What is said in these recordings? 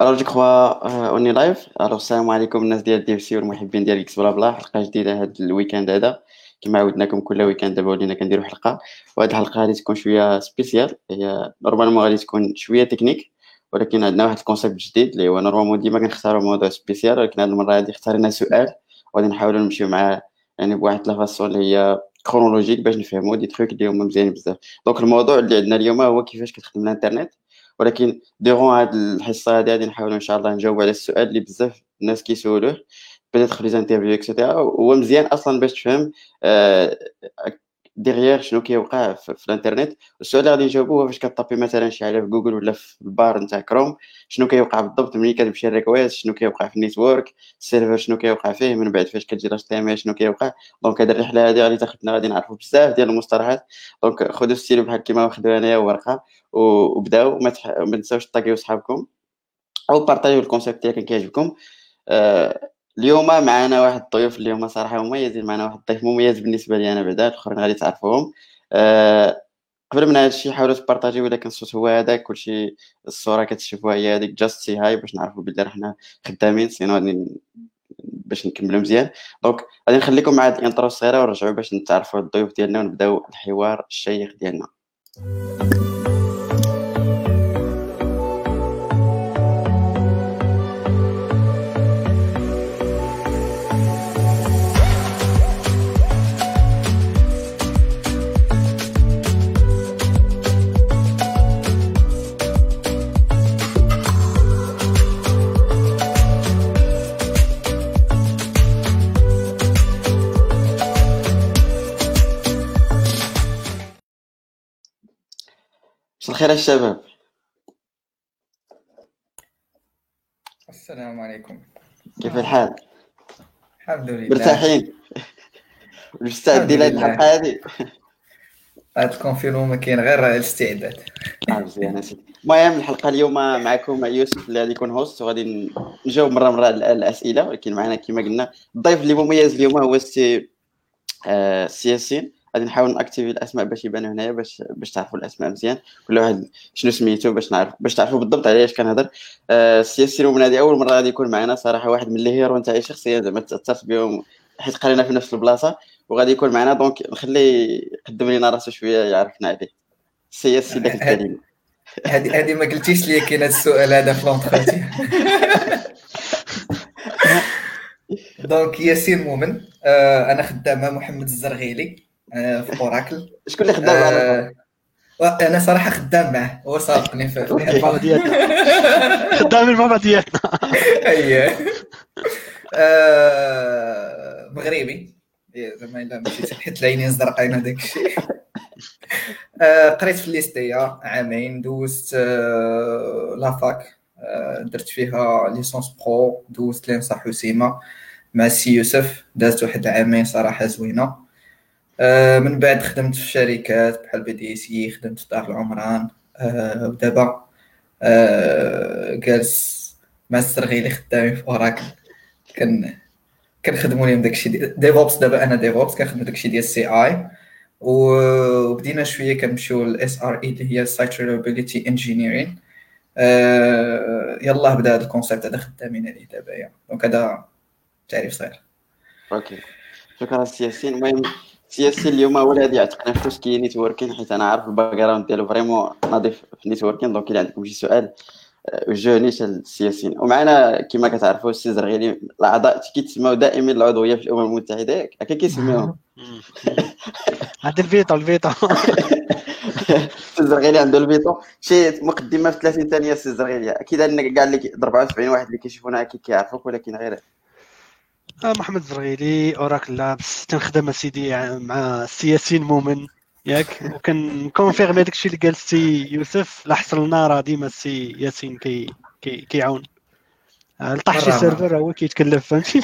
ألو جو كخوا اوني live ألو السلام عليكم الناس ديال DC والمحبين ديال X blabla حلقه جديده هاد ال weekend هذا كما عودناكم كل weekend دابا ولينا كنديروا حلقه وهاد الحلقة غادي تكون شوية spéciale هي normalement غادي تكون شوية تكنيك ولكن عندنا واحد ال concept جديد اللي هو normalement ديما كنختاروا موضوع spécial ولكن هاد المره هادي اختارينا سؤال وغادي نحاولوا نمشيو معاه يعني بواحد la façon اللي هي chronologique باش نفهموا des trucs اللي هما مزيانين بزاف donc الموضوع اللي عندنا اليوم هو كيفاش كتخدم الانترنت ولكن ديغون هاد الحصة هادي غادي نحاولوا إن شاء الله نجاوب على السؤال اللي بزاف الناس كيسولوه. peut-être les interviews et cetera هو مزيان أصلا باش تفهم آه derrière شنو كيوقع في, الانترنت. السؤال اللي غادي نجاوبو هو فاش كطابي مثلا شي حاجة في جوجل ولا في ال barre نتاع كروم شنو كيوقع بالضبط ملي كتمشي ال request شنو كيوقع في ال network ال server شنو كيوقع فيه من بعد فاش كتجي لاش تي شنو كيوقع. donc هاد الرحلة هادي غادي تاخذنا غادي نعرفوا بزاف ديال المصطلحات. donc خذوا ستيلو بحال كيما واخدو انايا ورقة وبداو. ما تنساوش تطاقيو صحابكم. أو بارطاجيو ال concept اللي كان كيعجبكم. آه اليوم معنا واحد الضيوف اليوم صراحة مميزين معنا واحد الضيف مميز بالنسبة لي أنا بعدا الآخرين غادي تعرفوهم. أه قبل من هادشي حاولوا تبارطاجيو الا كان الصوت هو هذاك كلشي الصورة كتشوفوها هي هذيك just say hi باش نعرفوا بلي راه خدامين sinon غادي باش نكملوا مزيان. donc غادي نخليكم مع هاد ال intro الصغيرة ونرجعوا باش نتعرفوا الضيوف ديالنا ونبداو الحوار الشيق ديالنا. الخير الشباب السلام عليكم. كيف الحال؟ الحمد لله. مرتاحين؟ مستعدين لهاد الحلقة هذه؟ الكونفيرمو ما كاين غير الاستعداد. آه مزيان المهم الحلقة اليوم معكم مع يوسف اللي غادي يكون host وغادي نجاوب مرة مرة الأسئلة ولكن معنا كما قلنا الضيف اللي مميز اليوم هو السي آه سي ياسين غادي نحاول ناكتيفي الاسماء باش يبانوا هنايا باش باش تعرفوا الاسماء مزيان. كل واحد شنو سميتو باش نعرف باش تعرفوا بالضبط على اش كنهضر. آه السي ياسين هذه أول مرة غادي يكون معنا صراحة واحد من ال hero نتاعي شخصيا زعما تأثرت بهم حيت قرينا في نفس البلاصة وغادي يكون معنا. donc نخليه يقدم لنا راسو شوية يعرفنا عليه السي ياسين داك الكلمة هذه هذه ما قلتيش لي كاين هذا السؤال هذا في l'entretien donc ياسين مؤمن آه أنا خدام مع محمد الزرغيلي. آه، في أوراكل. شكون اللي خدام معاه؟ أنا صراحة خدام معاه هو سابقني في الماما ديالنا خدام الماما ديالنا اييه آه، مغربي. زعما الا مشيت حيت العينين زرقاين هذاك الشيء آه، قريت في l'EST عامين دوزت la fac درت فيها licence pro دوزت l'ENSA الحسيمة مع السي يوسف. دازت واحد العامين صراحة زوينة. آه، من بعد خدمت في شركات بحال بي دي سي خدمت في دار العمران آه، ودابا آه، جالس مع السرغيلي خدامين في أوراكل. كان كنخدموا لهم داكشي DevOps. دابا أنا DevOps كنخدم داكشي ديال ال CI. وبدينا شوية كنمشيو لل SRE اللي هي site reliability engineering يلاه بدا هذا ال concept هذا خدامين عليه دابا donc هذا تعريف صغير. أوكي. شكرا سي ياسين. المهم السي ياسين اليوم هو اللي غادي يعتقنا في tout ce qui networking حيت أنا عارف ال background ديالو vraiment نظيف في ال networking donc إلا عندكم شي سؤال وجهوني السي ياسين ومعنا كما كتعرفوا السي زرغيلي الأعضاء كيتسموا دائما العضوية في الأمم المتحدة هكا كيسميوهم. عند الفيتو الفيتو. السي زرغيلي عنده الفيتو. شي مقدمة في 30 ثانية السي زرغيلي. أكيد ان كاع اللي 74 واحد اللي كيشوفونا أكيد كيعرفوك ولكن غير آه، محمد الزرغيلي أوراكل لاباس تنخدم سيدي مع السي ياسين مؤمن ياك؟ وكنكونفيرمي داكشي اللي قال السي يوسف لا حصلنا راه ديما السي ياسين كي كي كيعاون. آه، لا طاح شي server هو كيتكلف فهمتي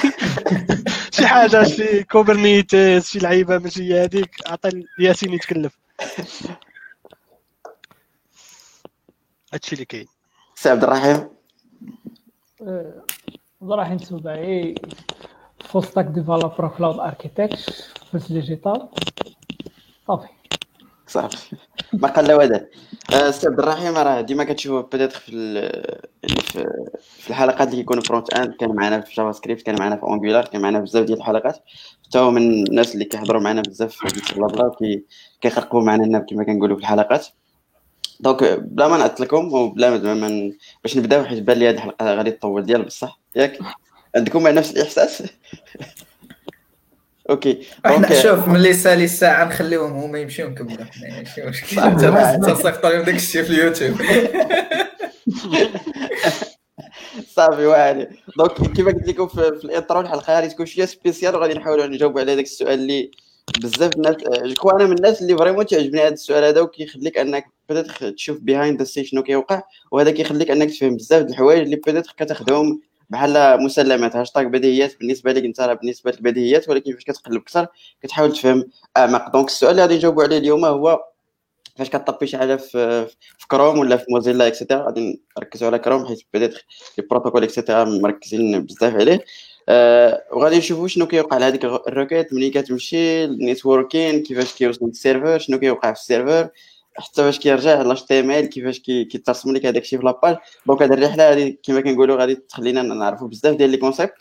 شي حاجة شي Kubernetes شي لعيبة ماشي هذيك عطي ياسين يتكلف. هادشي اللي كاين. سي عبد الرحيم. آه، عبد الرحيم سبعي. full stack developer cloud architect في digital صافي صافي. ما قال لا وداع سي عبد الرحيم راه ديما كتشوف بدات في يعني في, في الحلقات اللي كيكونوا front-end كان معنا في JavaScript كان معنا في Angular كان معنا بزاف ديال الحلقات. حتى هو من الناس اللي كيحضروا معنا بزاف في بلا بلا كيخرقوا معنا كما كنقولوا في الحلقات. donc بلا ما نعطلكم وبلا ما باش نبداو حيت بان لي هذه الحلقة غادي تطول ديال بصح ياك؟ عندكم نفس الإحساس؟ OK إحنا شوف ملي سالي الساعة نخليهم هما يمشيو نكملوا ماشي مشكل تصيفط لهم داك الشيء في اليوتيوب. صافي واعر donc كيما قلت لكم في, ال intro الحلقة غادي تكون شوية spéciale وغادي نحاولوا نجاوبوا على داك السؤال اللي بزاف الناس جو أنا من الناس اللي vraiment تعجبني هذا السؤال هذا وكيخليك أنك بدات تشوف behind the scene شنو كيوقع وهذا كيخليك أنك تفهم بزاف د الحوايج اللي بدات كتاخذهم بحال مسلمات هاشتاغ بديهيات بالنسبة لك انت راه بالنسبة للبديهيات ولكن فاش كتقلب أكثر كتحاول تفهم اعمق donc السؤال اللي غادي نجاوبوا عليه اليوم هو فاش كطبي شي حاجة في في كروم ولا في موزيلا et cetera غادي نركزوا على كروم حيت بدات les protocoles et cetera مركزين بزاف عليه. أه وغادي نشوفوا شنو كيوقع لهذيك ال requête ملي كتمشي ال networking كيفاش كيوصل لل server شنو كيوقع في ال server حتى فاش كيرجع l'HTML كيفاش كيترسم لك هذاك الشيء في la page donc هذه الرحلة هذه كما كنقولوا غادي تخلينا نعرفوا بزاف ديال les concepts.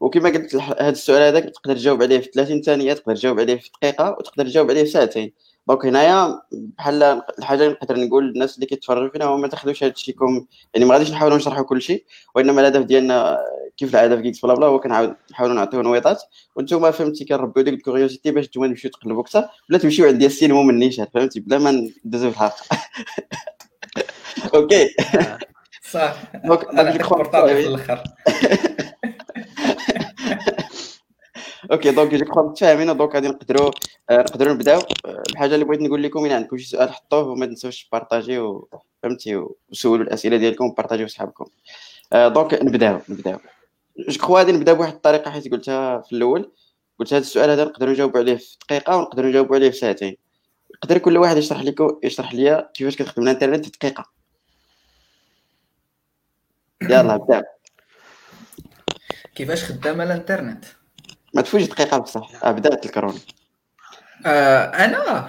وكما قلت هذا السؤال هذاك تقدر تجاوب عليه في 30 ثانية تقدر تجاوب عليه في دقيقة وتقدر تجاوب عليه في ساعتين. donc هنايا بحال الحاجة اللي نقدر نقول للناس اللي كيتفرجوا فينا هو ما تاخذوش هذا الشيء comme يعني ما غاديش نحاولوا نشرحوا كل شيء وإنما الهدف ديالنا كيف العاده في GeeksBlabla هو كنحاول نحاولوا نعطيو نويطات. وأنتم فهمتي كنربيو ديك ال curiosité باش نتوما تمشيو تقلبوا أكثر ولا تمشيو عند السينما من نيشان فهمتي؟ بلا ما ندوزو في الحلقة. OK. صح. في الآخر OK donc جو متفاهمين donc غادي نقدروا آه، نقدروا نبداو. الحاجة اللي بغيت نقول لكم إلا عندكم شي سؤال حطوه وما تنساوش بارطاجيو فهمتي؟ وسولوا الأسئلة ديالكم وبارطاجيو صحابكم. donc نبداو نبداو. je crois غادي نبدا بواحد الطريقة حيت قلتها في الأول. قلت هذا السؤال هذا نقدروا نجاوبوا عليه في دقيقة ونقدروا نجاوبوا عليه في ساعتين. يقدر كل واحد يشرح لكم يشرح لي كيفاش كتخدم الإنترنت في دقيقة. يلا بدا كيفاش خدامه الإنترنت؟ ما تفوتش دقيقة بصح. بدأت الكورونا. آه أنا؟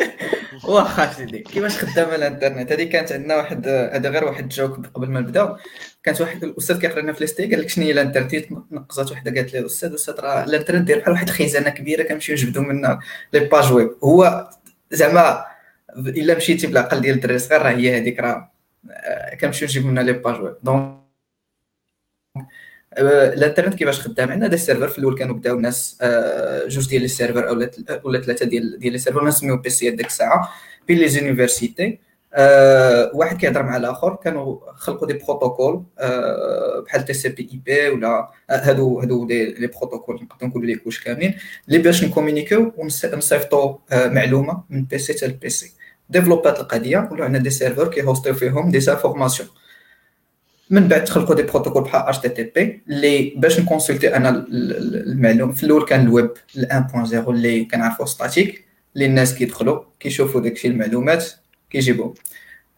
واخا سيدي كيفاش خدامه الإنترنت؟ هذه كانت عندنا واحد هذا غير واحد joke قبل ما نبداو كانت واحد الأستاذ كيقرأ لنا في l'EST قال لك شنو هي الإنترنت؟ نقزات وحده قالت لي الاستاذ الاستاذ راه الإنترنت داير بحال واحد خزانة كبيرة كنمشيو نجبدوا منها les pages web. هو زعما إلا مشيتي بالعقل ديال الدري صغير راه هي هذيك راه آه، كنمشيو نجيب منها les pages web. donc آه، الانترنت كيفاش خدام؟ عندنا هذا ال serveur في الأول كانوا بداو الناس آه، جوج ديال les serveurs اولا ولا ثلاثة ديال ديال les serveurs نسميو PC ديك الساعة بين les universités. أه واحد كيهضر مع الآخر كانوا خلقوا des protocoles أه بحال TCP IP ولا هادو هادو les protocoles نقدروا نقولوا ليك واش كاملين اللي باش نكومونيكيو ونصيفطوا أه معلومة من PC حتى ل PC. ديفلوبات القضية ولا عندنا des serveurs كيهوستيو فيهم des informations من بعد تخلقوا des protocoles بحال HTTP اللي باش نكونسلتي أنا المعلوم. في الأول كان الويب 1.0 اللي كنعرفوه statique اللي الناس كيدخلوا كيشوفوا داكشي المعلومات كيجيبوا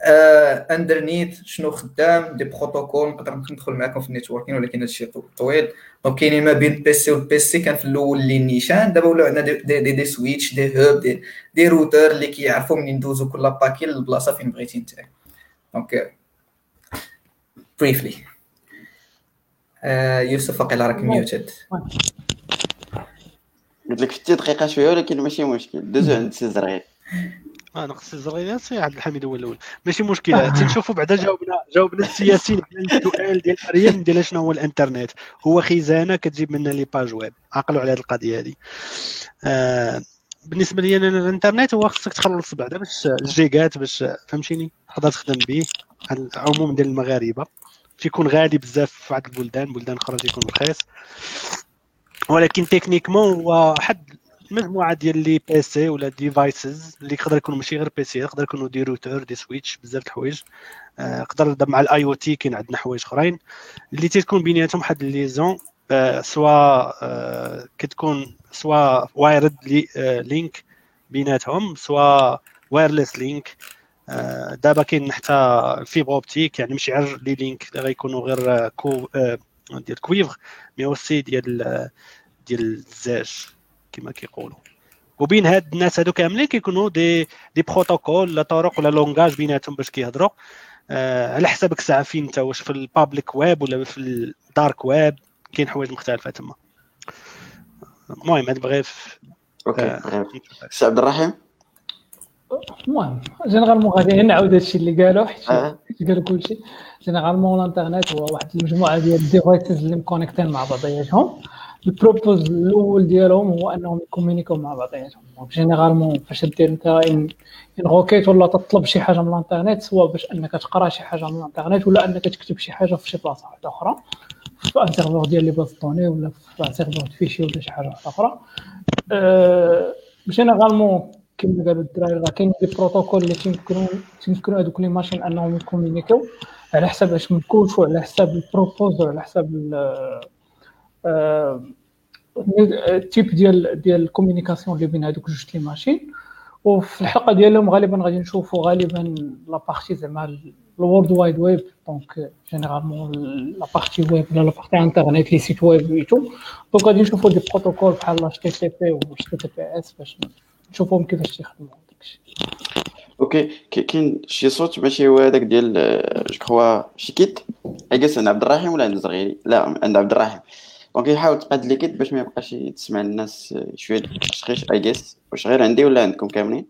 آه اندرنيت شنو خدام؟ des protocoles نقدر ندخل معكم في ال networking ولكن هادشي طويل. donc كاينين ما بين PC وال PC كان في الأول اللي نيشان دابا ولاو عندنا des, des, des switch des hub des, des routeurs اللي كيعرفوا منين ندوزو كل paquet للبلاصة فين بغيتي انت donc briefly. Uh, يوسف واقيلا راك muted قلت لك فتي دقيقة شوية ولكن ماشي مشكل. دوزو عند سي زرغيل آه نقص الزرغيل سي عبد الحميد هو الأول. ماشي مشكلة. تنشوفوا بعدا جاوبنا جاوبنا السياسيين على السؤال ديال مريم ديال شنو هو الإنترنت. هو خزانة كتجيب منها les pages web. عقلوا على هذه القضية هذه آه بالنسبة لي أنا الإنترنت هو خصك تخلص بعدا باش الجيجات باش فهمتيني؟ تقدر تخدم به عموم ديال المغاربة. تيكون غالي بزاف في بعض البلدان بلدان أخرى تيكون رخيص. ولكن techniquement هو واحد مجموعه ديال les PC ولا devices اللي يقدر يكونوا ماشي غير PC يقدر يكونوا des routeurs des switch بزاف د الحوايج. آه، يقدر مع ال IoT كاين عندنا حوايج أخرين. اللي تيكون بيناتهم واحد ال liaison soit آه، كتكون soit wired les links بيناتهم soit wireless link دابا كاين حتى ال fibre optique يعني ماشي غير les links اللي غيكونوا غير كو ديال cuivre mais aussi ديال ديال الزاج كما كيقولوا وبين هاد الناس هادو كاملين كيكونوا des des protocoles لا طرق ولا langage بيناتهم باش كيهضروا آه، على حسابك ساعة فين انت واش في ال public web ولا في ال dark web كاين حوايج مختلفة تما المهم هذا bref OK آه. بغيت. سي عبد الرحيم المهم généralement غادي نعاود هادشي اللي قالوا حيت حيت قالوا كلشي. généralement الانترنت هو واحد المجموعة ديال ال devices اللي مكونيكتين مع بعضياتهم. ال purpose الأول ديالهم هو أنهم يكومونيكيو مع بعضياتهم. généralement فاش دير أنت une une requête ولا تطلب شي حاجة من الانترنت سواء باش أنك تقرأ شي حاجة من الانترنت ولا أنك تكتب شي حاجة في شي بلاصة واحدة أخرى في un serveur ديال les bases de données ولا في un serveur fichier ولا شي حاجة واحدة أخرى. أه généralement كما قالوا الدراري راه كاين des protocoles اللي تيمكنوا تيمكنوا هذوك les machines انهم يكومونيكيو على حساب اش منكوش وعلى حساب ال purpose وعلى حساب ال- آه، ال type ديال ديال ال communication اللي بين هذوك جوج les machines. وفي الحلقة ديالهم غالبا غادي نشوفوا غالبا la partie زعما ال World Wide Web donc généralement la partie web ولا la partie انترنت les sites web et tout donc غادي نشوفوا des protocoles بحال اتش تي تي بي و تي تي بي اس باش نشوفوهم كيفاش تيخدموا OK كي- كاين شي صوت ماشي هو هذاك ديال je crois شي kit عند عبد الرحيم ولا عند الزغيري؟ لا عند عبد الرحيم. donc يحاول تقاد les kits باش ما يبقاش تسمع الناس شوية تشخيش I guess واش غير عندي ولا عندكم كاملين؟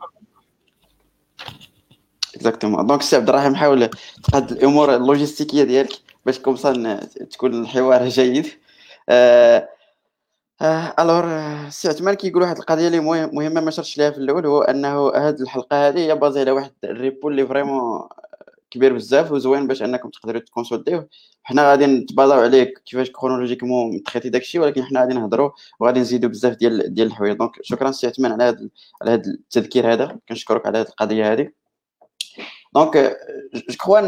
Exactement donc سي عبد الرحيم حاول تقاد الأمور اللوجيستيكيه ديالك باش comme ça تكون الحوار جيد. آه آه alors آه، سي عثمان كيقول واحد القضية اللي مهم- مهمة ما شرتش ليها في الأول هو أنه هاد الحلقة هذه هي basée على واحد ال repo اللي vraiment كبير بزاف وزوين باش أنكم تقدروا تكونسولتيوه. حنا غادي نتبازاو عليه كيفاش chronologiquement متخيتي داكشي ولكن حنا غادي نهضروا وغادي نزيدوا بزاف ديال ديال الحوايج. donc شكرا سي عثمان على هذا على هذا التذكير هذا. كنشكرك على هذه القضية هذه donc je crois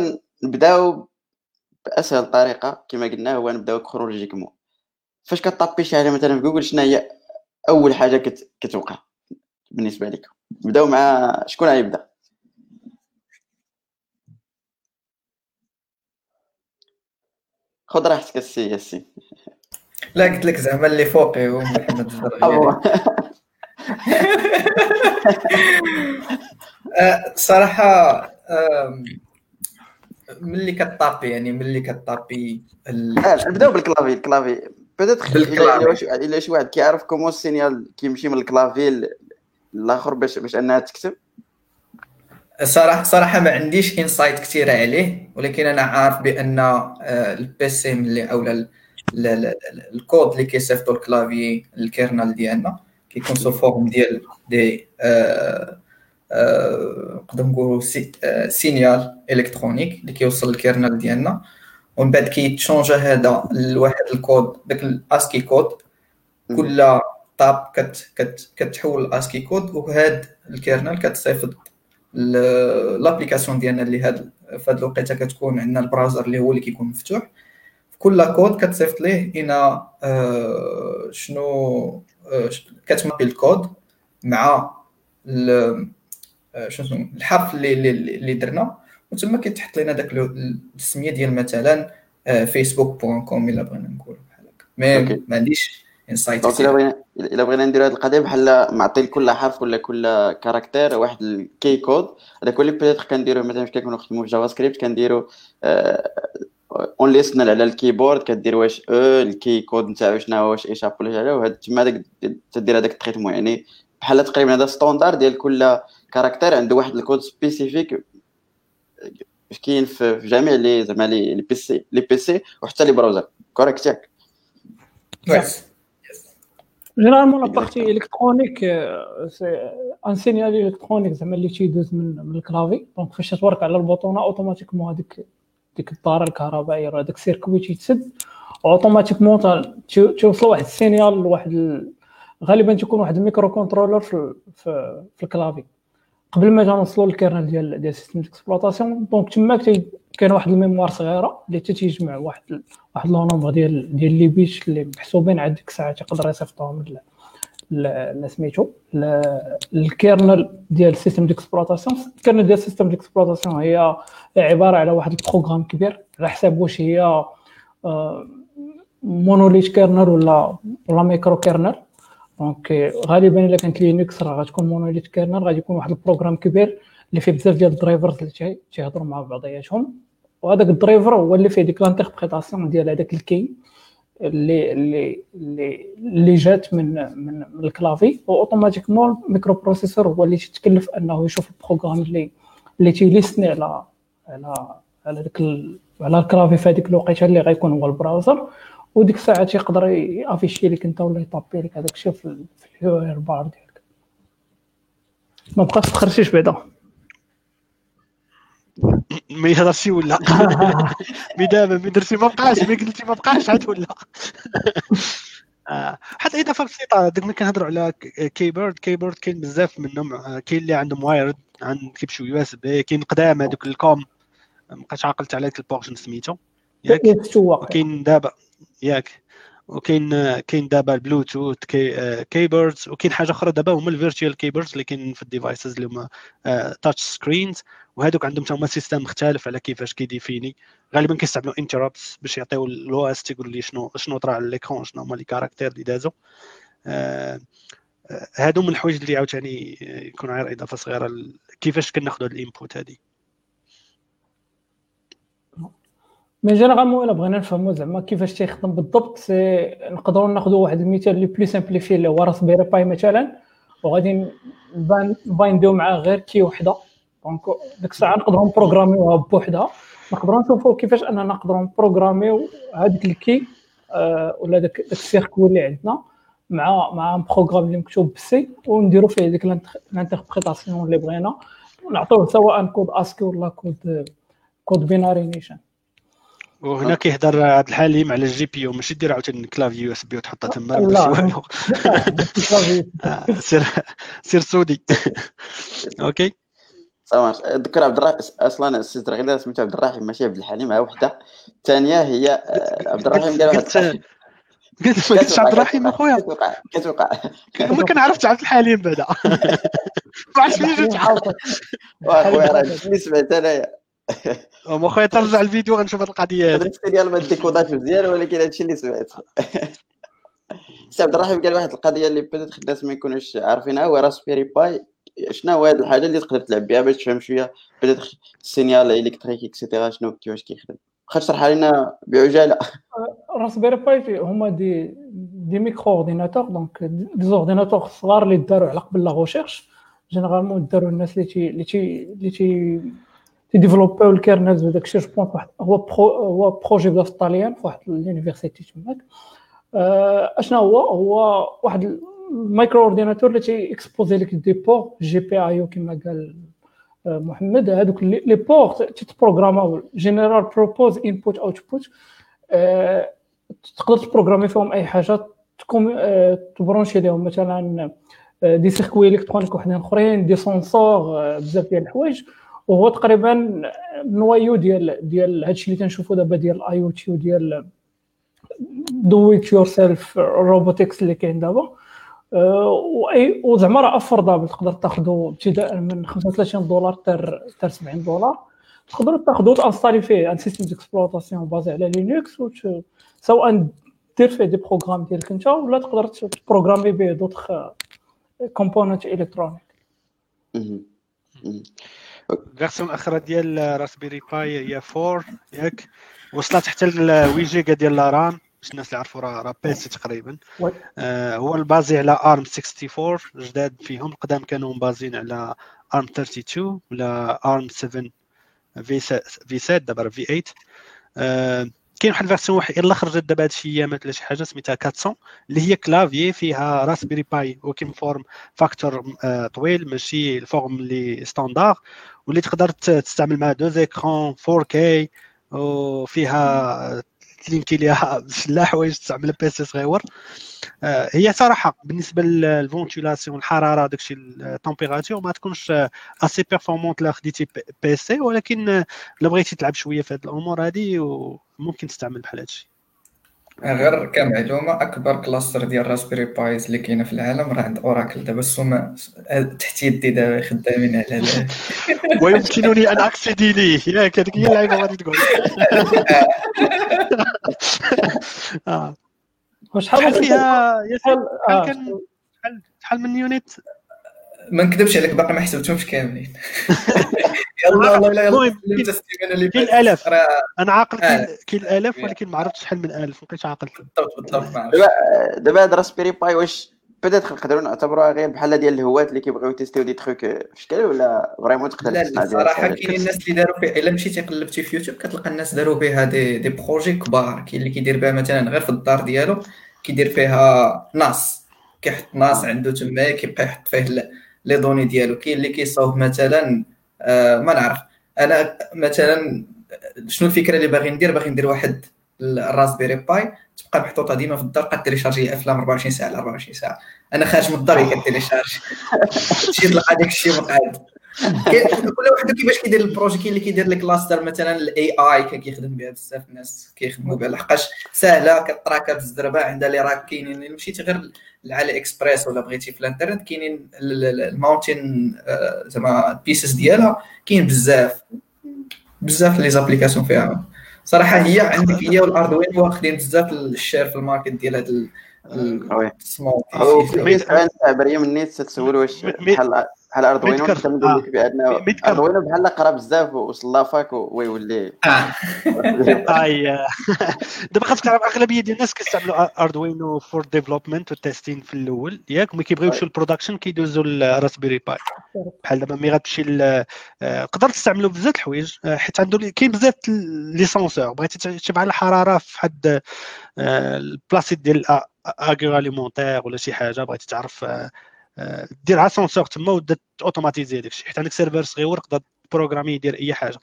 نبداو بأسهل طريقة كما قلنا هو نبداو chronologiquement. فاش كطابي شي حاجة مثلا في جوجل شنو هي أول حاجة كت... كتوقع بالنسبة لك؟ نبداو مع شكون غيبدأ؟ خذ راحتك السي ياسين لا قلت لك زعما اللي فوقي هو محمد أوه. آه، صراحة ملي كطابي يعني ملي كطابي آه، نبدأو بال clavier ال clavier. بال clavier. إلا شي- واحد كيعرف comment ال signal كيمشي من ال clavier للاخر باش باش أنها تكتب صراحة صراحة ما عنديش insight كثيره عليه ولكن أنا عارف بأن آه، ال PC ملي أو الكود اللي كيصيفطو ال clavier ال kernel ديالنا كيكون sous forme ديال des آه، آه، نقدر نقولوا si- signal électronique اللي كيوصل لل kernel ديالنا ومن بعد كيتشونجا هذا لواحد الكود داك ال ASCII code كل طاب كت كت كتحول ال ASCII code وهاد ال kernel كتصيفط l'application ديالنا اللي هاد في هاد الوقيته كتكون عندنا ال browser اللي هو اللي كيكون مفتوح. في كل كود كتصيفط ليه هنا آه، شنو آه، كتمابي الكود مع آه، شنو الحرف اللي اللي, اللي درنا. وتما كيتحط لنا داك ال- السمية ديال مثلا Facebook point com إلا بغينا نقولوا بحال هكا. mais. ما عنديش insight donc إلا بغينا إلا بغينا نديرو هاد القضية بحال معطي لكل حرف ولا كل caractère واحد ال key code هذاك اللي peut-être كنديرو مثلا فاش كنكونوا نخدموا في JavaScript كنديرو un listener على ال keyboard كدير واش أو ال key code نتاعو شنو هو واش échap ولا حاجة وهاد تما داك تدير هذاك ال traitement يعني بحال تقريبا هذا standard ديال كل caractère عنده واحد ال code spécifique كاين في في جميع les زعما les PC les PC وحتى les browsers. Correct ياك. Généralement la partie électronique c'est un signal électronique زعما اللي تيدوز من من ال clavier donc فاش تورك على البوطونه automatiquement هذيك ديك الداره الكهربائية ولا هذاك ال circuit تيتسد automatiquement توصل واحد ال signal لواحد ال- غالبا تيكون واحد ال micro controller في في, في ال clavier قبل ما جا نوصلوا لل kernel ديال ديال système d'exploitation donc تماك تي- كاين واحد ال mémoire صغيرة اللي تيجمع واحد واحد le nombre ديال ديال les bits اللي محسوبين على ديك الساعة تيقدر يصيفطهم ل- ل- ل- سميتو الكيرنل ديال السيستم ديكسبلوطاسيون الكيرنل ديال السيستم ديكسبلوطاسيون هي عبارة على واحد ال programme كبير على حساب واش هي آه، monolithe kernel ولا ولا micro kernel donc غالبا إلا كانت Linux راه غتكون monolithe kernel غادي يكون واحد ال programme كبير اللي فيه بزاف ديال ال drivers اللي تيهضروا مع بعضياتهم. وهذاك ال driver هو اللي فيه ديك l'interprétation ديال هذاك ال key اللي اللي اللي اللي جات من من, ال clavier. و automatiquement ال microprocesseur هو اللي تتكلف أنه يشوف ال programme اللي اللي تيليستني على على على ديك على ال clavier في هذيك الوقيتة اللي غيكون هو ال browser. وديك الساعة تيقدر يافيشي لك انت ولا يطابي لك هذاك الشيء في ال URL bar ديالك. ما بقاش تخرجيش بعدا ما يهضرش ولا. مي دابا مي درتي ما بقاش مي قلتي ما بقاش عاد ولا. آه، حتى اضافه بسيطه ديك ملي كنهضروا على كيبورد كيبورد كاين بزاف منهم آه، كاين اللي عندهم وايرد عند كيمشيو يو اس بي كاين قدام هذوك الكوم. مابقيتش عاقلت على البورشن سميتو ياك؟ كاين دابا. ياك. وكاين كاين دابا البلوتوث كي كيبوردز وكاين حاجة أخرى دابا هما الفيرتوال كيبوردز اللي كاين في الديفايسز اللي هما touch screens وهذوك عندهم هما système مختلف على كيفاش كيديفيني. غالبا كيستعملوا interrupts باش يعطيو ال OS تيقول لي شنو شنو طرا على l'écran شنو هما les caractères اللي دازو. هادو من الحوايج اللي عاوتاني يكون غير إضافة صغيرة كيفاش كناخذوا هاد ال input هادي. mais généralement إلا بغينا نفهموا زعما كيفاش تيخدم بالضبط نقدروا ناخذوا واحد المثال اللي plus simplifié اللي هو Raspberry Pi مثلا وغادي نبايندو معاه غير key وحدة. donc ديك الساعة نقدروا نبروغراميوها بوحدها نقدروا نشوفوا كيفاش أننا نقدروا نبروغراميو هذيك ال key آه ولا داك ال circuit اللي عندنا مع مع programme اللي مكتوب بال C ونديروا فيه ديك ال interprétation اللي بغينا. ونعطوه سواء code ASCII ولا code code binaire نيشان وهنا كيهضر عبد الحليم على ال GPIO. ماشي دير عاوتاني clavier USB وتحطها تما لا آه، سير سير سودي أوكي. صافي ذكر عبد الرحيم أصلا السيد غير سميتو عبد الرحيم ماشي عبد الحليم مع وحده. الثانية هي آه، عبد الرحيم قال واحد قلت ما قلتش عبد الرحيم أخويا. كتوقع كتوقع. ما كان عرفت عبد الحليم بعدا ما عرفتش فين جيت واخويا راه سمعت أنايا؟ ما خويا ترجع الفيديو غنشوف هاد القضية هادي درت ديال ما ديكوداش مزيان ولكن هادشي اللي سمعت. سي عبد الرحيم قال واحد القضية اللي بدات الناس ما يكونوش عارفينها هو Raspberry Pi شنو هو هاد الحاجة اللي تقدر تلعب بها باش تفهم شوية؟ بدات ال signal électrique et cetera شنو كيفاش كيخدم؟ واخا تشرح لنا بعجالة. Raspberry Pi هما des des micro-ordinateurs donc des ordinateurs صغار اللي داروا على قبل la recherche généralement داروا الناس اللي تي اللي تي اللي تي تيديفلوبيو ال kernels وداك الشيء جو واحد هو هو projet بدا في الطاليان في واحد ال université تماك اشنا هو هو واحد ال micro-ordinateur اللي تي اكسبوزي لك des ports GPIO كما قال محمد هذوك les ports تتبروغراماو general purpose input output تقدر تبروغرامي فيهم اي حاجة تكون تبرونشي لهم مثلا des circuits électroniques وحدين اخرين des senseurs بزاف ديال الحوايج وهو تقريبا noyau ديال ديال هادشي اللي تنشوفو دابا ديال ال IoT وديال do it yourself robotics اللي كاين دابا. واي وزعما راه affordable تقدر تاخذو ابتداء من 35 دولار حتى 70 دولار. تقدر تاخذو تانستالي فيه. un système d'exploitation basé على Linux سواء دير فيه des programmes ديالك انت ولا تقدر تبروغرامي به دوطخ components électroniques ال version الاخرى ديال Raspberry Pi هي 4 ياك؟ وصلت حتى الويجيكا ديال la RAM باش الناس اللي يعرفوا راه راه PC تقريبا. آه هو ال basé على ARM 64 جداد فيهم القدام كانوا بازين على ARM 32 ولا ARM 7 v v7 دابا v8 آه كاين واحد ال version واحد يلا خرجت دابا هادشي ايامات ولا شي حاجة سميتها 400 اللي هي clavier فيها Raspberry Pi و comme form factor آه طويل ماشي ال forme اللي standard واللي تقدر تستعمل معها deux écrans 4K وفيها تلينكي ليها لا حوايج تستعمل PC صغيور. آه، هي صراحة بالنسبة لل ventilation الحراره داكشي ال température ما تكونش assez performante لا خديتي PC ولكن الا بغيتي تلعب شوية في هذه الأمور هذه ممكن تستعمل بحال هادشي. غير كمعلومه أكبر cluster ديال Raspberry Pis اللي كاينة في العالم راه عند Oracle دابا السوما تحت يدي دابا خدامين على هذا. ويمكنني أن accéder ليه؟ ياك هذيك هي اللعيبة غادي تقول. آه. شحال فيها شحال كان شحال من unit ما نكذبش عليك باقي ما حسبتهمش كاملين. والله لا كاين أنا عاقل كاين آه. كاين الالاف ولكن ما عرفتش شحال من ألف ما بقيتش عاقل. بالضبط بالضبط. دابا دابا هاد Raspberry Pi واش بدات نقدروا نعتبروها غير بحال ديال الهوات اللي كيبغيو يتيستيو دي تخوك؟ في شكل ولا vraiment تقدر لا ديال صراحة؟ كاينين الناس اللي داروا فيه إلا مشيتي قلبتي في يوتيوب كتلقى الناس داروا بها des des projets كبار. كاين اللي كيدير بها مثلا غير في الدار ديالو كيدير فيها NAS. كيحط NAS عنده تما كيبقى يحط فيه ل- les données ديالو. كاين اللي كيصاوب مثلا آه ما نعرف. أنا مثلا شنو الفكرة اللي باغي ندير؟ باغي ندير واحد ال Raspberry Pi. تبقى محطوطة ديما في الدار قد تيليشارجي أفلام 24 ساعة على 24 ساعة. أنا خارج من الدار هي كتيليشارجي تمشي تلقى داك الشيء مقعد كل واحد كيفاش كيدير ال projet كاين اللي كيدير لك cluster مثلا ال AI كيخدم بها بزاف الناس كيخدموا بها لحقاش ساهله كتراكا بالزربه عندها لي راك كاينين اللي مشيتي غير لعلي إكسبريس ولا بغيتي في الانترنت كاينين ال- ال- الماونتين آه، زعما بيسز ديالها كاين بزاف بزاف لي زابليكاسيون فيها صراحة هي عندك هي والاردوينو واخدين بزاف الشير في الماركت ديال هاد وي. السمول بيسز. بالنسبة انت النيت تتسول واش بحال بحال اردوينو ميدكر. كنت نقول لك بان. اردوينو بحال قرا بزاف ووصل لافاك ويولي. آه. اي دابا خاصك تعرف أغلبية ديال الناس كيستعملوا Arduino for development و testing في الأول ياك؟ ملي كيبغيو يمشيو لل production كيدوزوا ال Raspberry Pi بحال دابا ملي غتمشي آه، تقدر تستعملو بزاف الحوايج. آه، حيت عنده كاين بزاف les senseurs. بغيتي تشوف على الحراره في حد آه، البلاصيط ديال agroalimentaire ولا شي حاجة. بغيتي تعرف آه، آه، دير على senseur تما وتبدا اوتوماتيزي داك الشيء. حيت عندك serveur صغير تقدر بروغرامي يدير أي حاجة.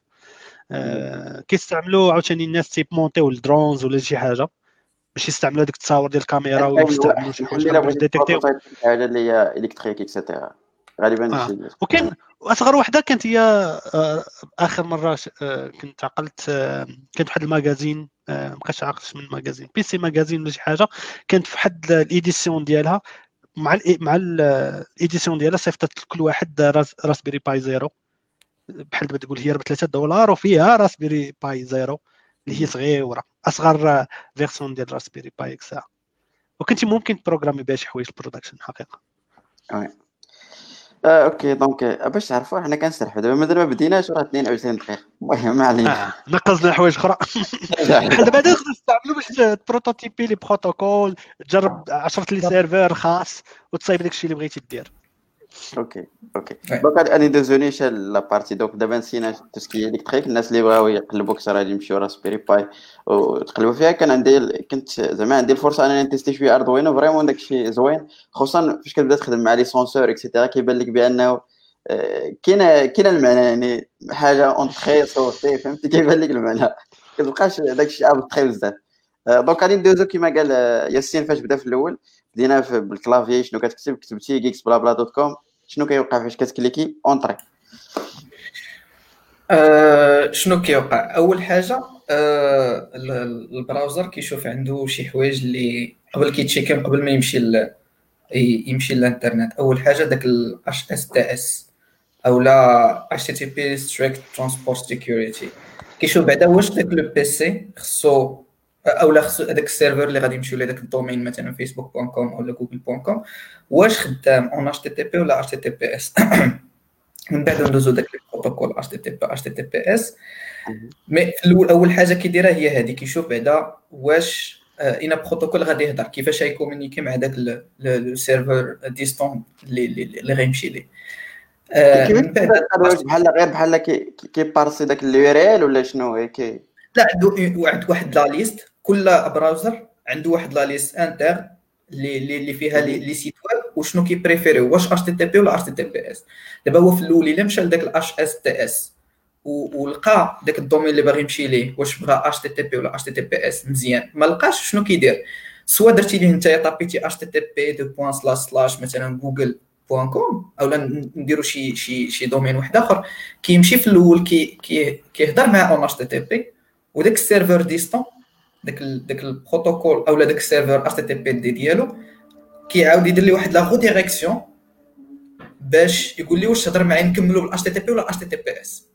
آه، كيستعملوا عاوتاني الناس تيب مونتيو ال drones ولا شي حاجة. باش يستعملوا هذيك التصاور ديال الكاميرا ويستعملوا شي حاجة. باش ديتيكتيو. حاجة اللي هي électrique et cetera غالبا آه. وكان أصغر وحدة كانت هي آه، آخر مرة آه، كنت عقلت كانت واحد ال magazine آه، ما بقيتش عاقل من magazine PC Magazine ولا شي حاجة. كانت في واحد ال édition ديالها. مع ال مع ال- ال édition ديالها صيفطت لكل واحد راس Raspberry Pi Zero. بحال دابا تقول هي ب 3 دولار وفيها Raspberry Pi Zero اللي هي صغيرة. أصغر version ديال Raspberry Pi exact وكنتي ممكن تبروغرامي بها شي حوايج ال production حقيقة. آه okay donc آه، باش تعرفوا حنا كنسرحوا. دابا مازال ما بديناش راه 22 دقيقة. المهم ما علينا. آه. نقصنا حوايج أخرى. بحال دابا هذا تقدر تستعملو باش تبروتوتيبي les protocoles تجرب 10 les serveurs خاص وتصايب داك الشيء اللي بغيتي دير. أوكي أوكي. دونك غادي ندوزو نيشان la partie donc دابا نسينا tout ce qui électrique الناس اللي بغاو يقلبوا كثر غادي يمشيو Raspberry Pi وتقلبوا فيها كان عندي كنت زعما عندي الفرصه انني ن tester شوية Arduino vraiment داكشي زوين خصوصا فاش كتبدا تخدم مع les senseurs et cetera كيبان لك بانه كاين كاين المعنى يعني حاجة entre guillemets فهمتي كيبان لك المعنى كتبقاش داكشي abstrait بزاف donc غادي ندوزو كما قال ياسين فاش بدا في الأول بدينا في- بال clavier شنو كتكتب؟ كتبتي جي X بلا بلا dot com شنو كيوقع؟ فاش كت cliquer؟ entrée آه، شنو كيوقع؟ أول حاجة ال- ال browser كيشوف عنده شي حوايج اللي قبل كيتشيكي قبل ما يمشي ل... يمشي للإنترنت. أول حاجة داك ال HSTS أو لا HTTP Strict Transport Security. كيشوف بعدا واش داك le PC خصو أو لا خصو هذاك ال serveur اللي غادي يمشيو لهذاك ال domaine مثلا Facebook point com ولا Google point com واش خدام اون اتش تي تي بي ولا اتش تي تي بي اس من بعد ندوزو داك البروتوكول اتش تي تي بي اتش تي تي بي اس مي في الأول أول حاجة كيديرها هي هذه كيشوف بعدا واش آه، un protocole غادي يهضر كيفاش غي communiquer مع داك le serveur distant اللي اللي غيمشي ليه. آه، من بعد بحال غير بحال كي كي parser داك ال URL ولا شنو؟ هي كي لا عنده واحد واحد لا ليست كل براوزر عنده واحد la liste interne اللي اللي فيها les sites web وشنو كي préférer و؟ واش اتش تي تي بي ولا اتش تي تي بي اس دابا هو في الأول الا مشى لذاك ال HSTS ولقى داك ال domaine اللي باغي يمشي ليه واش بغى اتش تي تي بي ولا اتش تي تي بي اس مزيان. ما لقاش شنو كيدير. soit درتي ليه انت taper يتي HTTP deux points slash slash مثلا جوجل point com أولا نديرو شي شي شي domaine واحد آخر. كيمشي في الأول كي كي كيهضر مع en HTTP وداك ال serveur distant داك ال داك البروتوكول اولا داك ال serveur HTTP دي ديالو كيعاود يدير لي واحد la redirection باش يقول لي واش تهضر معايا نكملوا بالاتش تي تي بي ولا اتش تي تي بي اس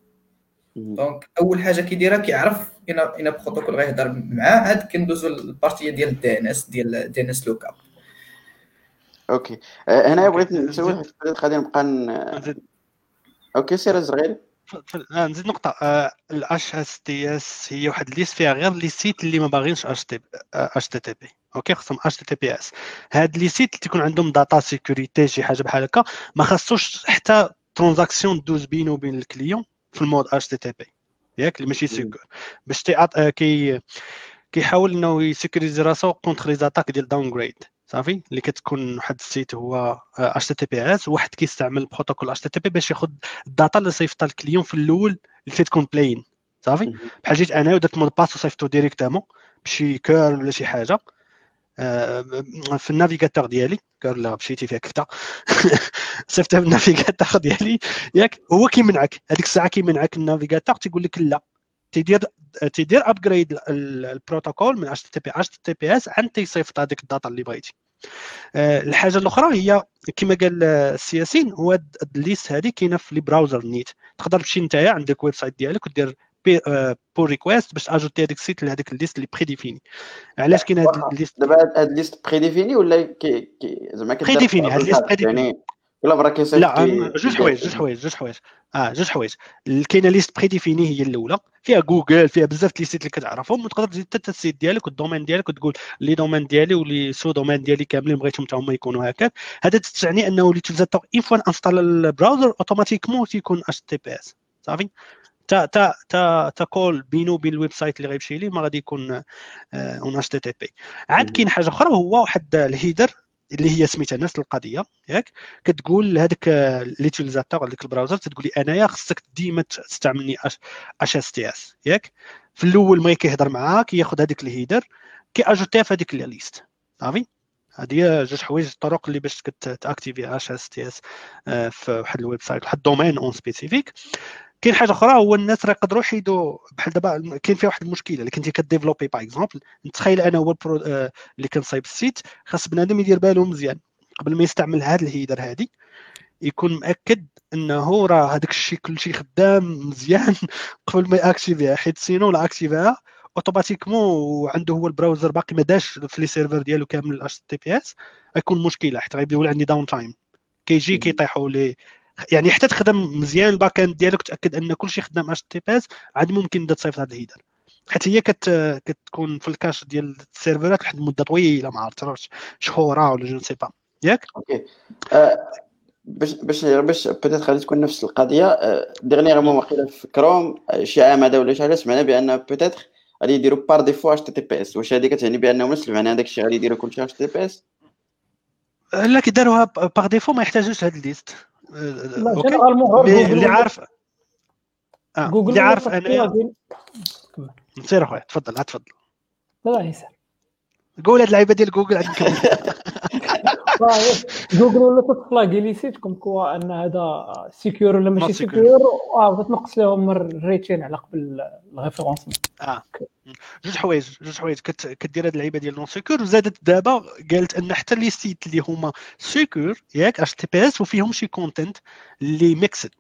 دونك أول حاجة كيديرها كيعرف ان un protocole غيهضر معاه عاد كندوزو لل partie ديال ال DNS ديال ال DNS lookup OK. آه، هنا. بغيت بدات غادي نبقى أوكي سير آه، نزيد نقطة. ال HSTS هي واحد liste فيها غير les sites اللي ما باغينش اش تي اش تي تي بي أوكي خصهم اش تي تي بي اس هاد les sites اللي تيكون عندهم data security شي حاجة بحال هكا ما خاصوش حتى transaction دوز بينه وبين ال client في ال mode HTTP ياك اللي ماشي secure باش آه، كي كيحاول إنه ي sécuriser راسو contre les attaques ديال downgrade صافي اللي كتكون واحد ال site هو HTTP اس واحد كيستعمل البروتوكول اش تي تي بي باش ياخذ ال data اللي صيفطها ال client في الأول اللي تكون plain صافي. بحال جيت أنا ودرت mot de passe وصيفطو directement بشي cURL ولا شي حاجة. آه، في ال navigateur ديالي اللي مشيتي فيها كفته صيفطها في ال navigateur ديالي ياك هو كيمنعك. هذيك الساعة كيمنعك ال navigateur تيقول لك لا. تيدير تيدير upgrade البروتوكول من اتش تي بي اتش تي بي اس عند تيصيفط هذيك ال data اللي بغيتي. آه، الحاجة الأخرى هي كما قال آه، سي ياسين هو هاد ال liste هذه كاينة في les browsers net. تقدر تمشي نتايا عندك website ديالك ودير pull request باش ajouter هذيك ال site لهذيك ال liste اللي prédéfinie علاش كاين هاد واخا. ال liste دابا هاد- هاد liste prédéfinie ولا كي زعما prédéfinie، هاد ليست بري يعني مره كيصيفط la جوج حوايج جوج حوايج جوج حوايج. آه جوج حوايج. كاينة liste prédéfinie هي الأولى. فيها جوجل فيها بزاف les sites اللي كتعرفهم وتقدر تزيد حتى ال site ديالك وال domaine ديالك وتقول les domaines ديالي و les sous-domaines ديالي كاملين بغيتهم حتى هما يكونوا هكاك. هذا تعني أنه l'utilisateur une fois installe ال browser automatiquement تيكون HTTPS صافي؟ تا تا تا تا call بينه وبين ال website اللي غيمشي ليه ما غادي يكون en HTTP عاد. كاين حاجة أخرى هو واحد ال header. اللي هي سميتها نفس القضية ياك؟ كتقول لهذاك l'utilisateur هذاك ال browser تقول لي أنايا خصك ديما تستعملني HSTS ياك؟ في الأول ما كيهضر معاك ياخذ هذيك ال header كي ajouter ها في هذيك liste. صافي هذه جوج حوايج الطرق اللي باش ت activer HSTS في واحد ال website واحد ال domaine en spécifique. كاين حاجة أخرى هو الناس راه يقدروا يحيدوا بحال دابا كاين فيها واحد المشكلة اللي كنتي ك développer par exemple نتخيل أنا هو البرو آه، اللي كنصايب ال site خاص بنادم يدير باله مزيان قبل ما يستعمل هذا ال header هذه يكون مأكد إنه راه هذاك الشيء كل شيء خدام مزيان قبل ما ي activer ها حيت sinon لا activer ها automatiquement وعنده هو ال browser باقي ما داش في les serveurs ديالو كامل ال HTTPS غيكون مشكلة حيت غيبدا يولي عندي downtime كيجي. كيطيحوا لي يعني حتى تخدم مزيان ال backend ديالك تاكد أن كل شيء خدام HTTPS عاد ممكن تبدا تصيفط هذا ال header. حيت هي كت كتكون في ال cache ديال ال serveurات واحد المدة طويلة ما عرفتش شهوره ولا je sais pas ياك؟ OK. آه، باش باش باش peut-être غادي تكون نفس القضية. dernièrement واقيلا في كروم آه، شي عام هذا ولا شي حاجة سمعنا بأن peut-être غادي يديروا بار ديفو اش تي تي بي اس واش هذه كتعني بانهم نفس المعنى هذاك الشيء غادي يديروا كلشي اش تي تي بي اس لا كي داروها par défaut ما يحتاجوش هاد ال liste لا اللي عارف جوجل اللي عارف انايا plugin. سير أخويا تفضل تفضل. لا لا قول هاد اللعيبه ديال جوجل عندك. جوجل ولا تفلاغي les sites comme quoi أن هذا secure ولا ماشي. secure آه تنقص لهم ال rating على قبل ال référencement آه. جوج حوايج جوج حوايج. كت- كدير هاد اللعيبة ديال non secure وزادت دابا قالت أن حتى les sites اللي هما secure ياك HTTPS وفيهم شي content اللي mixed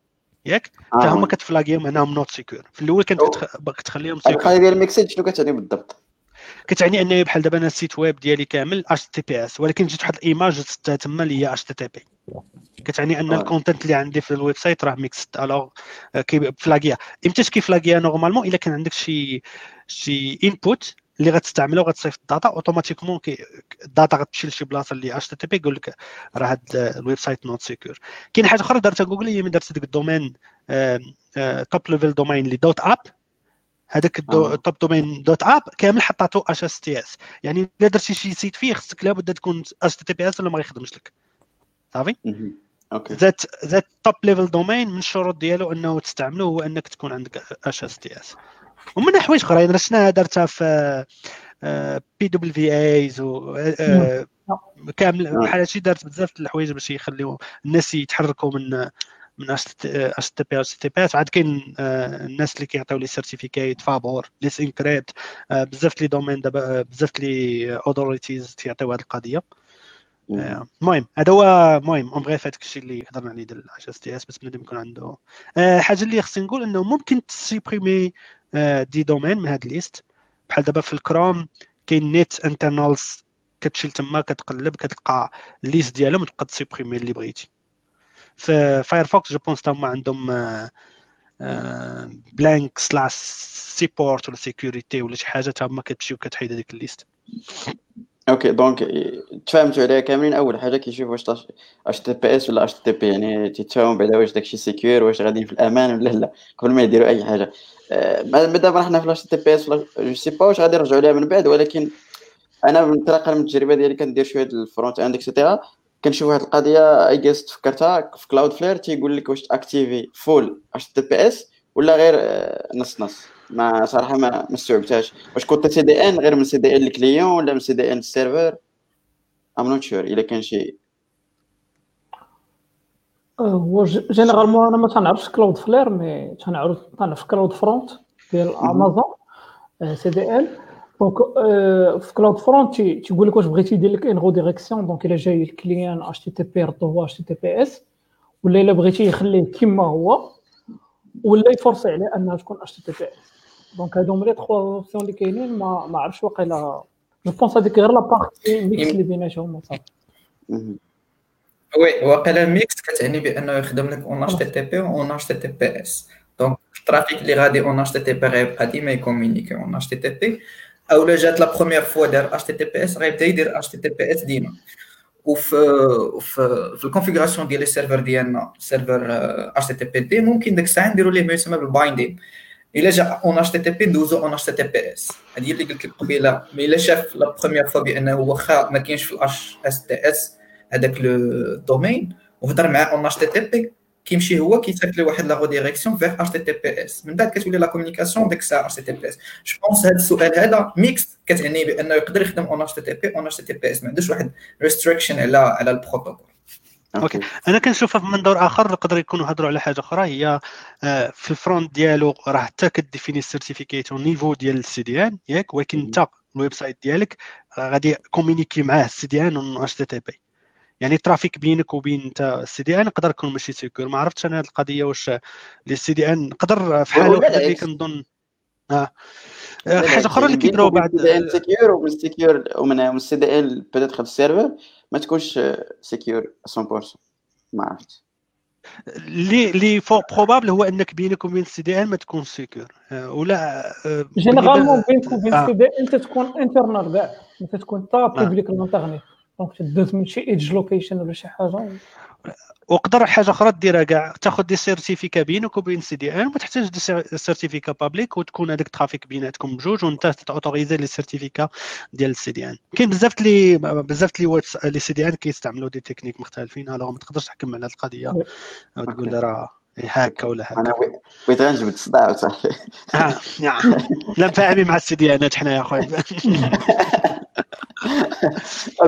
ياك؟ حتى هما كتفلاقيهم أنهم not secure في الأول كانت كتخليهم secure القضية ديال الميكسيج شنو كتعني بالضبط؟ كتعني انه بحال دابا أنا ال site web ديالي كامل HTTPS ولكن جيت واحد l'image زدتها تما اللي هي HTTP كتعني أن آه. ال content اللي عندي في ال website راه mixte alors كيفلاغيا إمتى كيفلاغيا normalement إلا كان عندك شي شي input اللي غتستعملها وغتصيفط ال data automatiquement ال data غتمشي لشي بلاصة اللي HTTP يقول لك راه هاد ال website not secure كاين حاجة أخرى دارتها جوجل هي من دارت ديك ال domain top level domain اللي .app هذاك آه. ال top domain .app كامل حطاتو HSTS يعني إلا درتي شي site فيه خصك لابد تكون HTTPS ولا ما يخدمش لك صافي. Okay that that top level domain من الشروط ديالو أنه تستعمله هو أنك تكون عندك HSTS ومن حوايج أخرين شناها درتها في بي دبليو في ايز و آه، كامل آه. بحال هادشي دارت بزاف د الحوايج باش يخليو الناس يتحركوا من من اش تي بي اش تي بي عاد كاين آه، الناس اللي كيعطيو لي سيرتيفيكيت فابور ليس انكريبت بزاف لي دومين دابا آه، بزاف لي اوثوريتيز تيعطيو هذه القضية. مهم. آه، المهم هذا هو المهم اون بريف هذاك الشيء اللي هضرنا عليه ديال الاش اس تي اس بس بنادم يكون عنده. آه، حاجة اللي خصني نقول إنه ممكن تسيبريمي des domaines من هاد la liste بحال دابا في الكروم كاين net internals كتمشي لتما كتقلب كتلقى la liste ديالهم وتبقى تسيبريمي اللي بغيتي. في Firefox je pense هما عندهم blank slash support ولا security ولا شي حاجة تما كتمشي وكتحيد هذيك la liste. okay donc تفاهمتوا عليها كاملين. أول حاجة كيشوف واش اش تي بي اس ولا اش تي بي يعني تيتفاهموا بعدا واش داكشي secure واش غاديين في الأمان ولا لا قبل ما يديروا أي حاجة. مادام حنا في ال HTTPS je sais pas واش غادي نرجعوا ليها من بعد؟ ولكن أنا انطلاقا من التجربة ديالي كندير شوية ال front-end et cetera كنشوف واحد القضية I guess تفكرتها في Cloudflare تيقول لك واش تاكتيفي full HTTPS ولا غير آه، نص نص. ما صراحة ما ما استوعبتهاش. واش كنت CDN غير من CDN ال client ولا من CDN ال serveur؟ I'm not sure إلا كان شي. هو généralement أنا ما تنعرفش Cloudflare mais تنعرف تنعرف كلاود فرونت ديال امازون سي دي ان دونك في كلاود فرونت تيقول لك واش بغيتي يدير لك une redirection donc الا جاي الكليان اتش تي تي بي ردو هو اتش تي تي بي اس ولا الا بغيتي يخليه كما هو ولا يفرصي عليه انها تكون اتش تي تي بي اس دونك هادو هما لي تخوا اوبسيون اللي كاينين ما ما عرفتش واقيلا Je pense هذيك غير la partie mixte اللي بيناتهم وصافي وي واقيلا ميكس كتعني بانه يخدم لك en HTTP en HTTP اس دونك الترافيك اللي غادي اون اتش تي تي بي غيبقى ديما يكومونيكي اون اتش تي تي بي أو لا جات la première fois دار اتش تي تي بي اس غيبدا يدير اتش تي تي بي اس ديما. وفي في في la configuration ديال السيرفر ديالنا سيرفر اتش تي تي بي دي ممكن ديك الساعة نديروا ليه ما يسمى بال binding إلا جا en HTTP ندوزو اون اتش تي تي بي اس هذه اللي قلت لك قبيلة. mais إلا شاف la première fois بأنه واخا ما كاينش في ال HSTS هذاك le domaine وهضر مع en HTTP كيمشي هو كيتاكل واحد لا ديريكسيون فيغ اتش تي تي بي اس من بعد كتولي la communication ديك الساعة اتش تي تي بي اس جو بونس هذا السؤال هذا ميكس كتعني بأنه يقدر يخدم اون اتش تي تي بي اون اتش تي تي بي اس ما عندوش واحد restriction على على البروتوكول okay أنا كنشوفها في منظور آخر يقدر يكونوا هضروا على حاجة أخرى. هي آه، في الفرونت ديالو راه حتى كديفيني السيرتيفيكيت نيفو ديال السي دي ان ياك ولكن أنت الويب سايت ديالك غادي كومينيكي معاه السي دي ان و اتش تي تي بي يعني الترافيك بينك وبين انت السي دي ان يقدر يكون ماشي سيكور. ما عرفتش أنا هذه القضية واش السي دي ان نقدر في حالة وحدة اللي كنظن. آه. حاجة أخرى اللي كيديروا بعد سيكيور ومن سيكيور ومن السي دي ان بيتيتر في السيرفر. ما تكونش سيكيور 100% ما عرفت اللي اللي فوق probable هو إنك بينك وبين ال CDN ما تكون secure ولا généralement بينك وبين السي دي ان تكون internal كاع أنت تكون تا public الانترنيت donc تدوز من شي edge location ولا شي حاجة وقدر حاجة أخرى ديرها كاع تاخذ des certificats بينك وبين CDN ما تحتاج des certificats publics وتكون هذاك le trafic بيناتكم بجوج وأنت تاوتوريزي les certificats ديال ال CDN. كاين بزاف les بزاف les les CDN كيستعملوا des techniques مختلفين alors ما تقدرش تحكم على هذه القضية وتقول راه هكا ولا هكا أنا بغيت غنجبد الصداع صاحبي لا فاهمين مع ال CDNات حنا يا خويا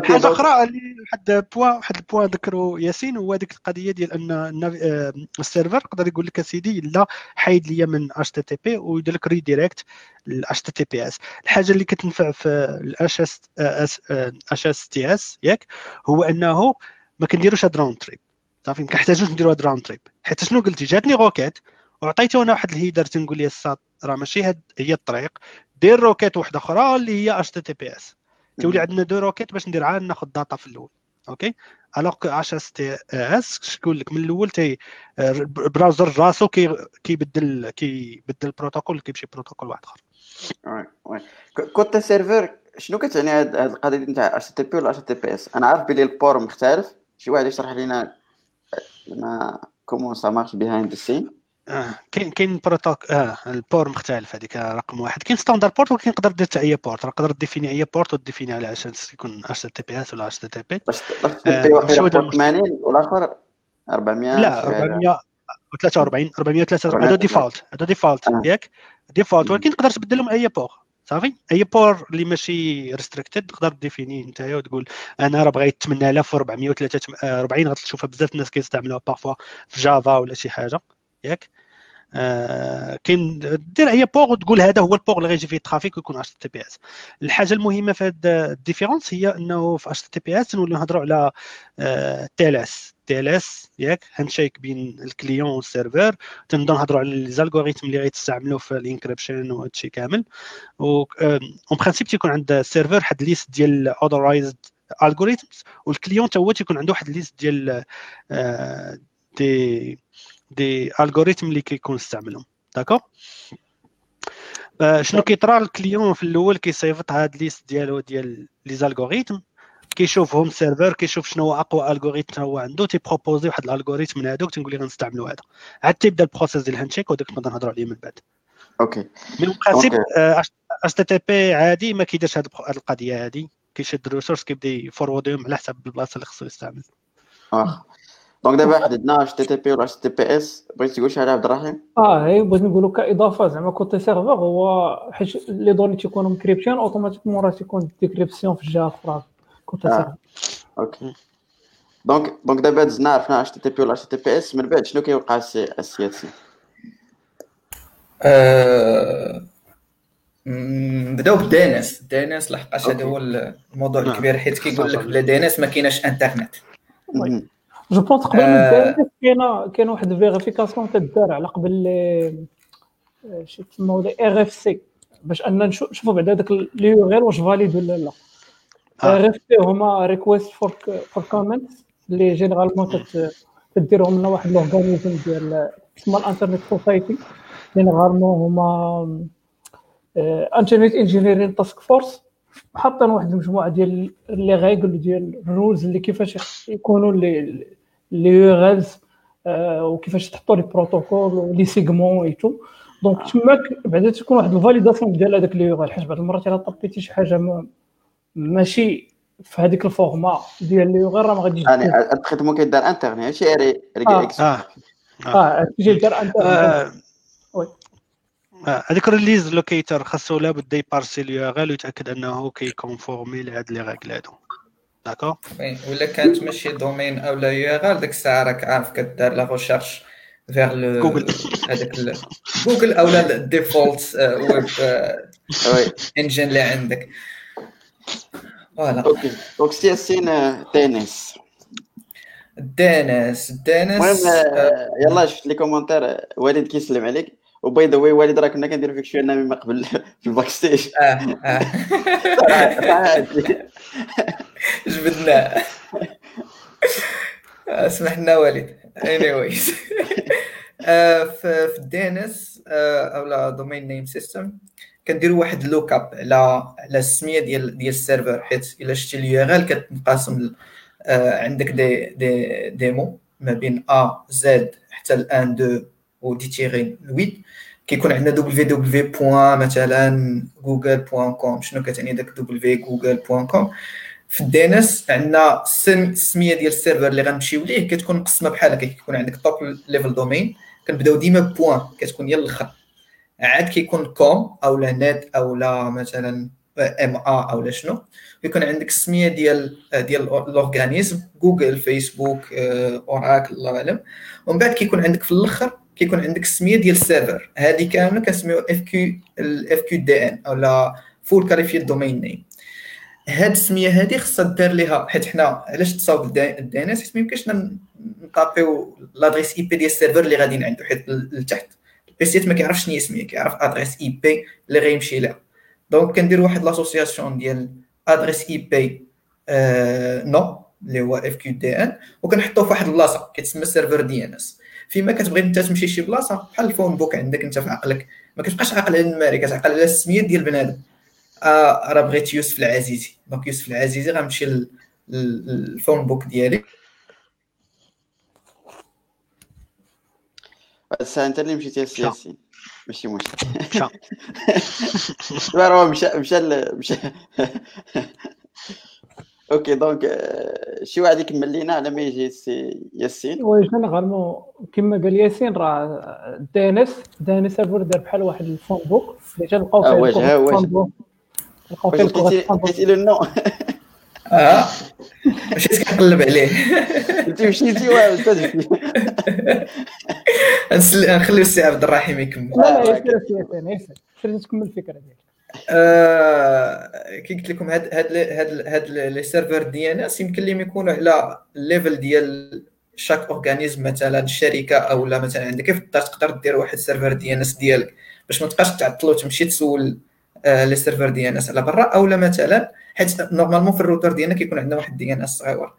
حاجة أخرى اللي واحد بوا واحد البوا ذكروا ياسين هو هذيك القضية ديال أن آه، ال serveur يقدر يقول لك اسيدي لا حيد ليا من HTTP ويدير لك ريديريكت اتش تي تي بي اس الحاجة اللي كتنفع في ال HS HSTS ياك هو أنه ما كنديروش هاد round trip صافي ما كنحتاجوش نديرو هاد round trip حيت شنو قلتي؟ جاتني requête وعطيته أنا واحد ال header تنقول لي الساط راه ماشي هاد هي الطريق. دير requête واحدة أخرى اللي هي اتش تي تي بي اس تولي عندنا deux requêtes باش ندير عاد ناخذ data في الأول. OK؟ alors que HSTS شكون لك من الأول تي ال browser راسو كي كيبدل كيبدل البروتوكول كيمشي بروتوكول واحد آخر. كنت serveur شنو كتعني هاد القضية نتاع HTTP ولا HTTPS؟ أنا عارف بلي ال port مختلف. شي واحد يشرح لينا ما comment ça marche behind the scene آه. كاين كاين protoc- آه ال port مختلف هذيك رقم واحد. كاين standard port ولكن تقدر دير أي port. تقدر définir أي port و définir على عشان يكون HTTPS ولا HTTP باش تبي 80 والآخر 400 لا 443 443 هذا default هذا default ياك؟ default ولكن تقدر تبدلهم أي port. صافي؟ أي port اللي ماشي restricted تقدر définir أنت وتقول أنا راه بغيت 8443 غتشوفها بزاف الناس كيستعملوها parfois في Java ولا شي حاجة. ياك. آه كاين دير اي بوغ وتقول هذا هو البوغ اللي غيجي فيه ال trafic ويكون HTTPS الحاجة المهمة في هذا ال différence هي إنه في HTTPS نوليو نهضروا على تي ال اس تي ال اس ياك handshake بين ال client وال serveur تنبداو نهضروا على les algorithmes اللي غيتستعملوا في ال encryption وهادشي كامل. و en principe تيكون عند ال serveur واحد liste ديال authorized algorithms وال client تا هو تيكون عنده واحد liste ديال des des algorithmes اللي كيكون استعملهم. D'accord شنو كيطرا ال client في الأول كيصيفط هاد liste ديالو ديال les algorithmes كيشوفهم serveur كيشوف شنو هو أقوى algorithme هو عنده تي proposer واحد ال algorithme من هذوك تنقول لي غنستعملوا هذا. عاد تيبدا ال process ديال ال handshake وداك نقدر نهضروا عليه من بعد. OK mais principe HTTP عادي ما كيديرش هاد القضية هادي. كيشد ال ressource كيبدا ي forwardيهم على حسب البلاصة اللي خصو يستعمل. آه donc دابا حددنا HTTP ولا HTTPS بغيتي تقول شي حاجة عبد الرحيم؟ آه هي بغيت نقولوا كإضافة زعما côté serveur هو حيت les données تيكونوا م cryptées automatiquement راه تيكون décryption في الجهة الاخرى côté آه. serveur. OK. donc donc دابا دزنا عرفنا HTTP ولا HTTPS من بعد شنو كيوقع السي السياسي آه، نبداو بال DNS. ال DNS لحقاش هذا هو الموضوع نعم. الكبير حيت كيقول لك بلا DNS ما كايناش إنترنت. جو بونس قبل آه. من كاينة كاين واحد vérification تدار على قبل لي شي تسموا les RFC باش أن نشو- نشوفوا بعدا داك ال UR- واش valide ولا لا آه. RFC هما request for for comment اللي généralement تديرهم لنا واحد ال organisme ديال تسمى ال Internet Society généralement هما Internet Engineering Task Force حاطين واحد المجموعه ديال les règles ديال ال rules اللي كيفاش يكونوا لي لي يو وكيفاش تحطوا les protocoles و les segments et tout donc تماك بعدا تكون واحد validation ديال هذاك les U- حيت بعض المرات الا tapيتي شي حاجة ما ماشي في هذيك الفورما ديال لي يو راه ما غاديش يعني التريتمون كيدار انترني ماشي ري ري آه. إكس آه. آه تجي دار انت وي. آه، هذيك الريليز لوكيتر خاصو لابد يبارسي اليو ار ال ويتأكد أنه كيكونفورمي لهاد لي ريغل هادو. داكور وي، ولا كانت ماشي دومين أو لا يو ار ال ديك الساعة راك عارف كدار لا ريشيرش فيغ لو جوجل. هذاك ال- جوجل أو لا الديفولت ويب وي انجن اللي عندك فوالا أوكي دونك ان اس ان ان اس المهم يلا شفت لي كومونتير آه، والد كيسلم عليك وباي ذا واي والد راه كنا كنديرو فيك شوية نامي ما قبل في الباك ستيج آه آه جبدناه آه، سمح لنا والد. Anyways. آه، في الدي ان اس أو لا دومين نيم سيستم كنديروا واحد لوك اب على على السمية ديال ديال السيرفر حيت إلا شتي اليو إر إل كتنقسم آه، عندك دي دي ديمو ما بين ا زد حتى ال 1 2 و دي تيري 8 كيكون عندنا دبليو بوان مثلا جوجل بوان كوم شنو كتعني داك دبليو جوجل بوان كوم في الدي ان اس عندنا السم- السميه ديال السيرفر اللي غنمشيو ليه كتكون مقسمه بحال هكا. كيكون عندك توب level domain كنبداو ديما point كتكون هي الأخر. عاد كيكون com أو لا نت أو لا مثلا MA أو لا شنو. يكون عندك السميه ديال ديال ال organisme Google Facebook Oracle الله أعلم. ومن بعد كيكون عندك في الأخر كيكون عندك السميه ديال ال serveur. هذه كاملة كنسميو FQ ال FQDN أو لا full qualified domain name هاد السمية هذه خصها دار ليها حيت حنا علاش تصاوب ال DNS؟ حيت ما يمكنش ن taperيو l'adresse IP ديال ال serveur اللي غاديين عنده حيت لتحت. ال PC ما كيعرفش شنو هي سميه كيعرف adresse IP اللي غيمشي لها. donc كندير واحد l'association ديال adresse IP نو اللي هو FQDN وكنحطوه في واحد البلاصه كتسمى serveur DNS فيما كتبغي أنت تمشي شي بلاصة بحال ال phone book عندك أنت في عقلك. ما كتبقاش عاقل على النمري كتعقل على السمية ديال بنادم. آه راه بغيت يوسف العزيزي. donc يوسف العزيزي غنمشي لل- لل- لل phone book ديالي. الساعة أنت اللي مشيتي السي ياسين ماشي مشكل مشى. راه مشى مشى. okay donc آه، شي واحد يكمل لينا على ما يجي السي ياسين؟ oui généralement كما قال ياسين راه ال DNS ال DNS server دار بحال واحد ال phone book اللي تلقاو آه، فيه واش- واش. book تلقاو فيه واش لقيتي ال phone book لقيتي له ال nom. آه. مشيت كنقلب عليه. انت مشيتي واه أستاذ نسل- نخليو السي عبد الرحيم يكمل. لا لا ياسين ياسين ياسين سير تكمل الفكرة ديالك آه، كي قلت لكم هاد هاد هاد هاد les serveurs DNS يمكن لهم يكونوا على ال level ديال chaque organisme مثلا الشركة أو لا مثلا عندك كيف تقدر دير واحد ال serveur DNS ديالك باش ما تبقاش تعطل وتمشي تسول آه، les serveurs DNS على برا؟ أو لا مثلا حيت normalement في الروتر ديالنا كيكون عندنا واحد DNS صغير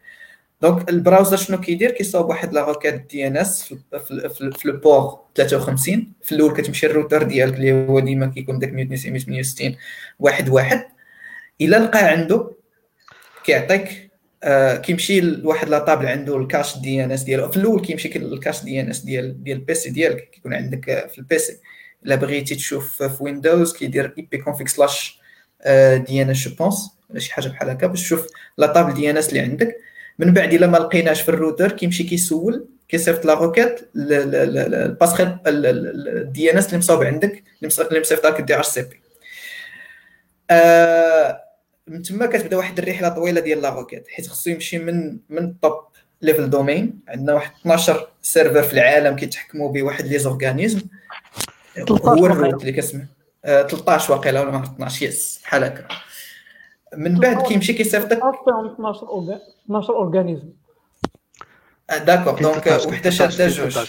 donc ال browser شنو كيدير؟ كيصاوب واحد la requête DNS في ال port 53 في الأول كتمشي الروتر ديالك اللي هو ديما كيكون داك 192 168 واحد واحد. إلا لقى عنده كيعطيك آه كيمشي لواحد la table عنده ال cache DNS ديالو. في الأول كيمشي الكاش دي ان اس ديال ديال ال PC ديالك كيكون عندك في ال PC إلا بغيتي تشوف في Windows كيدير اي بي كونفيك سلاش دي ان اس جو بونس ولا شي حاجة بحال هكا باش تشوف la table DNS اللي عندك. من بعد إلا ما لقيناش في الروتر كيمشي كيسول كيصيفط la requête ال passerelle ال DNS اللي مصاوب عندك اللي مصيفط لك DHCP. من تما كتبدا واحد الرحلة طويلة ديال la requête حيت خصو يمشي من من ال top level domain عندنا واحد 12 serveur في العالم كيتحكموا به واحد les organismes. هو ال root اللي كسمه 13 واقيلا ولا 12 يس بحال هكا. من بعد كيمشي كيصيفط لك 12 12 organismes. d'accord. donc وحده شاده جوج.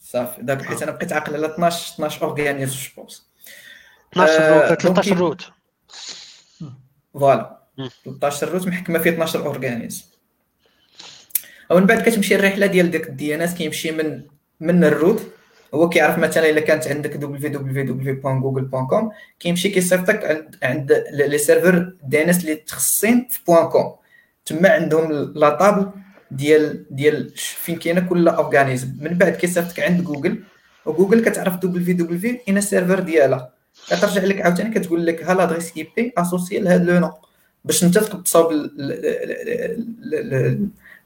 صافي. داك حيت أنا بقيت عاقل على 12 12 أورغانيزم je pense 12 root 13 root. voilà. 13 root محكمة فيه 12 organismes. ومن بعد كتمشي الرحلة ديال ديك ال DNS كيمشي من من ال root هو كيعرف مثلا الا كانت عندك www.google.com كيمشي كيصيفطك عند les serveurs DNS اللي تخصصين في com تما عندهم la table ديال ديال فين كاينة كل organisme من بعد كيصيفطك عند جوجل وجوجل كتعرف www اين ال serveur ديالها كترجع لك عاوتاني كتقول لك ها l'adresse IP associée لهذا le nom باش انت تصاوب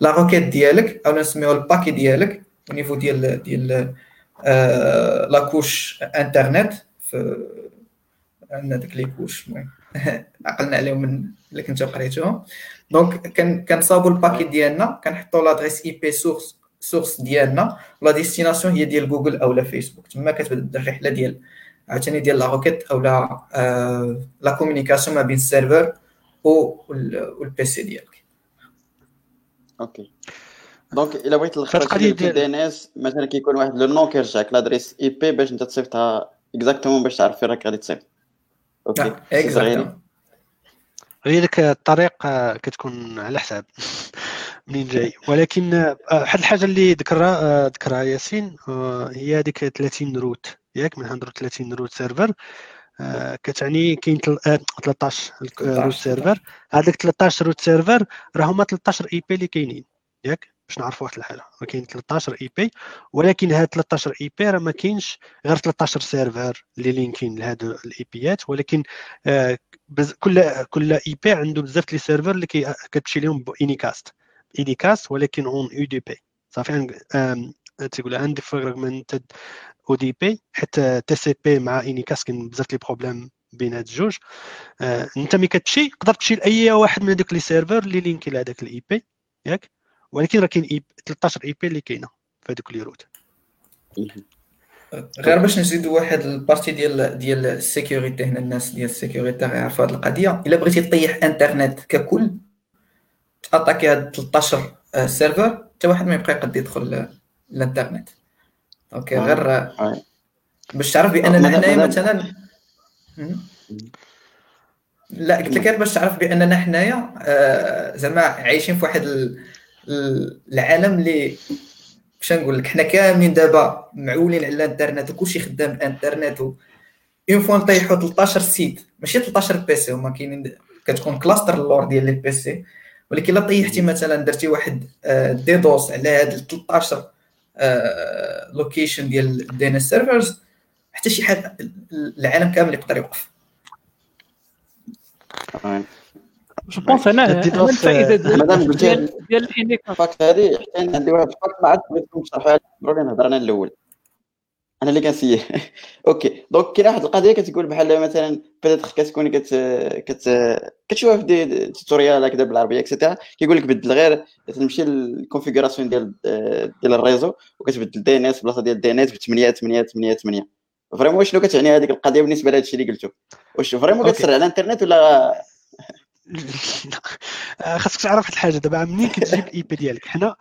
la requête ديالك أو نسميوها ال paquet ديالك au niveau ديال ديال la couche internet في عندنا ديك les couches المهم عقلنا عليهم من اللي كنتو قريتوهم. donc كنصاوبوا ال paquet ديالنا كنحطوا l'adresse IP source source ديالنا. la destination هي ديال جوجل أو لا فيسبوك تما كتبدا الرحلة ديال عاوتاني ديال la requête أو la communication ما بين ال serveur وال PC ديالك. okay donc الا بغيت تلخص DNS مثلا كيكون واحد le nom كيرجعك l'adresse IP باش انت تصيفطها exactement باش تعرف فين راك غادي تصيفط okay exactement هي ديك الطريق كتكون على حساب منين جاي. ولكن واحد الحاجة اللي ذكرها ذكرها ياسين هي هذيك 30 root. ياك من 130 root server. كتعني كاين 13 root server. هذاك 13 root server راه هما 13 IP اللي كاينين. ياك؟ باش نعرفوا واحد الحاجة كاين 13 IP ولكن هاد 13 IP راه ما كاينش غير 13 serveur اللي linkés لهاد ال IP ات ولكن آه كل كل IP عنده بزاف les serveurs اللي كتمشي لهم ب anycast anycast ولكن en UDP صافي تيقول عندي fragmented UDP حتى TCP مع anycast كاين بزاف les problèmes بين هاد الجوج آه انت ملي كتمشي تقدر تمشي لأي واحد من هذوك les serveurs اللي linké لهذاك ال IP ياك؟ ولكن راه كاين 13 IP اللي كاينة في هذوك les root. غير باش نزيدوا واحد ال partie ديال ديال ال sécurité هنا الناس ديال ال sécurité غيعرفوا هذه القضية. إلا بغيتي طيح إنترنت ككل ت attaquer هاد 13 serveur حتى واحد ما يبقى يقدر يدخل الإنترنت. okay غير باش تعرف باننا حنايا مثلا لا قلت لك باش تعرف باننا حنايا زعما عايشين في واحد العالم اللي باش نقول لك حنا كاملين دابا معولين على الانترنت وكلشي خدام الانترنت و une fois نطيحوا 13 sites. ماشي 13 PC هما كاينين كتكون cluster اللور ديال les PC ولكن الا طيحتي مثلا درتي واحد DDoS على هاد 13 location ديال DNS servers حتى شي حاجة العالم كامل يقدر يوقف. je pense أنا الفائده ديال ديال ال fact هذه حتى عندي واحد. ال fact ما عرفتش بغيتكم تشرحوها ضروري نهضر أنا الأول. أنا اللي كنسيه okay. donc كاين واحد القضية كتقول بحال مثلا بدات كتكون كت كت كتشوفها في des tutoriels هكذا بالعربية et cetera كيقول لك بدل غير تمشي لل configuration ديال ديال ال réseau وكتبدل DNS بلاصة ديال DNS ب 8 8 8 8 vraiment شنو كتعني هذيك القضية بالنسبة لهذا الشيء اللي قلتو؟ واش vraiment كتسرع على الإنترنت ولا آه، خاصك تعرف واحد الحاجة. دابا منين كتجيب ال IP ديالك؟ حنا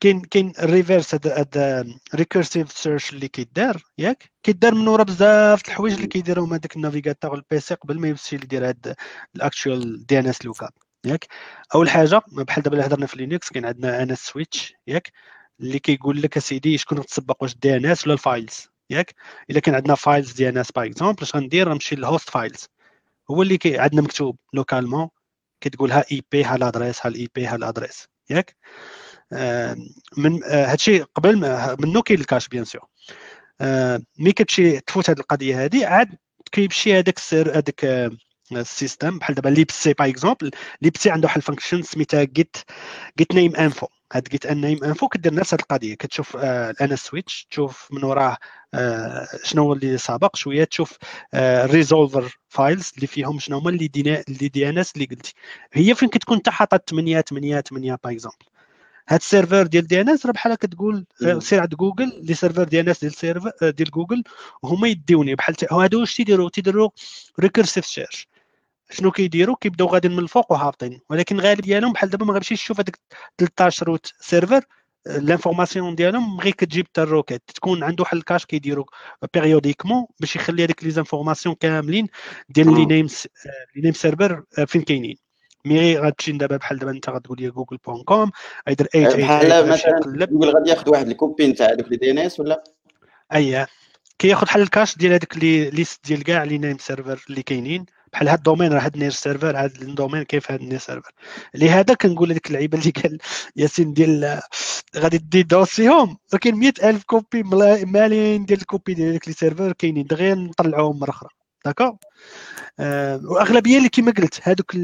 كاين كاين ال reverse هذا recursive search اللي كيدار ياك؟ كيدار من ورا بزاف الحوايج اللي كيديرهم هذاك ال navigateur ال PC قبل ما يمشي يدير هاد ال actual DNS lookup ياك؟ أول حاجة بحال دابا اللي هضرنا في Linux كاين عندنا NS switch ياك؟ اللي كيقول لك أسيدي شكون غتسبق واش DNS ولا ال files ياك؟ إلا كان عندنا files DNS par exemple اش غندير؟ نمشي لل host files هو اللي كي عندنا مكتوب localement كتقول ها IP ها l'adresse ها ال IP ها l'adresse ياك؟ من آه هادشي قبل منو كاين ال cache bien sûr. mais كتمشي تفوت هاد القضية هادي عاد كيمشي هذاك السير هذاك آه ال système بحال دابا libc par exemple libc عنده واحد ال function سميتها get getnameinfo هاد getnameinfo كدير نفس هاد القضية كتشوف آه switch تشوف من وراه آه شنو هو اللي سابق شوية تشوف ال resolver files اللي فيهم شنو هما اللي دي اللي DNS اللي قلتي. هي فين كتكون انت حاطط 8 8 8 par exemple هاد ال serveur ديال DNS راه بحال كتقول سير عند Google les serveurs DNS ديال serveur ديال جوجل وهما يديوني بحال هادو واش تيديروا تيديروا recursive search شنو كيديروا؟ كيبداو غاديين من الفوق وهابطين. ولكن الغالب ديالهم بحال دابا ما غيمشيش يشوف هذاك 13 root server l'information ديالهم غير كتجيب حتى ال requête. تكون عنده واحد cache كيديروا périodiquement باش يخلي هذيك les informations كاملين ديال les name les name server فين كاينين. mais غتمشي دابا بحال دابا انت غتقول لي Google point com يدير 8 بحال مثلا جوجل غادي ياخذ واحد ال copies نتاع هذوك les DNS ولا؟ اييه كياخذ بحال ال cache ديال هذوك les listes ديال كاع les name server اللي كاينين. بحال هاد domaine راه هاد name server هاد domaine كيف هاد name server. لهذا كنقول هذيك اللعيبة اللي قال ياسين ديال غادي DDoS يهم. راه كاين 100000 copie ملايين ديال ال copies ديال هذاك les serveurs كاينين. دغيا نطلعوهم مرة أخرى. d'accord آه وأغلبية اللي كما قلت هذوك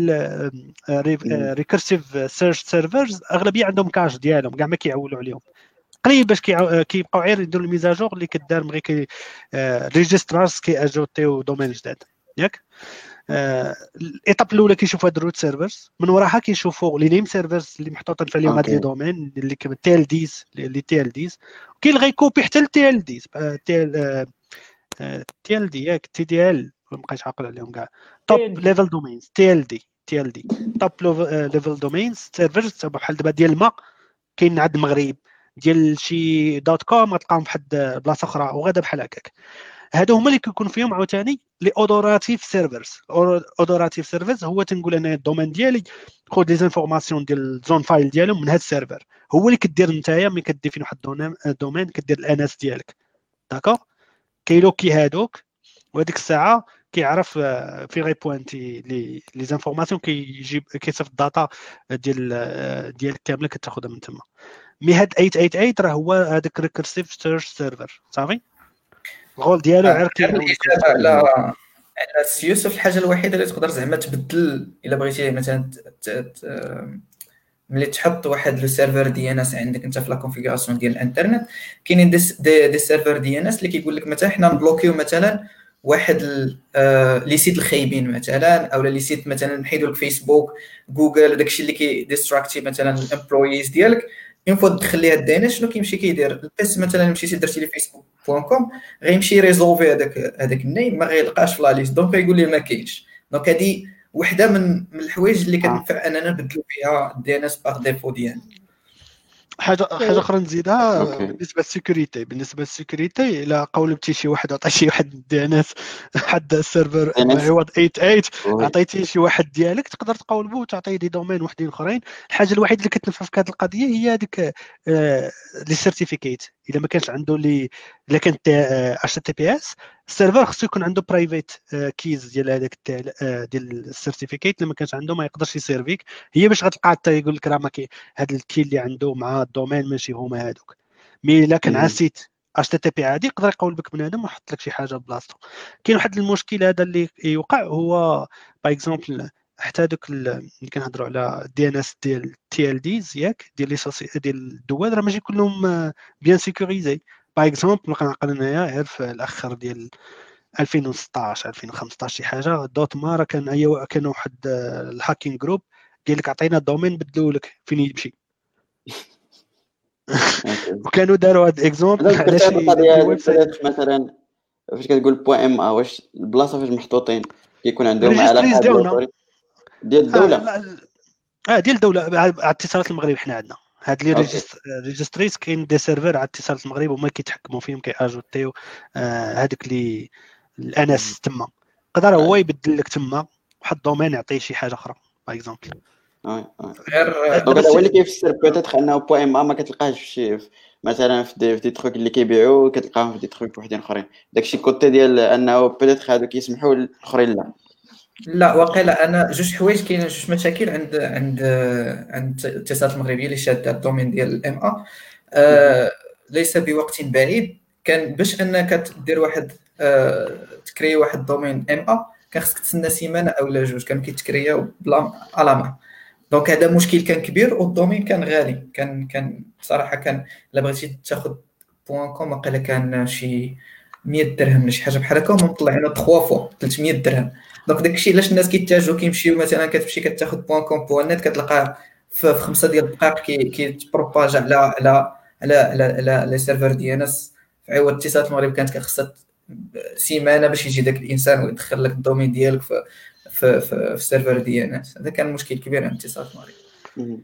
recursive search servers أغلبية عندهم cache ديالهم كاع ما كيعولوا عليهم. قليل باش كيبقاو غير يديروا ال mises à jour اللي كدار مغي كي registrars كي ajout يو domaines جداد. ياك؟ ال étape الأولى كيشوفوا هاد ال root servers من وراها كيشوفوا les name servers اللي محطوطين فيهم هاد les domaines اللي كما TLDs اللي TLDs. كاين اللي غي copier حتى ال TLDs. TL TLD ياك TDL ما بقيتش عاقل عليهم كاع. top level domains TLD TLD. top level domains servers بحال دابا ديال ال ma كاين عند المغرب. ديال شي dot com غتلقاهم فواحد بلاصة أخرى وغادا بحال هكاك. هادو هما اللي كيكون فيهم عاوتاني les authoritative servers authoritative servers هو تنقول أنا ال domaine ديالي خذ les informations ديال ال zone file ديالهم من هاد ال serveur هو اللي كدير نتايا ملي ك définir واحد domaine كدير ال NS ديالك. داكوغ كيلوكي هادوك وهذيك الساعة كيعرف في غي بوانتي لي لي زانفورماسيون كيجيب كيصيفط الداتا ديال ديالك كاملة كتاخذها من تما. مي هاد 888 راه هو هذاك ريكرسيف سيرش سيرفر صافي؟ الغول ديالو غير على على يوسف الحاجة الوحيدة اللي تقدر زعما تبدل إلا بغيتي مثلا ملي تحط واحد لو سيرفر دي ان اس عندك أنت في لا كونفيغوراسيون ديال الإنترنت كاينين des, des, des serveurs DNS اللي كيقول لك مثلا حنا ن bloqu يو مثلا واحد les sites الخايبين مثلا أو les sites مثلا نحيدوا لك Facebook Google داكشي اللي كي distracter مثلا ال employés ديالك. une fois تدخل ليها الدي شنو كيمشي كيدير ال PC مثلا مشيتي درتي لي Facebook point com غيمشي résolver هذاك هذاك ال name ما غيلقاش في la liste donc غيقول لي ما كاينش donc هذه وحده من من الحوايج اللي كتنفع اننا نبدلو فيها ال DNS par défaut ديالنا حاجة حاجة أخرى نزيدها بالنسبة لل sécurité بالنسبة لل sécurité إلا قولبتي شي واحد عطى شي واحد DNS حد serveur عوض 88 عطيتي شي واحد ديالك تقدر تقولبو وتعطيه des domaines وحدين أخرين. الحاجة الوحيدة اللي كتنفع في هذه القضية هي هذيك les certificats. إلا ما كانش عنده لي الا كانت HTTPS ال serveur خصو يكون عنده private keys ديال هذاك ديال ال certificat اللي ما كانش عنده ما يقدرش ي servi ك هي باش غتلقى حتى يقول لك راه ما كاين هذا ال key اللي عنده مع ال domaine ماشي هما هذوك mais إلا كان site HTTP عادي يقدر يقول بك بنادم ويحط لك شي حاجة بلاصتو. كاين واحد المشكل هذا اللي يوقع هو par exemple حتى هذوك اللي كنهضروا على DNS ديال TLDs ياك ديال لي ديال الدول راه ماشي كلهم bien sécurisés par exemple نبقى نعقل انايا غير في الأخر ديال 2016 2015 شي حاجة. dot ma راه كان أي كان واحد ال hacking group قال لك عطينا الدومين بدلوا لك فين يمشي. وكانوا داروا هاد اكزومبل مثلا؟ فاش كتقول بوان ام ا واش البلاصة فاش محطوطين؟ كيكون عندهم علاقة ديال الدولة. آه آه ديال الدولة على اتصالات المغرب حنا عندنا. هاد اللي أوكي. ريجستريت كاين دي سيرفر على اتصالات المغرب هما كيتحكموا فيهم كياجوتيو آه، هذوك اللي الاناس تما. يقدر هو يبدل لك تما واحد ال domaine يعطيه شي حاجة أخرى par exemple غير donc هذا هو اللي كيفسر peut-être انه point MA كتلقاهش في شي مثلا في دي, في des trucs اللي كيبيعوا كتلقاهم في دي تروك وحدين أخرين. داكشي côté ديال أنه peut-être هادو كيسمحوا الأخرين لا. لا واقيلا أنا جوج حوايج كاينين جوج مشاكل عند عند عند الاتصالات المغربيه اللي شاده ال domaine ديال ال MA. ليس بوقت بعيد. كان باش أنك دير واحد آه، تكري واحد ال domaine MA كان خصك تسنى سيمانة أو لا جوج كانوا كيتكرياو بلا علامه donc هذا مشكل كان كبير وال domaine كان غالي. كان كان بصراحة كان إلا بغيتي تاخذ point com كان شي 100 درهم ولا شي حاجة بحال هكا هما مطلعينه 3 fois 300 درهم. donc داكشي علاش الناس كيتجهوا كيمشيو مثلا كتمشي كتاخذ point com point net كتلقاه في خمسة ديال الدقائق كي كيت propage على على على على على les serveurs ديال NS. في عوض اتصالات المغرب كانت خصها سيمانة باش يجي داك الإنسان ويدخل لك ال domaine ديالك في في في, في ال serveur ديال NS. هذا كان مشكل كبير عند اتصالات المغرب.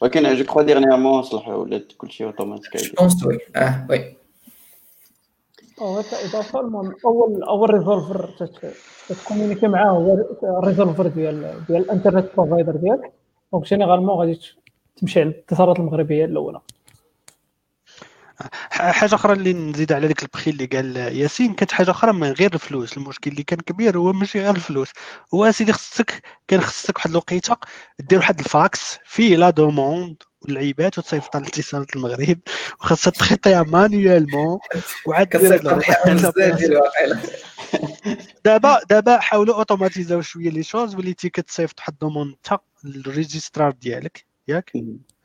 ولكن je crois dernièrement صلحوا ولات كلشي automatique. je pense oui آه oui. اول أول resolver تت- تت communiquer معاه هو ال resolver ديال ديال ال internet provider ديالك. donc généralement غادي تمشي على الاتصالات المغربية الأولى. حاجة أخرى اللي نزيد على ديك البخي اللي قال ياسين كانت حاجة أخرى من غير الفلوس. المشكل اللي كان كبير هو ماشي غير الفلوس. هو سيدي خصك كان خصك واحد الوقيتة دير واحد الفاكس فيه la demande والعيبات وتصيفط على اتصالات المغرب وخاصها ت traiter ها manuellement وعاد دابا دابا حاولوا automatisé او شوية les choses وليتي كتصيفط واحد ال demande تا ال registrar ديالك ياك؟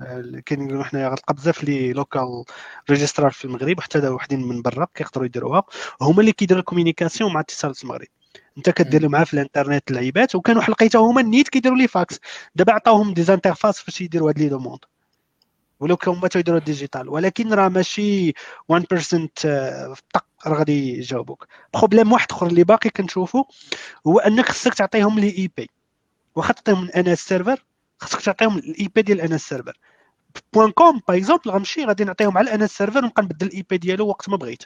آه، كاين يقولوا حنايا غنلقى بزاف les local registrars في المغرب حتى دا وحدين من برا كيقدروا يديروها. هما اللي كيديروا ال communication مع اتصالات المغرب. انت كدير معاه في الانترنت اللعيبات وكانوا واحد لقيتها هما النيت كيديروا les fax. دابا عطاوهم des interfaces باش يديروا هاد les demandes. ولو هما تيديروا digital ولكن راه ماشي 1% آه، طق راه غادي يجاوبوك. problème واحد أخر اللي باقي كنشوفو هو أنك خصك تعطيهم les IP. واخا تعطيهم NS server خصك تعطيهم ال IP ديال NS server. point com par exemple غنمشي غادي نعطيهم على NS server ونبقى نبدل ال IP ديالو وقت ما بغيت.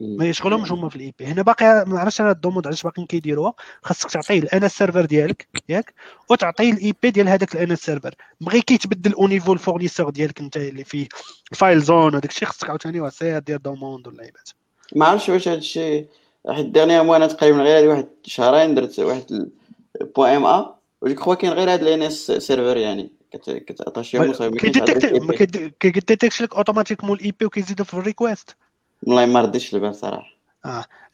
ما يشغلهمش هما في ال IP. هنا باقي ما عرفتش أنا ال demande علاش باقيين كيديروها؟ خاصك تعطيه ال NS server ديالك ياك؟ وتعطيه ال IP ديال هذاك ال NS server بغي كيتبدل au niveau ال fournisseur ديالك أنت اللي فيه ال file zone وداك الشيء خصك عاوتاني دير demande ولا عيبات ما عرفتش واش هذا الشيء. حيت dernièrement أنا تقريبا غير هذه واحد شهرين درت واحد point MA و je crois كاين غير هاد ال NS server يعني. كت- كت attacher هم وصافي ما كاينش كي détecte هاد ما ال IP. كيد- كي détecte ش لك automatiquement ال IP وكيزيدو في ال request والله ما رديتش البال صراحة.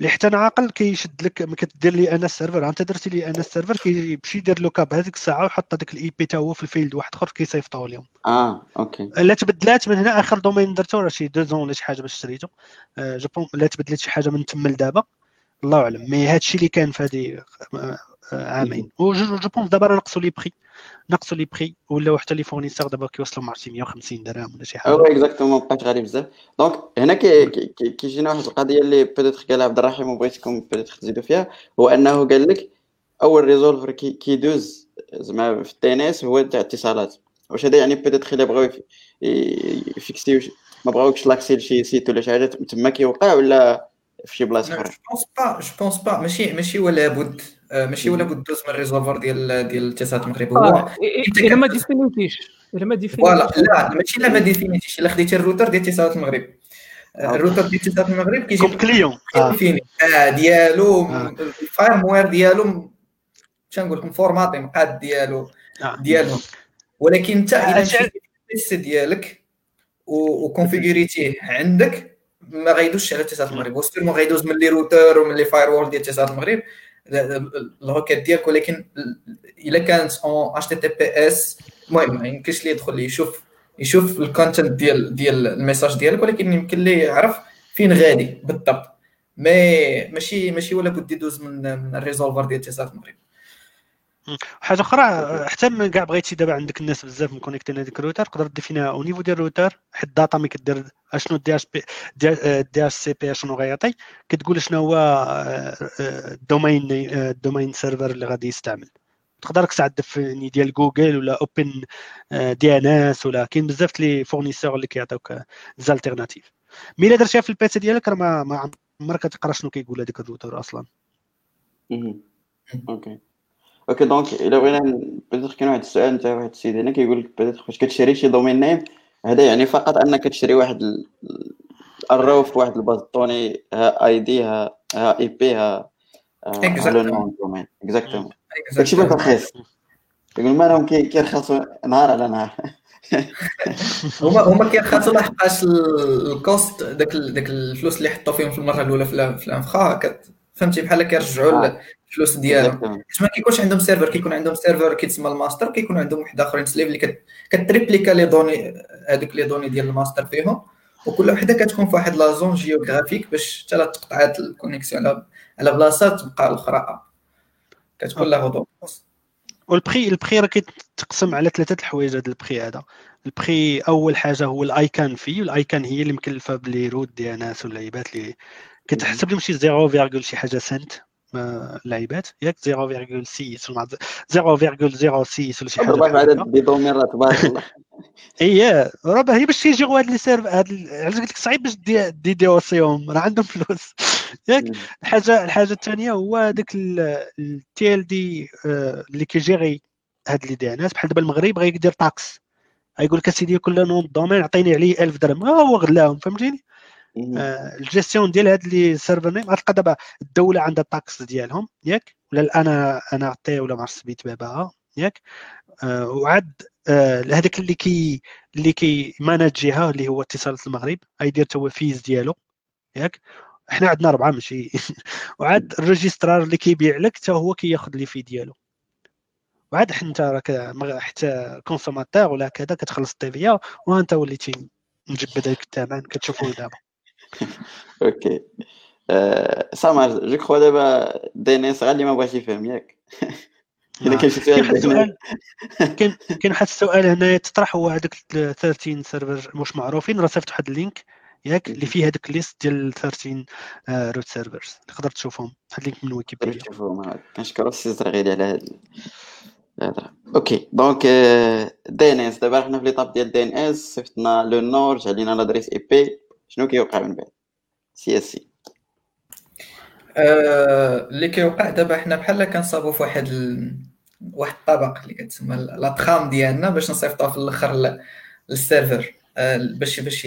اللي حتى أنا عاقل كيشد لك ملي كدير les NS serveurs. أنت درتي les NS serveurs كيمشي يدير lookup هذيك الساعة ويحط هذاك ال IP تا هو في ال field. واحد آخر كيصيفطوه لهم آه okay. لا تبدلات من هنا. آخر domaine درتو راه شي deux ans ولا شي حاجة باش شريتو. آه، je pense لا تبدلت شي حاجة من تما لدابا. الله أعلم. mais هادشي اللي كان في هذه آه، آه، عامين و je je pense دابا راه نقصوا les prix نقصوا les prix ولاو حتى les fournisseurs دابا كيوصلوا مع شي 150 درهم ولا شي حاجة. هو exactement بقات غالي بزاف. donc هنا كي- كي- كي- كيجينا واحد القضية اللي peut-être قالها عبد الرحيم وبغيتكم peut-être تزيدوا فيها هو أنه قال لك أول resolver كي- كيدوز زعما في إس هو تاع اتصالات. واش هذا يعني بيتيتر إلا بغاو يفيكسيو ما بغاوكش لاكسي لشي سيت ولا شي حاجة تما كيوقع ولا في شي بلاصه جو أخرى بونس با جو بونس با ماشي ماشي ولا بد آه، ماشي ولا بد دوز من الريزولفر ديال ديال الاتصالات المغرب هو آه، انت إلا ما ديفينيتيش إلا ما فوالا ديفينيتيش لا ماشي لا ما ديفينيتيش. إلا خديتي الروتر ديال اتصالات المغرب آه، الروتر ديال اتصالات المغرب كيجي كليون. آه. ديفيني آه، ديالو آه. ال firewall ديالو شنقول لكم formaté مقاد ديالو. ديالهم ولكن انت إلا مشيتي ديالك و configuré تيه عندك ما غيدوزش على اتصالات المغرب. وستير ما غيدوز من les routeurs ومن les firewalls ديال اتصالات المغرب. الهوكات ديالك ولكن إلا كانت اون اتش تي تي بي اس المهم ما يمكنش ليه يدخل يشوف يشوف ال content ديال ديال ال message ديالك ولكن يمكن ليه يعرف فين غادي بالضبط. mais ماشي ماشي ولا بد يدوز من من ال resolver ديال اتصالات المغرب. حاجة أخرى حتى من كاع بغيتي دابا عندك الناس بزاف م connecté ين هذيك الروتر تقدر définir ها au niveau ديال الروتر حيت ال data ملي كدير أشنو دي اش بي دي اش سي بي شنو غيعطي كتقول شنو هو ال domain ال domain server اللي غادي يستعمل. تقدر تستعد ديال جوجل ولا OpenDNS ولا كاين بزاف les fournisseurs اللي كيعطيوك alternatives mais إلا درتيها في ال PC ديالك راه ما, عمرك كتقرا شنو كيقول هذاك الروتور أصلا. okay. okay donc الا بغينا بدات كاين واحد السؤال نتا واحد السيد هنا كيقول لك بدات فاش كتشري شي domain name هذا يعني فقط أنك تشري واحد ال row في واحد ال base ها ID ها ها IP ها domaine exactement هادشي باش رخيص يقول مالهم كيرخصوا نهار على نهار. هما هما كيرخصوا لحقاش ال coût داك داك الفلوس اللي حطوا فيهم في المرة الأولى في ال infra فهمتي؟ بحال كيرجعوا الفلوس ديالهم. حيت ما كيكونش عندهم serveur كيكون عندهم serveur كيتسمى الماستر كيكون عندهم واحد أخرين slave اللي كت réplica les données هذوك les données ديال الماستر فيهم. وكل وحدة كتكون في واحد la zone géographique باش حتى تقطعات ال connexion على على بلاصه تبقى الأخرى. كتكون la redondance والبخي البخي راه كيتقسم على ثلاثة الحوايج هذا البخي هذا. البخي أول حاجة هو الايكان فيه والايكان هي اللي مكلفة بلي روت دي ان اس واللعيبات اللي كتحسب لهم شي 0, شي حاجة سنت لعيبات ياك 0.6 ولا 0.06 ولا شي حاجة ربع عدد دوميرات تبارك الله اي راه هي باش يجيو هاد لي سيرف هاد علاش قلت لك صعيب باش دي دي دي اوسيهم راه عندهم فلوس. ياك الحاجة الحاجة الثانية هو هذاك ال TLD اللي كيجيري هاد les DNS. بحال دابا المغرب بغا يدير taxe غيقول لك أسيدي كل nom domaine عطيني عليه 1000 درهم. ها هو غلاهم فهمتيني؟ آه، الجيستيون ديال هاد les server name غتلقى دابا الدولة عندها ال taxe ديالهم ياك؟ ولا أنا أنا عطي ولا ما سميت بابا ياك؟ آه وعاد آه هذاك اللي كي اللي كي manage يها اللي هو اتصالات المغرب غيدير تا هو fees ديالو ياك؟ حنا عندنا اربعه ماشي. وعاد ال registrar اللي كيبيع لك حتى هو كياخذ les fees ديالو. وعاد انت راك حتى consommateur ولا كذا كتخلص ال TVA وانت وليتي مجبد هذاك الثمن كتشوفوه دابا. OK ça marche je crois دابا DNS غير اللي ما بغاش يفهم ياك اذا كاين شي سؤال كاين كاين واحد السؤال هنا تطرح هو هذوك 13 serveur مش معروفين راه صيفط واحد ال link ياك اللي فيه هذاك ال liste ديال 13 root servers تقدر تشوفهم واحد ال link من ويكيبيديا تشوفهم كنشكرو السي زرغيلي على هذا OK donc DNS دابا حنا في l'étape ديال DNS صيفطنا le nom جا لينا l'adresse IP شنو كيوقع من بعد؟ سي إس سي. اللي كيوقع دابا حنا بحال كنصابو في واحد ال... واحد الطبق اللي كتسمى la trame ديالنا باش نصيفطوها في الأخر لل serveur. آه، باش باش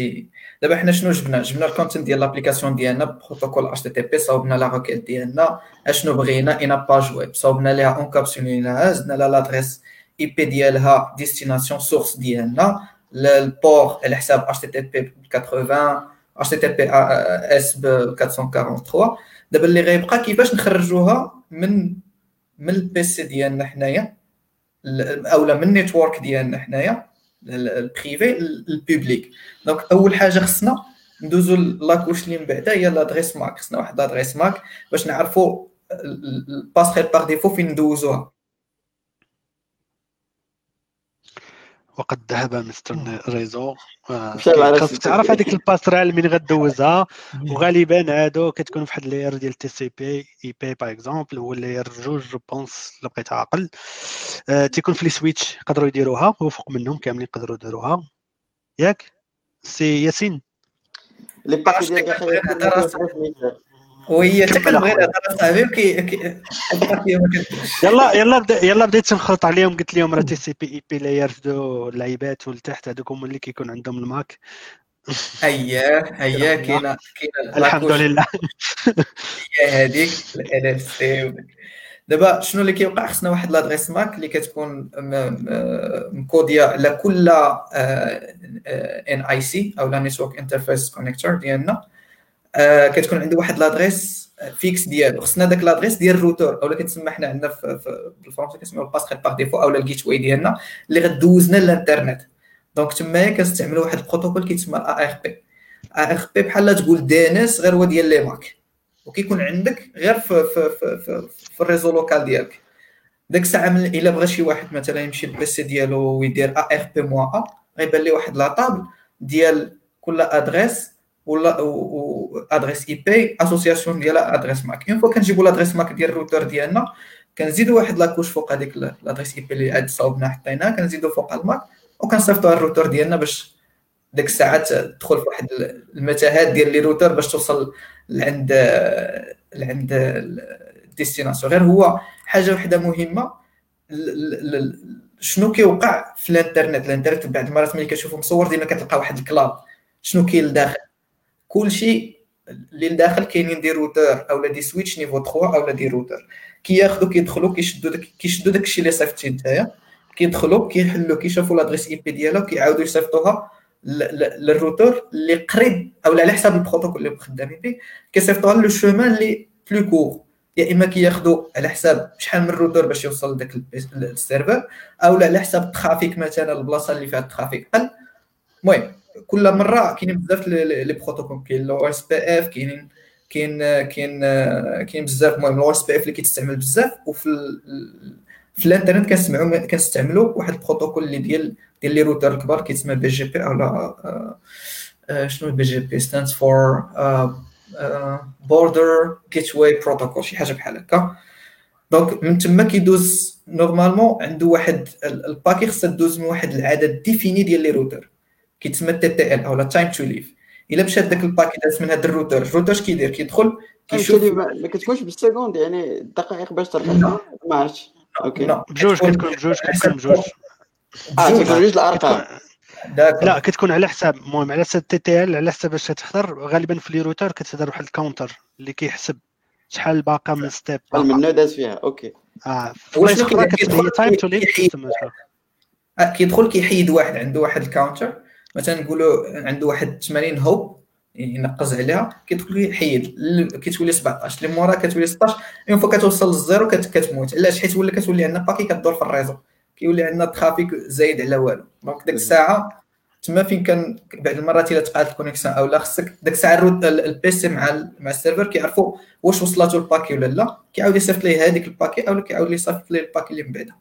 دابا حنا شنو جبنا؟ جبنا ال content ديال l'application ديالنا بروتوكول HTTP صاوبنا la requête ديالنا. أشنو بغينا؟ une page web صاوبنا ليها encapsul يناها زدنا لها l'adresse IP ديالها destination source ديالنا. ال port الحساب HTTP 80 اتش تي تي بي اس ب 443 دابا اللي غيبقى كيفاش نخرجوها من من ال PC ديالنا حنايا؟ أولا من النيتورك ديالنا حنايا البريفي البوبليك دونك أول حاجة خصنا ندوزو لاكوش اللي من بعدا هي لادريس ماك خصنا واحد لادريس ماك باش نعرفوا الباسخيل باغ ديفو فين ندوزوها. وقد ذهب مستر ريزو. خاصك تعرف هذيك الباسرال من غدوزها؟ وغالبا هادو كتكون في واحد لاير ديال تي سي بي اي بي باغ اكزومبل هو لاير جوج جو بونس اللي بقيت عاقل آه تيكون في لي سويتش يقدروا يديروها وفوق منهم كاملين يقدروا يديروها. ياك؟ سي ياسين. لي باسي ديال وهي حتى كنبغي نهضر صاحبي وكي يلا يلا بدا يلا بديت نخلط عليهم. قلت لهم راه تي سي بي إي بي لاير دو اللعيبات ولتحت هذوك هما اللي كيكون عندهم الماك. اييه اييه كاينة كاينة الحمد لله. هي هذيك ال RFC دابا شنو اللي كيوقع؟ خصنا واحد l'adresse MAC اللي كتكون م codé ية على كل NIC أو la network interface connector ديالنا. آه كتكون عنده واحد l'adresse fixe ديالو. خصنا داك l'adresse ديال الروتور اولا كتسمى حنا عندنا في, بالفرنسي كنسميو ال passerelle par défaut اولا ال gateway ديالنا اللي غدوزنا للإنترنت. donc تمايا كنستعملوا واحد البروتوكول كيتسمى ال ARP ARP بحال تقول DNS غير هو ديال les MAC وكيكون عندك غير في في في, في, في ال réseau local ديالك. داك الساعة من إلا بغى شي واحد مثلا يمشي لل PC ديالو ويدير ARP moins a غيبان ليه واحد la table ديال كل adresse ولا adresse IP association ديال adresse MAC une fois كنجيبوا l'adresse MAC ديال الروتر ديالنا كنزيدو واحد la couche فوق هذيك l'adresse IP اللي عاد صاوبنا حطيناها كنزيدو فوق ال MAC وكنصيفطوها الروتور ديالنا باش ديك الساعة تدخل في واحد المتاهات ديال les routeurs باش توصل لعند لعند ال destination غير هو حاجة وحده مهمه شنو كيوقع في الانترنت الانترنت بعض المرات ملي كتشوفو مصور ديما كتلقى واحد ال cloud شنو كاين لداخل كلشي اللي لداخل كاينين des routeurs أولا des switch niveau 3 أولا des routeurs كياخذوا كيدخلوا كيشدوا داك كيشدوا داكشي اللي صيفطتي نتايا. كيدخلوا كيحلوا كيشوفوا l'adresse IP ديالها وكيعاودوا يصيفطوها للروتور اللي قريب أو على حساب البروتوكول اللي خدامين به كيصيفطوها le chemin اللي plus court يا إما كياخذوا على حساب شحال من الروتور باش يوصل لذاك ال serveur أو على حساب ال trafic مثلا البلاصة اللي فيها ال trafic قل المهم كل مرة كاينين بزاف les protocoles كاين le OSPF كاينين كاين كاين كاين بزاف. المهم le OSPF اللي كيتستعمل بزاف وفي في الانترنت كنسمعوا كنستعملوا واحد البروتوكول اللي ديال ديال les routeurs الكبار كيتسمى BGP اولا شنو BGP؟ stands for Border Gateway Protocol شي حاجة بحال هكا. donc من تما كيدوز normalement عنده واحد ال paquet خصها دوز من واحد العدد défini ديال les routeurs كيتسمى TTL اولا time to live الا مشى داك ال paquet داز من هذا ال routeur ال routeur اش كيدير كيدخل كيشوف. ما كتكونش بال secondes يعني دقائق باش تربط ما عرفتش. OK. بجوج كتكون بجوج كتكون بجوج. آه كتكون بجوج الأرقام. لا كتكون على حساب المهم على حساب TTL على حساب باش تحضر غالبا في les routeurs كتهضر واحد ال counter اللي كيحسب شحال باقا من step شحال من داز فيها. OK. آه واش live كيدخل كيحيد واحد عنده واحد ال counter. مثلا نقولوا عنده واحد 80 hop ينقز عليها كيدخل يحيد كتولي 17 اللي مورا كتولي 16 une fois كتوصل لل zéro كتموت. علاش؟ حيت ولا كتولي عندنا paquet كدور في ال réseau. كيولي عندنا trafic زايد على والو. donc ديك الساعة تما فين كان بعض المرات إلا تقطع ال connexion أو لا خصك ديك الساعة ال PC مع مع ال serveur كيعرفوا واش وصلاتو ال paquet ولا لا. كيعاود يصيفط ليه هذيك ال paquet أو كيعاود يصيفط ليه ال paquet اللي من بعدها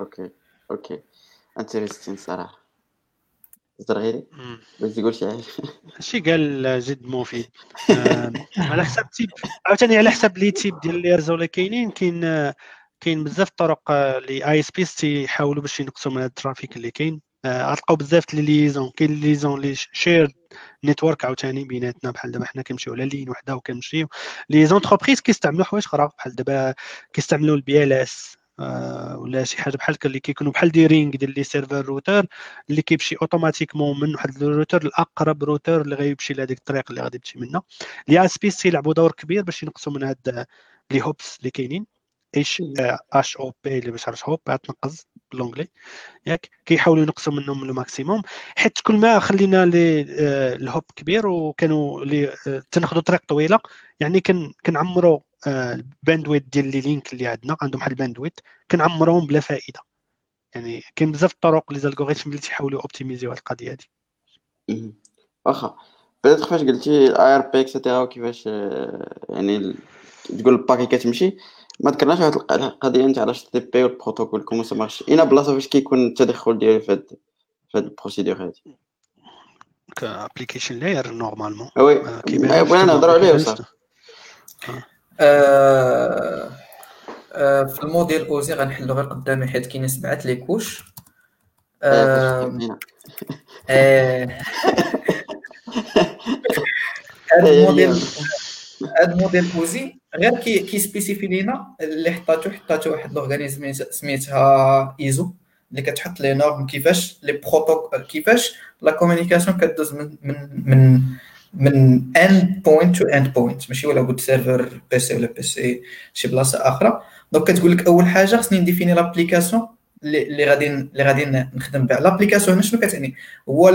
OK. OK. انتريستين صراحة. زرغيري باش تقول شي حاجة شي قال جد مفيد. آه، على حساب تيب. عاوتاني على حساب لي تيب ديال ليرز ولا كاينين كاين كاين بزاف الطرق اللي آي إس بي تيحاولوا باش ينقصوا من الترافيك اللي كاين. آه، غتلقاو بزاف لي ليزون كاين ليزون لي شير نيتورك عاوتاني بيناتنا بحال دابا حنا كنمشيو على لين وحده وكنمشيو. لي زونتربريز كيستعملوا حوايج أخرى بحال دابا كيستعملوا ال MPLS آه، ولا شي حاجة بحال اللي كيكونوا بحال des rings ديال les serveurs routeur اللي كيمشي automatiquement من واحد الروتر الاقرب روتر اللي غيمشي لهذيك الطريق اللي غادي تمشي منها les ISP تيلعبوا دور كبير باش ينقصوا من هاد les hops اللي كاينين. إيش؟ HOP اللي باش عرفت hop تنقص ب l'anglais ياك؟ كيحاولوا ينقصوا منهم ال maximum حيت كل ما خلينا les آه، ال hop كبير وكانوا les آه، تناخذوا طريق طويلة يعني كنعمروا ال bandwidth ديال les links اللي عندنا عندهم واحد ال bandwidth كنعمرهم بلا فائدة. يعني كاين بزاف الطرق les algorithmes اللي تيحاولوا أوبتيميزيو هذه القضية هذه واخا. بدات كيفاش قلتي ال ARP et cetera وكيفاش آه، يعني تقول ال paquet كتمشي ما ذكرناش واحد القضية نتاع ال HTTP والبروتوكول comment ça marche اين بلاصة فاش كيكون التدخل ديالي في هاد في هاد ال procédure هادي. ك application layer normalement oui. بغينا نهضروا عليه وصافي آه، آه، في ال modèle OSI غنحلو غير قدامي حيت كاينين سبعة les couches. آه، هذا الموديل هذا ال modèle OSI غير كي كيسبيسيفي لينا اللي حطاتو حطاتو واحد l'organisme سميتها إيزو اللي كتحط les normes كيفاش les protocoles كيفاش la communication كدوز من من من من end point to end point ماشي؟ ولا قلت serveur PC ولا PC شي بلاصة أخرى donc كتقول لك أول حاجة خصني نديفيني l'application اللي غادي اللي غادي نخدم بها. l'application هنا شنو كتعني؟ هو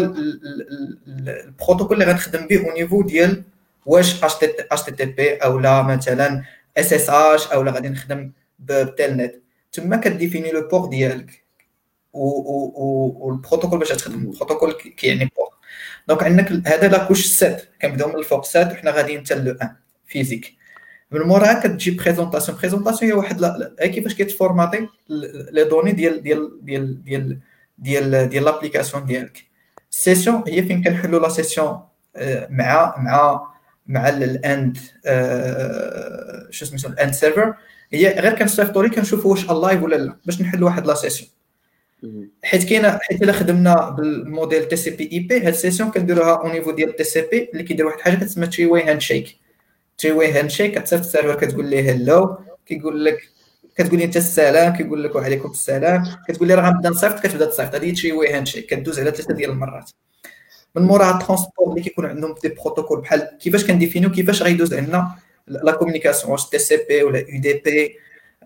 البروتوكول اللي غنخدم به au niveau ديال واش HTTP أو لا مثلا SSH أو لا غادي نخدم ب Telnet تما كديفيني le port ديالك. والبروتوكول باش تخدم. البروتوكول كيعني port donc عندك هذا la couche sept. كنبداو من الفوق sept وحنا غاديين حتى le 1 physique. من موراها كتجي présentation présentation هي واحد كيفاش كيتفورماتي les données ديال ديال ديال ديال ديال ديال l'application ديالك. ال session هي فين كنحلوا la session مع مع مع ال end شو سميتو ال end serveur هي غير كنصيفطوا ليه كنشوفوا واش ال live ولا لا باش نحلوا واحد la session حيت كاينة حيت الا خدمنا بال modèle TCP IP هاد ال session كنديروها au niveau ديال TCP اللي كيدير واحد الحاجة كتسمى تري واي هاند شيك تري واي هاند شيك كتصيفط ال serveur كتقول ليه hello كيقول لك كتقول لي أنت السلام كيقول لك وعليكم السلام كتقول لي راه غنبدا نصيفط كتبدا تصيفط. هذه three-way handshake كدوز على ثلاثة ديال المرات. من موراها ال transport اللي كيكون عندهم des protocoles بحال كيفاش كنديفينيو كيفاش غيدوز عندنا la communication واش TCP ولا UDP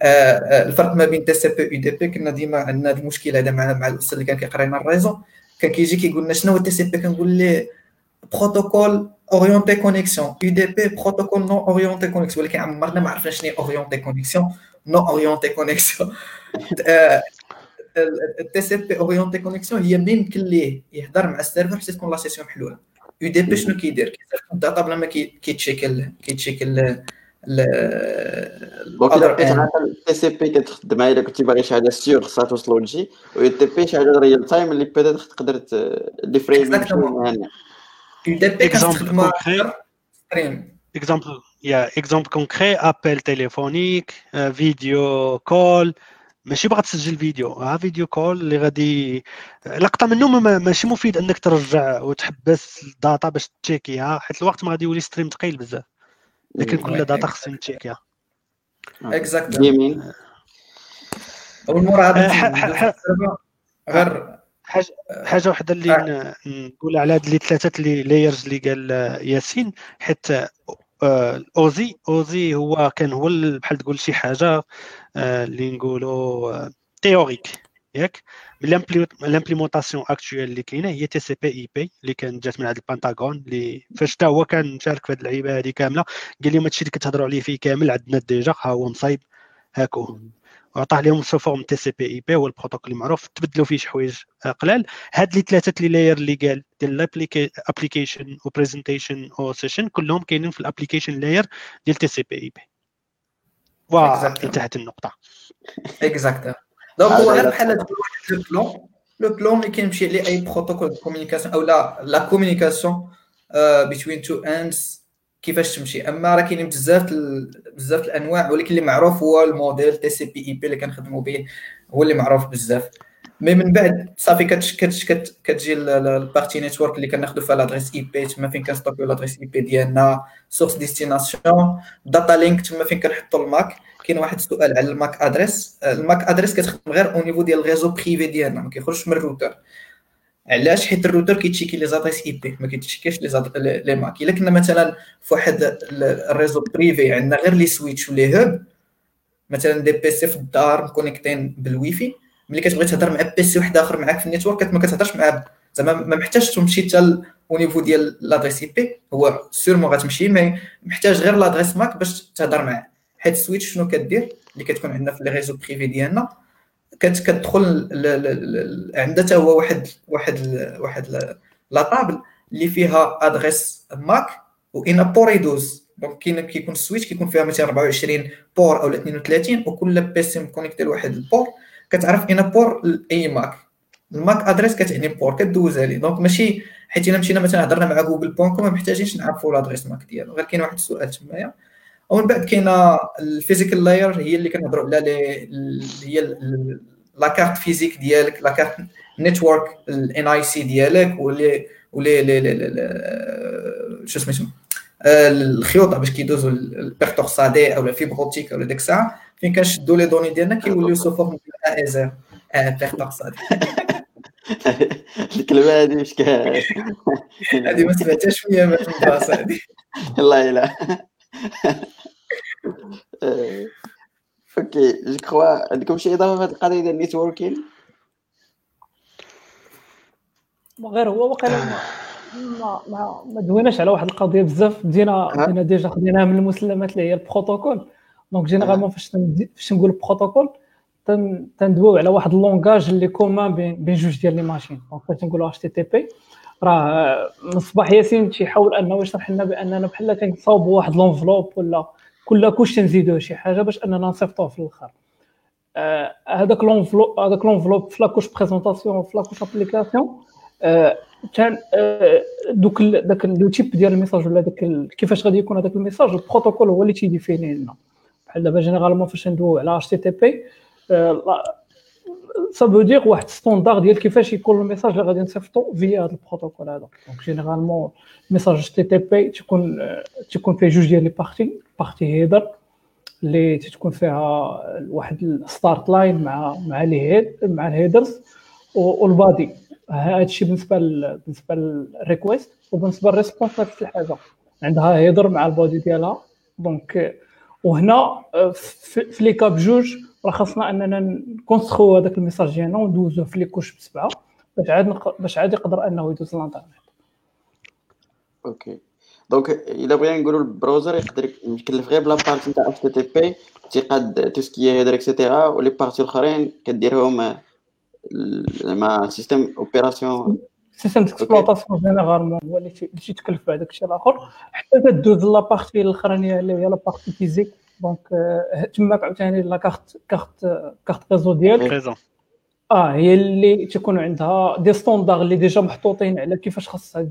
الفرق ما بين تي سي بي يو دي بي كنا ديما عندنا المشكل هذا مع مع الأستاذ اللي كان كيقرا لنا ال réseau كان كيجي كيقول لنا شنو هو TCP؟ كنقول ليه protocole orienté connexion UDP protocole non orienté connexion ولكن عمرنا ما عرفنا شنو هي orienté connexion non orienté connexion التي سي بي اورينتي كونيكسيون هي ملي يمكن ليه يهضر مع السيرفر حتى تكون لا سيسيون محلولة. يو دي بي شنو كيدير؟ كيصيفط الداتا بلا ما كيتشيك كيتشيك دونك الا بقيت عارف التي سي بي كتخدم الا كنتي باغي شي حاجة سيغ خصها توصل لوجي و تي بي شي حاجة ريال تايم اللي بيتيت تقدر ديفريم يو دي بي كتخدم اكزومبل يا اكزومبل كونكري ابل تليفونيك video call ماشي باغا تسجل فيديو ها video call اللي غادي لقطة منه ماشي مفيد إنك ترجع وتحبس ال data باش تشيكيها حيت الوقت ما غادي يولي stream ثقيل بزاف. لكن كل data خصني نتشيكيها exactement أول مرة غير حاجة حاجة وحدة اللي نقول على هاد اللي ثلاثة اللي لايرز اللي قال ياسين حيت OSI. OSI هو كان هو بحال تقول شي حاجة اللي نقولوا théorique ياك؟ l'implémentation actuelle اللي كاينة هي تي سي بي اي بي اللي كانت جات من عند البنتاغون اللي فاش حتى هو كان مشارك في هذه اللعيبه هذه كامله قال لهم هادشي اللي كتهضروا عليه فيه كامل عندنا déjà ها هو مصايب هاكو وعطاه لهم سو فورم تي سي بي اي بي هو البروتوكول المعروف تبدلوا فيه شي حوايج قلال هاد لي ثلاثة لي لاير اللي قال ديال ال application presentation أو session كلهم كاينين في ال application layer ديال تي سي بي اي بي وانتهت النقطه exact donc هو غير بحال واحد le plan le plan اللي كيمشي عليه اي protocole de communication أو لا la communication بين two ends كيفاش تمشي؟ أما راه كاينين بزاف بزاف الأنواع ولكن اللي معروف هو ال modèle TCP/IP اللي كنخدموا به هو اللي معروف بزاف. mais من بعد صافي كتجي ال partie network اللي كناخذوا فيها l'adresse IP تما فين كنستوكيو l'adresse IP ديالنا source destination data link تما فين كنحطوا ال MAC. كاين واحد السؤال على ال MAC adresse. ال MAC adresse كتخدم غير au niveau ديال ال réseau privé ديالنا ما كيخرجش من الروتر علاش؟ حيت الروتر كيتشيكي les adresses IP ما كيتشيكيش les ad... les MAC إلا كنا مثلا في واحد ال réseau privé عندنا غير les switch و les hubs مثلا des PC في الدار مكونيكتين بالويفي ملي كتبغي تهضر مع PC واحد آخر معاك في ال network ما كتهضرش معاه. زعما ما محتاجش تمشي حتى au niveau ديال l'adresse IP هو sûrement غتمشي mais محتاج غير l'adresse MAC باش تهضر معاه. حيت ال switch شنو كدير؟ اللي كتكون عندنا في les réseaux privés ديالنا كتدخل عندها حتى هو واحد واحد واحد la table اللي فيها adresse MAC un port يدوز donc كاين كيكون ال switch كيكون فيها مثلا 24 port أو 32 وكل PC مكونيكتي لواحد ال port كتعرف إن port أي MAC. ال MAC adresse كتعني port كدوزها لي. donc ماشي حيت إلا مشينا مثلا هضرنا مع Google point com ما محتاجينش نعرفوا l'adresse MAC ديالو. غير كاين واحد السؤال تمايا. ومن بعد كاينة ال physical layer هي اللي كنهضروا على اللي هي la carte physique ديالك la carte network الان اي سي ديالك ولي ولي شو سميتو الخيوط باش كيدوزوا البيرتور سادي أو الفيبروتيك أو ديك الساعة. فين كنشدوا لي دوني ديالنا كيوليو سو فورم ديال ا ازر بيرتور سادي الكلمة هذه مش هذه ما سمعتهاش شوية في الدراسه هذه والله لا. أوكي جو كخوا عندكم شي اضافه في هذه القضية ديال ال networking غير هو واقيلا ما ما ما دويناش على واحد القضية بزاف. بدينا بدينا déjà خديناها من المسلمات اللي هي البروتوكول. donc généralement فاش فاش نقول بروتوكول تندويو على واحد ال langage اللي commun بين بين جوج ديال les machines. donc فاش نقولوا HTTP راه من ياسين تيحاول أنه يشرح لنا بأننا بحال كنصاوبوا واحد l'enveloppe ولا كل couche تنزيدوه شي حاجة باش أننا نصيفطوه في الأخر. هذاك l'enveloppe هذاك l'enveloppe في la couche présentation في la couche application كان دوك داك le type ديال ال message ولا داك كيفاش غادي يكون هذاك ال message البروتوكول هو اللي تيديفيني لنا. بحال دابا généralement فاش ندويو على HTTP سا دير واحد standard ديال كيفاش يكون ال message اللي غادي نصيفطو فيا هذا البروتوكول هذا. donc généralement message HTTP تيكون تيكون فيه جوج ديال les parties partie header اللي تكون فيها واحد ال start line مع مع les head مع ال headers وال body هذا الشيء بالنسبة بالنسبة لل request وبالنسبه لل response نفس الحاجة. عندها header مع ال body ديالها. donc وهنا في les cas بجوج راه خاصنا اننا نكونستخو هذاك ال message ديالنا وندوزوه في les couches بسبعة باش عاد باش عاد يقدر انه يدوز للانترنت OK donc الا بغينا نقولوا ال browser يقدر يكلف غير ب la partie نتاع HTTP تيقاد tout ce qui header et cetera و les parties الاخرين كديرهم زعما système opération système d'exploitation généralement هو اللي تيتكلف بهذاك الشيء الآخر حتى تدوز la partie الاخرانيه اللي هي la partie physique donc تماك عاوتاني la carte carte carte réseau ديالك réseau آه هي اللي تيكون عندها des standards اللي déjà محطوطين على كيفاش خاصها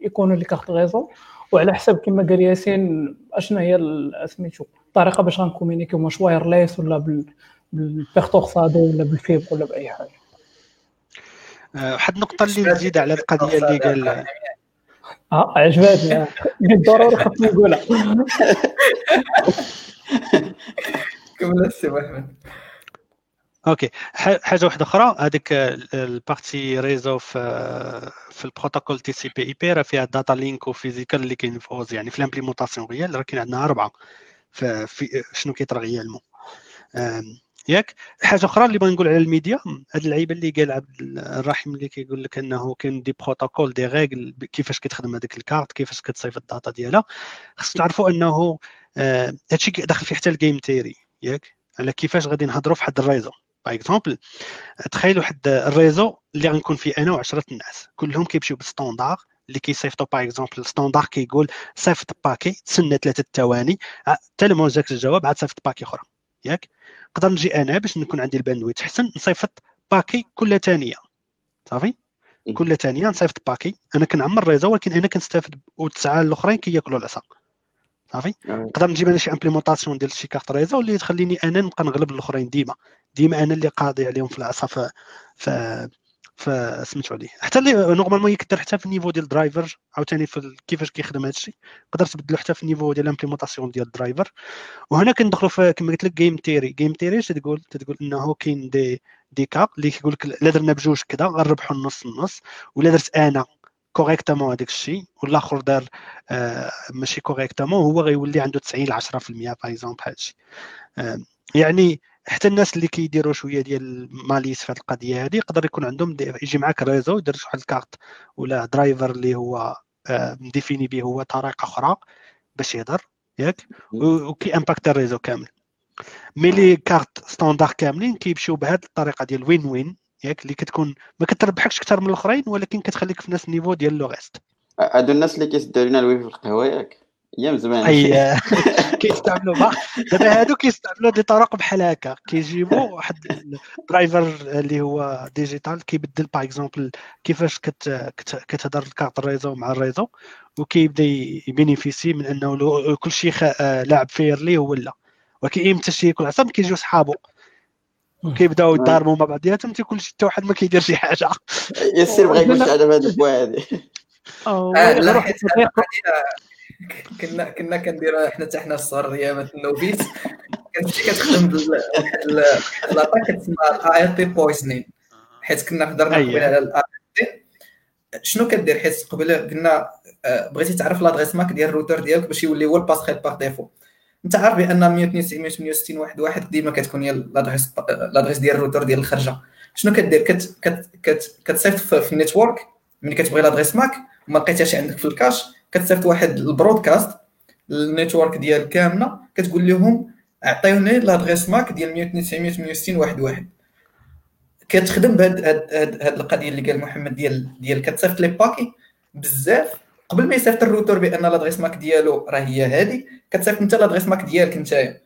يكونوا les cartes réseau وعلى حسب كما قال ياسين اشنا هي سميتو الطريقة باش غنكومينيكيو واش wireless ولا بال paires torsadées ولا بال fibre ولا بأي حاجة. واحد النقطة اللي نزيد على القضية اللي قال آه عجبتني ضروري خاصني نقولها. كمل السي احمد OK. حاجة واحدة أخرى. هذيك ال partie réseau في في ال protocole TCP/IP راه فيها data link و physical اللي كاين في OSI يعني في ال implémentation réelle راه كاين عندنا أربعة. في شنو كيطرا réellement ياك. حاجة أخرى اللي بغا نقول على الميديا هاد اللعيبة اللي قال عبد الرحيم اللي كيقول لك إنه كاين des protocoles des règles كيفاش كتخدم هذيك الكارت كيفاش كتصيفط ال data ديالها. خصنا نعرفوا إنه هادشي داخل فيه حتى ال game theory ياك. على كيفاش غادي نهضروا في حد ال réseau. par exemple تخيل واحد ال réseau اللي غنكون فيه أنا وعشرة الناس كلهم كيمشيو بال standard اللي كيصيفطوا par exemple ال standard كيقول صيفط paquet تسنى ثلاثة ثواني حتى لما جاك الجواب عاد صيفط paquet أخرى. ياك. نقدر نجي أنا باش نكون عندي ال bandwidth. حسن نصيفط paquet كل ثانية صافي؟ كل ثانية نصيفط paquet. أنا كنعمر ال réseau ولكن أنا كنستافد والتسعه الأخرين كياكلوا العصا. صافي؟ نقدر نجيب أنا شي implémentation ديال شي carte réseau اللي تخليني أنا نبقى نغلب الأخرين ديما. ديما أنا اللي قاضي عليهم في العصا ف ف فسميتو عليه حتى اللي normalement يقدر حتى في ال niveau ديال ال driver عاوتاني في كيفاش كيخدم هذا الشيء تقدر تبدلو حتى في ال niveau ديال ال implémentation ديال ال driver وهنا كندخلوا في كما قلت لك game theory game theory تقول؟ تقول إنه كاين دي دي كاب اللي كيقول لك لا درنا بجوج كذا غنربحوا النص النص ولا درت أنا correctement هذاك الشيء والآخر دار آه ماشي correctement هو غيولي عنده 90 ل 10% par exemple هذا الشيء يعني حتى الناس اللي كيديروا شوية ديال malice في هذه القضية هذه يقدر يكون عندهم يجي معك réseau يدير واحد الكارت ولا driver اللي هو م défini به هو طريقة أخرى باش يهضر ياك؟ وكي impacte ال réseau كامل. mais les cartes standard كاملين كيمشيو بهذه الطريقة ديال win win ياك؟ اللي كتكون ما كتربحكش أكثر من الأخرين ولكن كتخليك في نفس ال niveau ديال le reste هادو الناس اللي كيسدوا لنا الويف في القهوة ياك؟ أيام زمان. أي كيستعملوا دابا هادو كيستعملوا des طرق بحال هكا. كيجيبوا واحد ال driver اللي هو digital كيبدل par exemple كيفاش كت كتهضر ال carte ال réseau مع ال réseau وكيبدا ي bénéficier من أنه كل شيء لاعب fairly هو لا. ولكن إمتى شي يكون عصام كيجيو صحابو. كيبداو يضاربوا مع بعضياتهم تيكون شي حتى واحد ما كيدير شي حاجة. ياسر بغا يقول على هذا البوا هذه. حيت كنا كنا كندير حنا حتى حنا الصغر ايامات النوبيس كانت كتخدم بواحد لاطا كتسمى الاي تي بويزنين حيت كنا هضرنا قبيله على الاي تي. شنو كدير؟ حيت قبل قلنا بغيتي تعرف لادريس ماك ديال الروتر ديالك باش يولي هو الباسخيل باغ ديفو انت عارف بأن 192 168 واحد واحد ديما كتكون هي l'adresse l'adresse ديال الروتر ديال الخرجة. شنو كدير؟ كت كت كت كتصيفط في ال network ملي كتبغي l'adresse MAC وما لقيتهاش عندك في ال cache كتصيفط واحد ال broadcast ال network ديال كاملة كتقول لهم عطيوني l'adresse MAC ديال 192 168 واحد واحد. كتخدم بهاد هاد, هاد, هاد القضية اللي قال محمد ديال ديال كتصيفط les paquets. بزاف قبل ما يصيفط الروتور بأن l'adresse MAC ديالو راه هي هادي كتصيفط انت l'adresse MAC ديالك نتايا.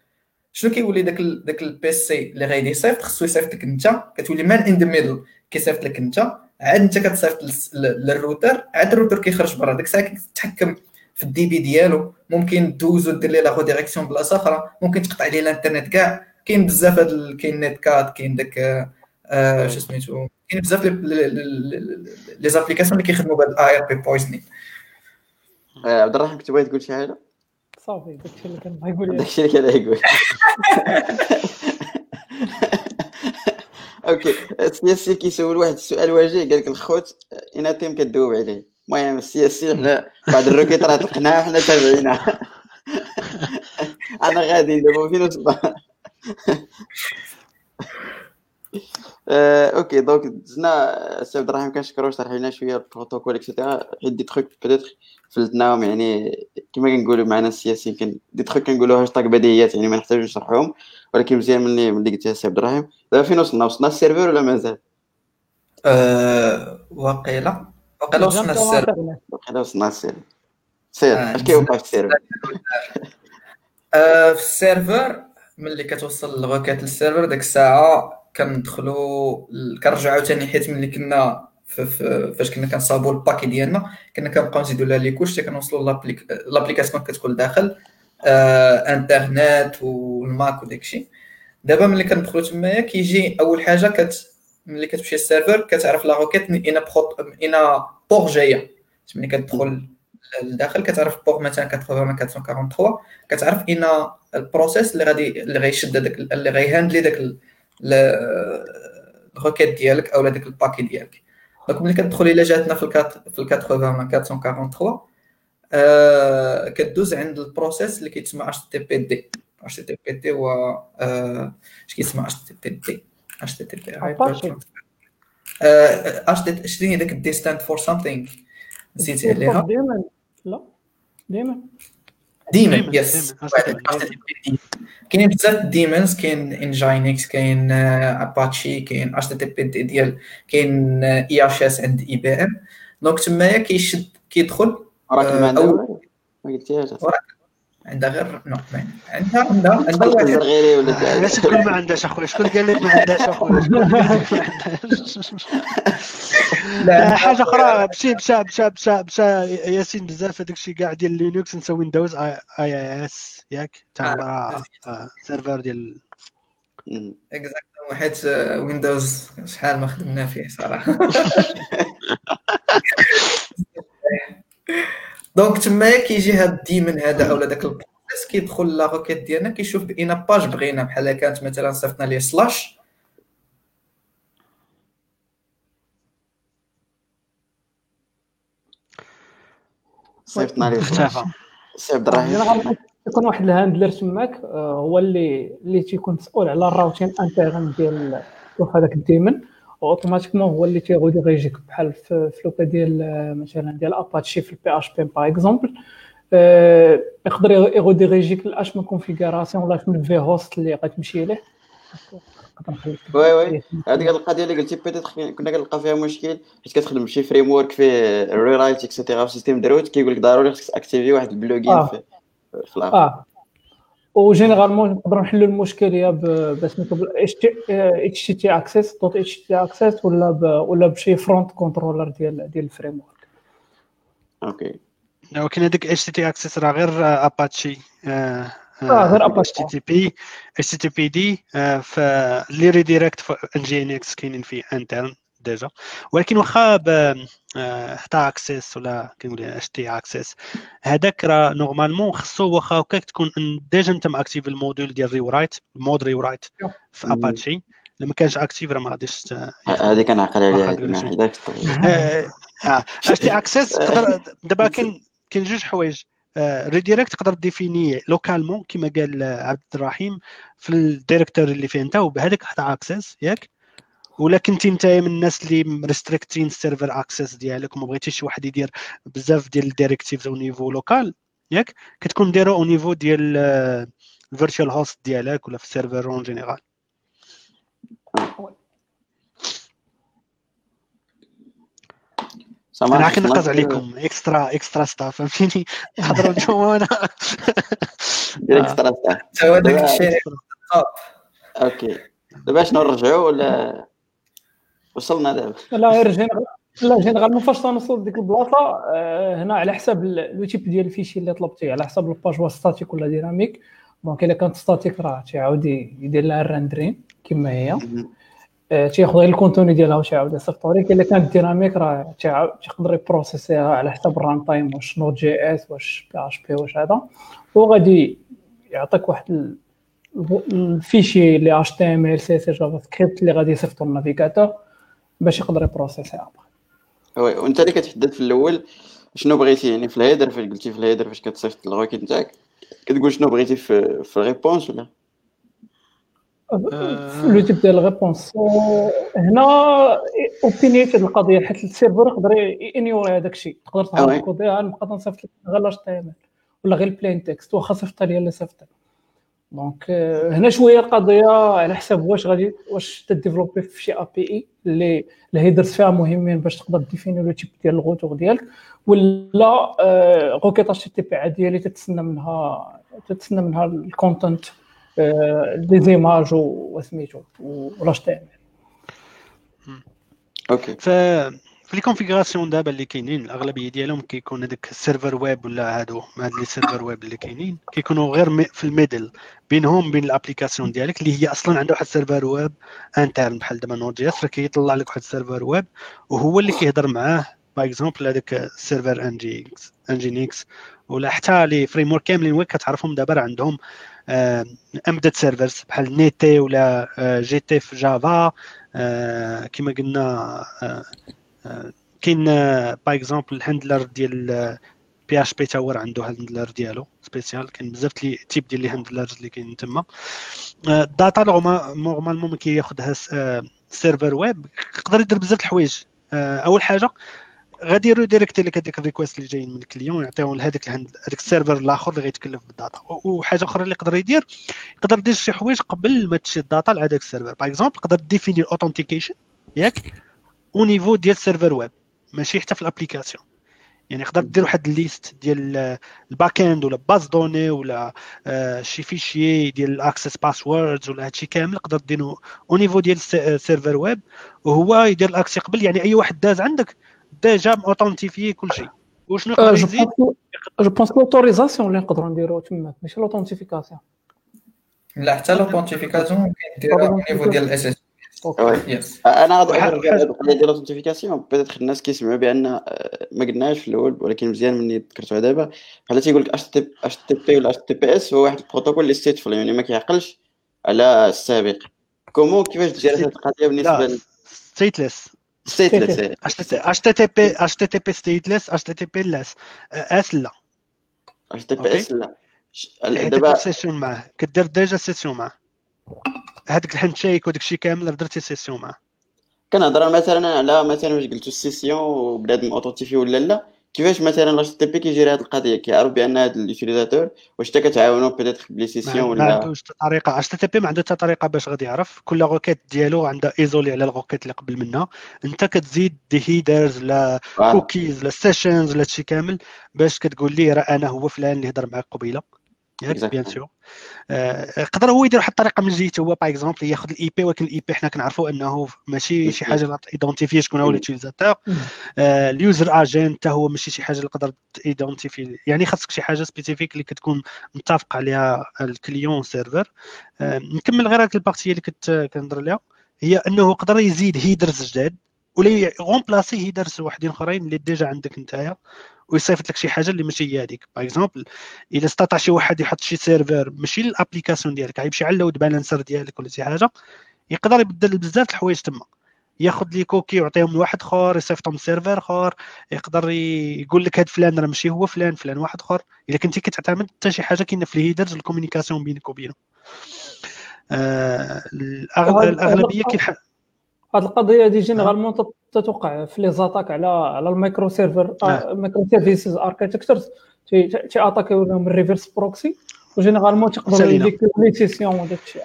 شنو كيولي داك داك ال PC اللي غادي يصيفط خصو يصيفط لك انت كتولي man in the middle كيصيفط لك انت عاد انت كتصيفط للروتر عاد الروتر كيخرج برا. ديك الساعة كتحكم في ال débit ديالو. ممكن دوز ودير ليه la redirection بلاصة أخرى. ممكن تقطع ليه الإنترنت كاع. كاين بزاف هاد كاين NetCut كاين داك آه، شو سميتو كاين بزاف les applications اللي كيخدموا بهاد ال ARP poisoning آه، عبد الرحيم كنت بغيت تقول شي حاجة؟ صافي داكشي اللي كان بغا يقول داكشي اللي كان يقول. أوكي السياسي كيسول واحد السؤال واجه قال لك الخوت اين تيم كدوب عليه المهم السياسي حنا بعد الروكيت راه طلقناها حنا تابعينها أنا غادي دابا فين وصلنا أوكي دونك دزنا سي عبد الرحيم كنشكرو شرح لنا شوية البروتوكول اكسيتيرا حيت دي تخوك بيتيتر فلتناهم يعني كما كنقولوا معنا السياسيين كان دي تخوك كنقولوا هاشتاغ بديهيات يعني ما نحتاجوش نشرحوهم ولكن مزيان ملي ملي قلتيها سي عبد الرحيم دابا فين وصلنا وصلنا السيرفر ولا مازال آه، واقيلا واقيلا وصلنا السر وقيلا وصلنا السيرفر سير آه، اش كيوقع في السيرفر آه، في السيرفر ملي كتوصل الغوكات للسيرفر ديك الساعة كندخلوا كنرجعوا ثاني حيت ملي كنا فاش كنا كنصاوبوا الباكي ديالنا كنا كنبقاو نزيدوا لها لي كوش حتى كنوصلوا لابليك لابليكاسيون كتكون داخل آه انترنت والماك وداكشي. دابا ملي كندخلوا تمايا كيجي أول حاجة كت ملي كتمشي للسيرفر كتعرف لا روكيت اين بخط اين بور جاية. ملي كتدخل لداخل كتعرف بور مثلا 80 443 كتعرف اين البروسيس اللي غادي اللي غيشد هذاك اللي غيهاندلي داك ال requête ديالك أو داك ال paquet ديالك. donc ملي كتدخل إلى جاتنا في الكات في ال 80 443 آه كدوز عند ال process اللي كيتسمى اتش تي بي دي اتش تي بي دي هو آه، اش كيتسمى اتش تي بي دي اتش تي بي. اتش تي شنو هي داك D stand for something نسيت عليها. daemon لا daemon daemon yes. كاين بزاف daemons كاين Nginx كاين اباتشي كاين httpd ديال كاين IHS عند IBM donc تمايا كيشد كيدخل راك؟ ما قلتيهاش عندها غير عندها عندها عندها قلت واحد. علاش تقول ما عندهاش اخويا شكون قال لك ما عندهاش اخويا شكون قال لك ما عندهاش لا، حاجة أخرى. مشي مشى مشى مشى مشى ياسين بزاف هذاك الشيء كاع ديال Linux نسى Windows IIS ياك؟ تاع آه. راه آه، serveur ديال. exactement حيت Windows شحال ما خدمنا فيه صراحة. donc تمايا كيجي هاد ال daemon هذا اولا داك ال process كيدخل la requête ديالنا كيشوف بأين page بغينا بحال كانت مثلا صيفطنا ليه slash صيفطنا ليه اختفى. سي عبد الرحيم. يكون واحد ال handler تماك آه، هو اللي اللي تيكون مسؤول على ال routing interne ديال هذاك ال daemon. automatiquement هو اللي تي redirige يك بحال في le cas ديال آه، مثلا ديال اباتشي في ال PHP par exemple يقدر ي redirige يك لأش من configuration ولا من في host اللي غتمشي ليه oui oui. هذيك القضية اللي قلتي peut-être كنا كنلقى فيها مشكل حيت كتخدم بشي framework فيه ال rewrite et cetera في système de route كيقول لك ضروري خصك activer واحد ال plugin آه. في الآخر آه. و généralement نقدروا نحلوا المشكل يا ب- بسميتو اتش تي تي اكسس دوت اتش تي اكسس ولا ب ولا بشي front controller ديال ديال ال framework OK ولكن هذاك htaccess راه غير اباتشي آه، غير اتش تي تي بي اتش تي تي بي دي فاللي ريديريكت ان جي ان إكس كاينين فيه interne déjà. ولكن واخا آه، htaccess ولا كنقول htaccess هذاك راه normalement خصو واخا هكاك تكون ان- déjà أنت م activé ال module ديال rewrite ال mod rewrite في مم. اباتشي لما كانش active راه ما غاديش هذه كنعقل عليها. htaccess تقدر دابا كاين كاين جوج حوايج. redirect تقدر définir localement كما قال آه، عبد الرحيم في ال directory اللي فيه أنت وبهذاك htaccess ياك؟ ولا كنتي انت من الناس اللي م restrict ين ال server access ديالك وما بغيتيش شي واحد يدير بزاف ديال ال directives au niveau local ياك؟ كتكون دايرو au niveau ديال ال virtual host ديالك ولا في ال serveur en général أنا كنقز عليكم. extra extra stuff فهمتيني؟ نحضروا نتوما دير extra stuff. OK. دابا شنو نرجعوا ولا وصلنا دابا لا غير général لا généralement فاش تنوصل لديك البلاصة. آه، هنا على حساب le type ديال ال fichier اللي طلبتيه على حساب ال page واش statique ولا dynamique. donc إلا كانت statique راه تيعاود يدير لها ال rendering كما هي. آه، تياخذ غير ال contenu ديالها وتيعاود يصيفطو لك إلا كانت dynamique راه تيقدر ي process يها على حساب ال runtime واش Node.js واش PHP واش هذا. وغادي يعطيك واحد ال fichier اللي اش تي ام ال سي اس جافا سكريبت اللي غادي يصيفطو ال navigateur باش يقدر ي process يها oui وأنت اللي كتحدد في الأول شنو بغيتي يعني في ال header فاش قلتي في ال header فاش كتصيفط ال requête نتاعك؟ كتقول شنو بغيتي في, في ال réponse ولا؟ le type ديال ال réponse. هنا opinion في هذه القضية حيت ال serveur يقدر ي ignorer هذاك الشيء. تقدر تهضر كودي نبقى نصيفط لك غير HTML ولا غير ال plain text واخا صيفط لي اللي صيفط donc هنا شوية القضية على حساب واش غادي واش ت développer في شي API اللي ال headers فيها مهمين باش تقدر définir le type ديال ال retour ديالك ولا requête HTTP عادية اللي تتسنى منها تتسنى منها ال content des images وسميتو ولا تي OK ف في ال configuration دابا اللي كاينين الأغلبية ديالهم كيكون هذاك ال serveur web ولا هادو هاد les serveurs web اللي كاينين كيكونوا غير في ال middle بينهم بين ال application ديالك اللي هي أصلا عندها واحد ال serveur web interne بحال دابا Node.js كيطلع لك واحد ال serveur web وهو اللي كيهضر معاه par exemple هذاك ال serveur Nginx Nginx ولا حتى les frameworks كاملين وين كتعرفهم دابا عندهم embedded servers بحال Netty ولا Jetty في Java كما قلنا كاين par exemple ال handler ديال PHP تاور عنده handler ديالو spécial. كاين بزاف les types ديال les handlers اللي كاين تما. ال data normalement ما كياخذها serveur web يقدر يدير بزاف الحوايج. أول حاجة غادي ي redirect ي لك هذيك ال requests اللي جايين من ال client يعطيهم لهذاك هذاك ال serveur الآخر اللي غيتكلف ب ال data وحاجه أخرى اللي يقدر يدير يقدر يدير شي حوايج قبل ما تمشي ال data لهذاك ال serveur par exemple يقدر définir ال authentication ياك. au niveau ديال ال serveur web ماشي حتى في ال application يعني يقدر دير واحد ال liste ديال ال backend ولا base de données ولا آه شي fichier ديال ال access passwords ولا هادشي كامل يقدر ديرو au niveau ديال ال serveur web وهو يدير ال accès قبل يعني أي واحد داز عندك déjà authentifié كل شيء. وشنو يقدر يزيد؟ je pense l'autorisation اللي نقدروا نديرو تما ماشي l'authentification لا حتى l'authentification ممكن ديرها au niveau ديال الـ SS أنا غادي القضية ديال الـ authentification peut-être الناس كيسمعوا بأن ما قلناهاش في الأول ولكن مزيان مني ذكرتوها دابا. بحال تيقول لك اش تي بي ولا اش تي بي اس هو واحد البروتوكول اللي stateful يعني ما كيعقلش على السابق. comment كيفاش دير هذه القضية بالنسبة ستيتليس ستيتليس اش تي تي بي اش تي تي بي ستيتليس اش تي تي بي لاس اس لا. اش تي بي اس لا. دابا سيسيون معاه كدير ديجا سيسيون معاه هذاك الهاند شيك وداك الشيء كامل درتي سيسيون معاه. كنهضر مثلا على مثلا واش قلتو السيسيون وبنادم اوتوتيفي ولا لا كيفاش مثلا لاش تي بي كيجيري هذه القضية؟ كيعرف بان هذا اليوتيليزاتور واش انت كتعاونو بيتيتر بلي سيسيون ولا؟ ما عندوش طريقة. اش تي بي ما عنده حتى طريقة باش غادي يعرف؟ كل روكيت ديالو عندها إيزولي على الروكيت اللي قبل منها أنت كتزيد des headers لا كوكيز لا sessions لا شي كامل باش كتقول ليه راه أنا هو فلان اللي هضر معاك قبيلة. ياك bien sûr. يقدر هو يدير واحد الطريقة من جهته هو par exemple ياخذ الـ IP ولكن الـ IP حنا كنعرفوا إنه ماشي شي حاجة identifie شكون هو الـ utilisateur الـ user agent حتى هو ماشي شي حاجة اللي تقدر identifier يعني خاصك شي حاجة spécifique اللي كتكون متفق عليها الـ client serveur نكمل غير هذيك الـ partie اللي كنت كنهضر عليها. هي إنه يقدر يزيد headers جداد ولا remplacer headers وحدين أخرين اللي déjà عندك نتايا. ويصيفط لك شي حاجة اللي ماشي هي هذيك par exemple إلا استطاع شي واحد يحط شي serveur ماشي الـ application ديالك غيمشي على الـ load balancer ديالك ولا شي حاجة يقدر يبدل بزاف الحوايج تما. ياخذ les cookies ويعطيهم لواحد آخر يصيفطهم serveur آخر يقدر يقول لك هاد فلان راه ماشي هو فلان فلان واحد آخر. إلا كنتي كتعتمد حتى شي حاجة كاينة في الـ headers الـ communication بينك وبينه. آه الأغلبية كيلحق هذه القضية هذه جينيرالمون تتوقع في لي زاتاك على على المايكرو سيرفر مايكرو سيرفيسز اركيتكتشرز تي اتاكيو لهم الريفرس بروكسي وجينيرالمون تقدروا يديكتيو لي سيسيون وداك الشيء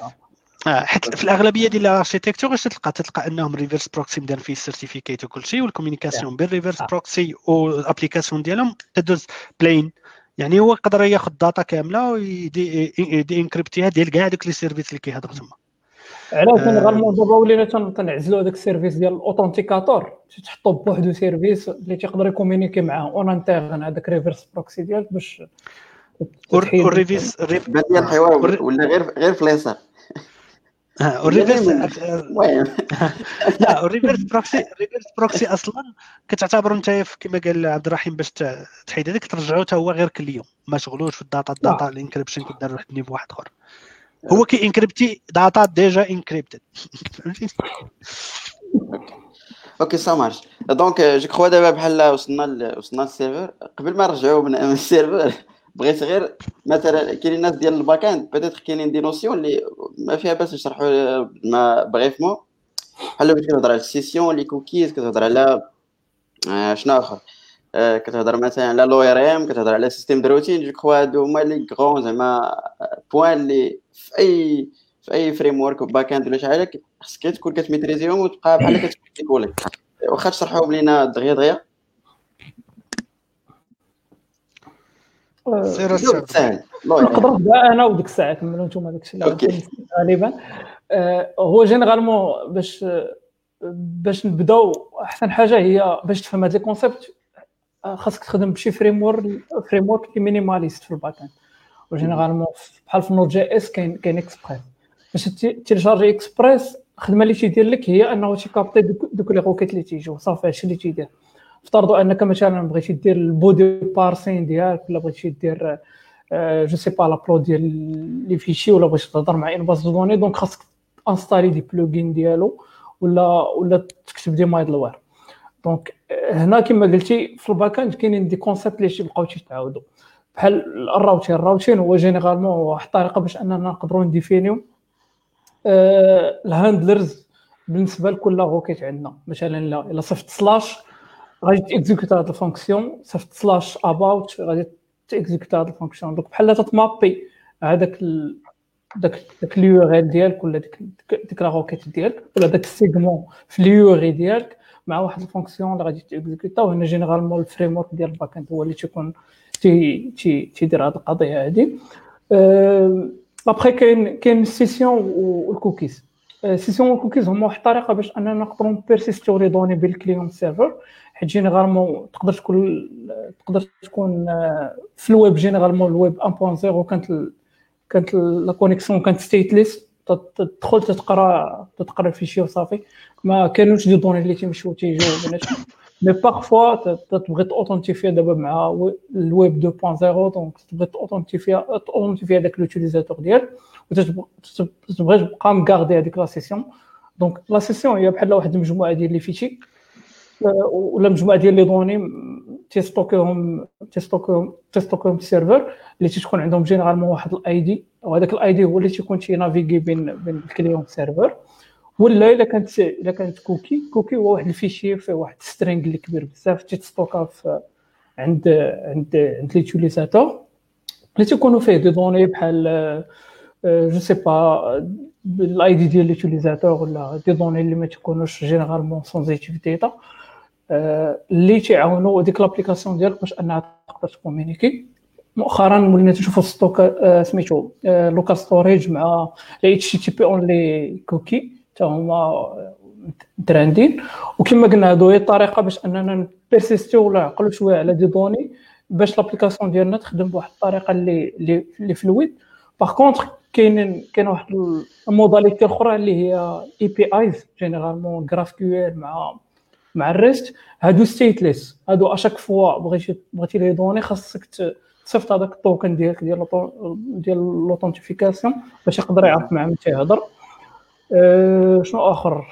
آه. حيت في الأغلبية ديال الاركيتكتور اش تلقى تلقى أنهم ريفرس بروكسي مدار فيه السيرتيفيكيت وكل شيء والكوميونيكاسيون بالريفرس بروكسي والابليكاسيون ديالهم تدوز بلين يعني هو يقدر ياخذ داتا كاملة ويدي انكريبتيها ديال كاع دوك لي سيرفيس اللي كيهضروا تما. علاش؟ جينيرالمون دابا ولينا تنعزلوا هذاك السيرفيس ديال الاوثنتيكاتور. تحطوا بوحدو سيرفيس اللي تيقدر يكومينيكي معاه. اون انترن هذاك ريفرس بروكسي ديالك باش والريفيس بان لي الحوار ولا غير غير في اليسار المهم لا الريفرس بروكسي الريفرس بروكسي أصلا كتعتبر أنت كما قال عبد الرحيم باش تحيد هذاك ترجعو حتى هو غير كل يوم ما شغلوش في الداتا الداتا الإنكريبشن كدار واحد النيفو واحد آخر. هو كي انكريبتي داتا ديجا انكريبتد أوكي سا مارش دونك جو كخوا دابا بحال وصلنا وصلنا للسيرفر قبل ما نرجعوا من السيرفر بغيت غير مثلا كاين الناس ديال الباك اند بيتيت كاينين دي نوسيون اللي ما فيها باس نشرحوا ما بريفمون بحال باش كتهضر على السيسيون لي كوكيز كتهضر على شنو اخر كتهضر مثلا على لو ار ام كتهضر على سيستيم دو روتين جو كخوا هادو هما لي غون زعما بوان اللي في اي في أي فريم ورك باك اند ولا شي حاجة خصك تكون كتميتريزيهم وتبقى بحال كتكولي واخا تشرحوهم لينا دغيا دغيا. سير سهل نقدر نبدأ أنا وديك الساعة كملوا أنتم داك الشيء غالبا. آه، هو généralement باش باش نبداو أحسن حاجة هي باش تفهم هاد les concepts آه، خاصك تخدم بشي framework framework اللي minimaliste في الـ back-end و généralement بحال في Node JS كاين كاين اكسبريس باش télécharger Express الخدمة اللي تيدير لك هي أنه تي capter دوك les requêtes اللي تيجيو. صافي هادشي اللي تيدير. افترضوا أنك مثلا بغيتي دير الـ body parsing ديالك ولا بغيتي دير جو سي با لابلو ديال لي فيشي ولا بغيتي تهضر مع ان باز دوني دونك خاصك انستالي دي بلوجين ديالو ولا ولا تكتب دي مايدل وير دونك هنا كما قلتي في الباك إند كاينين دي كونسيبت اللي تيبقاو تيتعاودوا. بحال الراوتين الراوتين هو جينيرالمون واحد الطريقة باش أننا نقدروا نديفينيو آه، الهاندلرز بالنسبة لكل روكيت عندنا. مثلا إلا صيفط سلاش غادي تيكزيكوت هاد الفونكسيون. صيفط سلاش أباوت غادي تـ exécute هاد الـ fonction. donc بحال تت mapper هذاك داك داك الـ URL ديالك ولا ديك ديك la requête ديالك ولا داك الـ segment في الـ UR ديالك مع واحد الـ fonction اللي غادي تـ exécuter وهنا généralement الـ framework ديال الـ back-end هو اللي تيكون تي تي تيدير هاد القضية هادي. ابخي كاين كاين السيسيون والكوكيز السيسيون والكوكيز هما واحد الطريقة باش أننا نقدروا نـ persister يو les données بين الـ client serveur حيت généralement تقدر تكون تقدر تكون في الـ web généralement الـ web 1.0 كانت كانت la connexion كانت stateless تدخل تتقرأ تتقرأ الـ fichier وصافي. ما كانوش des données اللي تيمشيو تيجيو بيناتهم mais parfois تبغي t'authentifier دابا مع الويب 2.0 donc تبغي t'authentifier t'authentifier هذاك l'utilisateur ديالك وتبغي تبقى م garder هذيك la session donc la session هي بحال واحد المجموعه ديال les fichiers ولا مجموعه ديال les données تيستوكيهم تيستوكيهم تيستوكيهم في ال serveur اللي تكون عندهم généralement واحد ال ID وهذاك ال ID هو اللي تيكون تي naviguer بين بين ال client serveur ولا الا كانت الا كانت cookie. cookie هو واحد ال fichier فيه واحد string اللي كبير بزاف. تيت stockا في عند عند عند l'utilisateur اللي تيكونوا فيه des données بحال je sais pas ال ID ديال l'utilisateur ولا des données اللي ما تيكونوش généralement sensitive data اللي تيعاونوا ديك l'application ديالك باش انها تقدر ت communiquer مؤخرا ولينا تشوفوا stock سميتو local storage مع HTTP only cookie. حتى هما trending وكما قلنا هادو هي الطريقة باش أننا ن persistيو ولا نعقلوا شوية على des données باش l'application ديالنا تخدم بواحد الطريقة اللي اللي fluide par contre كاين كاين واحد ال modalité الأخرى اللي هي اي بي ايز جينيرالمون جراف كيو ال مع مع ال REST. هادو stateless هادو à chaque fois بغيتي بغيتي les données خاصك تصيفط هذاك ال token ديالك ديال ديال l'authentification باش يقدر يعرف مع من تيهضر أه شنو آخر؟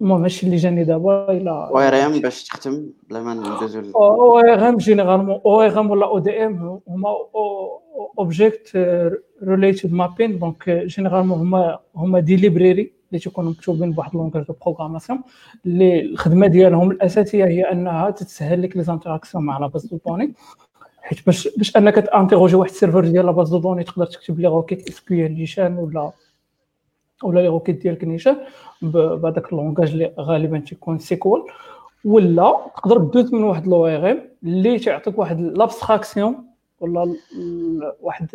المهم هادشي اللي جاني دابا ORM باش تختم بلا ما ندوزو ORM généralement ORM ولا ODM هما object related مابين donc généralement هما هما des librairies اللي تيكونوا مكتوبين بواحد langage de programmation اللي الخدمة ديالهم الأساسية هي أنها تتسهل لك les interactions مع la base de données حيت باش باش أنك ت interroger واحد ال serveur ديال la base de données تقدر تكتب les requêtes SQL نيشان ولا ولا les requêtes ديالك نيشان بهذاك ال langage اللي غالبا تيكون SQL. ولا تقدر دوز من واحد l'ORM اللي تيعطيك واحد l'abstraction ولا واحد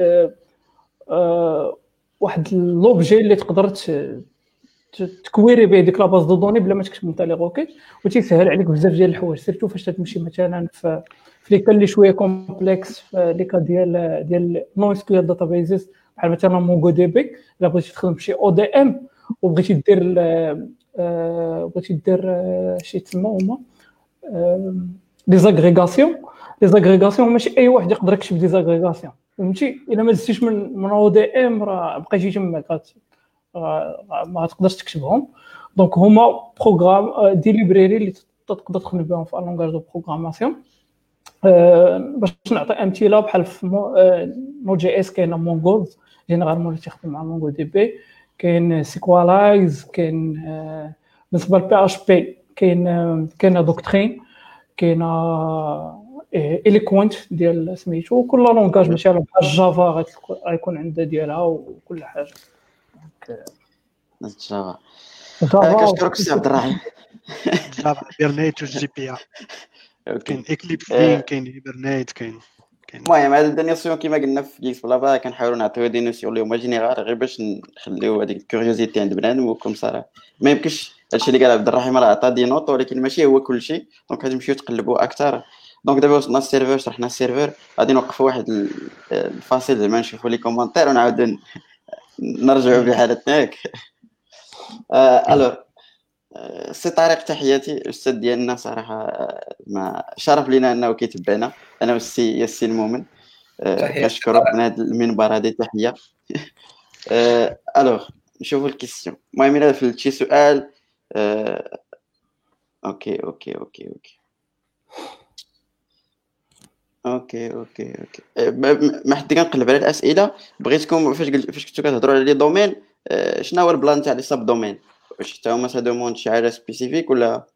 آه واحد l'objet اللي تقدر ت query به ديك la base de données بلا ما تكتب انت les requêtes وتيسهل عليك بزاف ديال الحوايج. surtout فاش تمشي مثلا في في les cas اللي شوية complexes في les cas ديال ديال NoSQL databases بحال مثلا MongoDB الا بغيتي تخدم شي ODM وبغيتي دير بغيتي دير شي تسمى هما les agrégations les agrégations ماشي اي واحد يقدر يكتب des agrégations فهمتي الا ما دزتيش من من ODM راه بقيتي تماك ما تقدرش تكتبهم donc هما programmes des librairies اللي تقدر تخدم بهم في langage de programmation باش نعطي امثله بحال في Node.js كاين Mongoose généralement اللي تيخدم مع MongoDB كاين Sequelize كاين بالنسبة لل PHP كاين كاين Doctrine كاين l'équivalent ديال سميتو كل langage مثلا بحال Java غيكون عندها ديالها وكل حاجة Java كنشكرك سي عبد الرحيم جافا هيبرنيت جي بي ا كاين اكليبس كاين هيبرنيت كاين المهم هاد الدانياسيون كيما قلنا في جيكس بلا بلا كنحاولوا نعطيو دي نوسيون اللي هما جينيرال غير باش نخليو هذيك الكوريوزيتي عند بنادم وكم صراحة ما يمكنش هادشي اللي قال عبد الرحيم راه عطى دي نوت ولكن ماشي هو كلشي دونك غادي نمشيو تقلبوا أكثر. دونك دابا وصلنا السيرفر شرحنا السيرفر غادي نوقفوا واحد الفاصل زعما نشوفوا لي كومونتير ونعاودو نرجعوا بحالتنا ياك ألو. سي طارق تحياتي الأستاذ ديالنا صراحة ما شرف لينا أنه كيتبعنا. أنا والسي ياسين المؤمن كنشكرك من هذا المنبر هذه تحية. alors نشوفوا ال questions. المهم إلا في شي سؤال OK OK OK OK. OK OK OK. ما حد كنقلب على الأسئلة. بغيتكم فاش قلت فاش كنتو كتهضروا على les domaines شنو هو ال plan تاع les sous-domaines؟ واش حتى هما ت demande شي حاجة spécifique ولا؟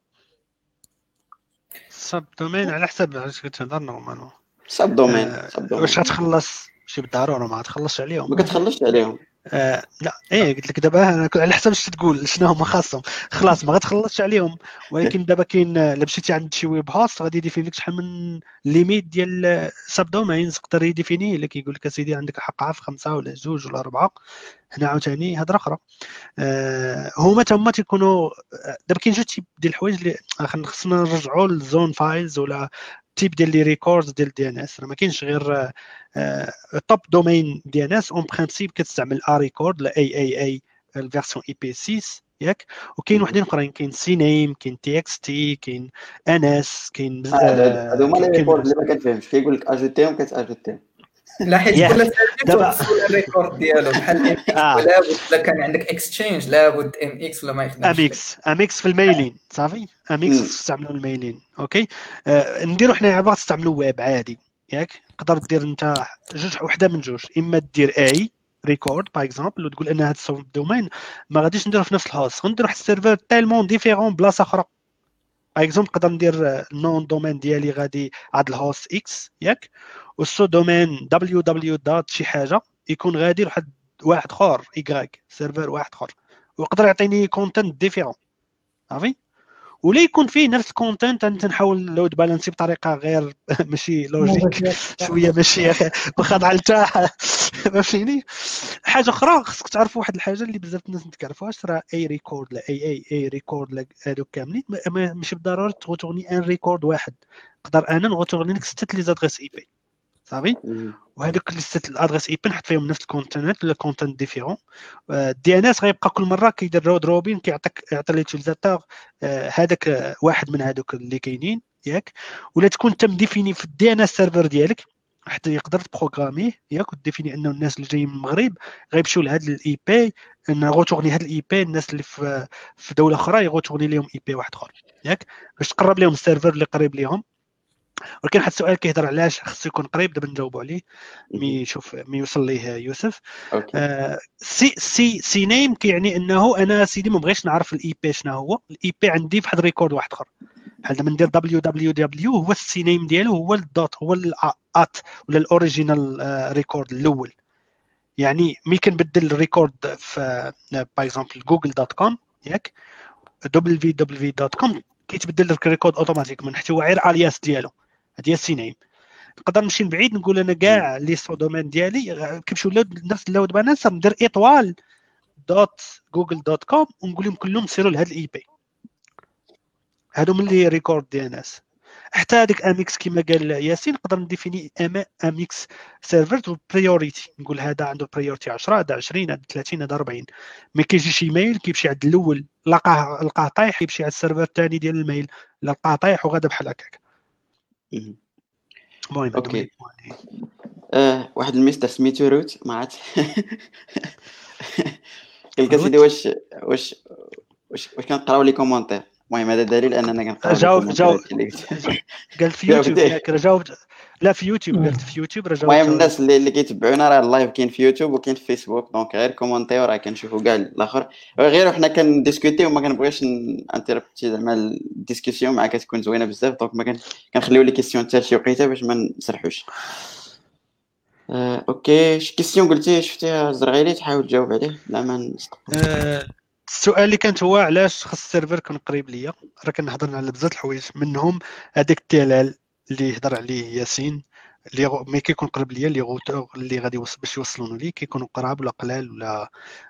sous-domaine على حسب علاش كتهضر normalement sous-domaine واش غتخلص؟ شي بالضرورة ما غتخلصش عليهم. ما كتخلصش عليهم. آه لا إيه قلت لك دابا أنا على حسب اش تقول شنو هما خاصهم. خلاص ما غتخلصش عليهم. ولكن دابا كاين إلا مشيتي عند شي web host غادي ي définir لك شحال من ليميت ديال سب دومينز يقدر يديفيني لك يقول لك أسيدي عندك حق في خمسة ولا زوج ولا اربعه هنا عاوتاني هضره أخرى آه هما تما تيكونوا دابا كاين جوج تيب ديال الحوايج اللي خصنا نرجعوا للزون فايلز ولا تيب ديال لي ريكوردز ديال دي ان اس. راه ما كاينش غير توب دومين دي ان اس. اون برانسيب كتستعمل ا ريكورد لا اي اي اي الفيرسيون اي بي 6 ياك؟ وكاين وحدين أخرين. كاين سي نيم كاين تي إكس تي كاين ان اس كاين هادو هما لي ريكورد اللي ما كتفهمش. كيقول لك اجوتيهم كتاجوتيهم لا حيت كل سيرفيس الريكورد ديالو بحال ام إكس لابد الا كان عندك اكسشينج لابد ام إكس ولا ما يخدمش. ام إكس ام إكس في الميلين صافي؟ ام إكس تستعملوا الميلين أوكي؟ آه نديروا حنا عبارة تستعملوا ويب عادي ياك؟ تقدر دير أنت جوج وحدة من جوج. إما دير اي ريكورد باغ اكزومبل وتقول أن هذا السوفت دومين ما غاديش نديرو في نفس ال host. غندير واحد ال server totalement différent بلاصة أخرى. par exemple نقدر ندير ال nom de domaine ديالي غادي عاد ال host X ياك وال sous-domaine W W dot شي حاجة يكون غادي لواحد واحد آخر ايكغيك server واحد آخر. ويقدر يعطيني content différent صافي ولا يكون فيه نفس ال content أنت نحاول load balancer بطريقة غير ماشي logique شوية ماشي خاضعه لتا فهمتيني؟ حاجة أخرى خصك تعرف واحد الحاجة اللي بزاف الناس ما تعرفوهاش راه A record لا A A A record هذوك كاملين. ماشي بالضروره ت retourner un record واحد. نقدر أنا ن retourner لك ستة les adresses IP صافي؟ وهذوك liste ال adresses IP نحط فيهم نفس ال content ولا content différent ال DNS غيبقى كل مرة كيدير round robin كيعطيك يعطي l'utilisateur هذاك واحد من هذوك اللي كاينين ياك. ولا تكون انت م défini في ال DNS server ديالك حتى يقدر ت programmer ه ياك و définir أنه الناس اللي جايين من المغرب غيمشيو لهذا ال IP أن retourner هذا ال IP الناس اللي في في دولة أخرى ي retourner لهم IP واحد آخر ياك. باش تقرب لهم ال server اللي قريب لهم ولكن واحد السؤال كيهضر علاش خصو يكون قريب دابا نجاوبوا عليه مي يشوف مي يوصل ليه يوسف. آه C C CNAME كيعني إنه أنا سيدي ما بغيتش نعرف ال IP شنو هو. ال IP عندي في واحد ال record واحد آخر. بحال دابا ندير W W W هو ال CNAME ديالو هو ال dot هو ال at ولا ال original record الأول. يعني ملي كنبدل ال record في par exemple Google dot com ياك؟ دبليو دبليو دوت كوم كيتبدل ال record automatiquement حيت هو غير alias ديالو. هذه ال CNAME نقدر نمشي بعيد نقول أنا كاع les sous-domaines ديالي كيمشيو نفس ال load balancer ندير étoile dot Google dot com ونقول لهم كلهم سيروا لهذا ال IP. هادو من ال les records DNS حتى هذاك MX كما قال ياسين نقدر ن définir MX server priority نقول هذا عنده priority 10 هذا 20 هذا 30 هذا 40 مي كيجي شي mail كيمشي عند الأول لقاه لقاه طايح يمشي على ال server الثاني ديال ال mail لقاه طايح وغادا بحال هكاك. مهم. المهم ال point. آه واحد الميستر سميتو root ما عرفت لك root؟ سيدي واش واش واش واش كنقراو les commentaires المهم هذا دليل أننا كنقراو لي جاوب- commentaire جاوب. قلت. قال في. يوتيوب ياك جاوبت لا في يوتيوب مم. قالت في يوتيوب جاوبت المهم الناس اللي, اللي كيتبعونا راه ال live كاين في يوتيوب وكاين في فيسبوك donc غير commentez راه كنشوفوا كاع الآخر. غير حنا كن discuter يو وما كنبغيش interrupter زعما ال discussion معاك كتكون زوينة بزاف donc ما كن- كنخليو les questions حتى لشي وقيتة باش ما نسرحوش. آه، OK شي question قلتي شفتيها زرغيلي تحاول تجاوب عليه لا ما آه، السؤال اللي كانت هو علاش خاص ال server يكون قريب ليا؟ راه كنهضر على بزاف الحوايج منهم هذاك ال TTL اللي هضر عليه ياسين اللي ملي كيكون قريب ليا les routeurs اللي غادي يوصل باش يوصلون لي كيكونوا قراب ولا قلال ولا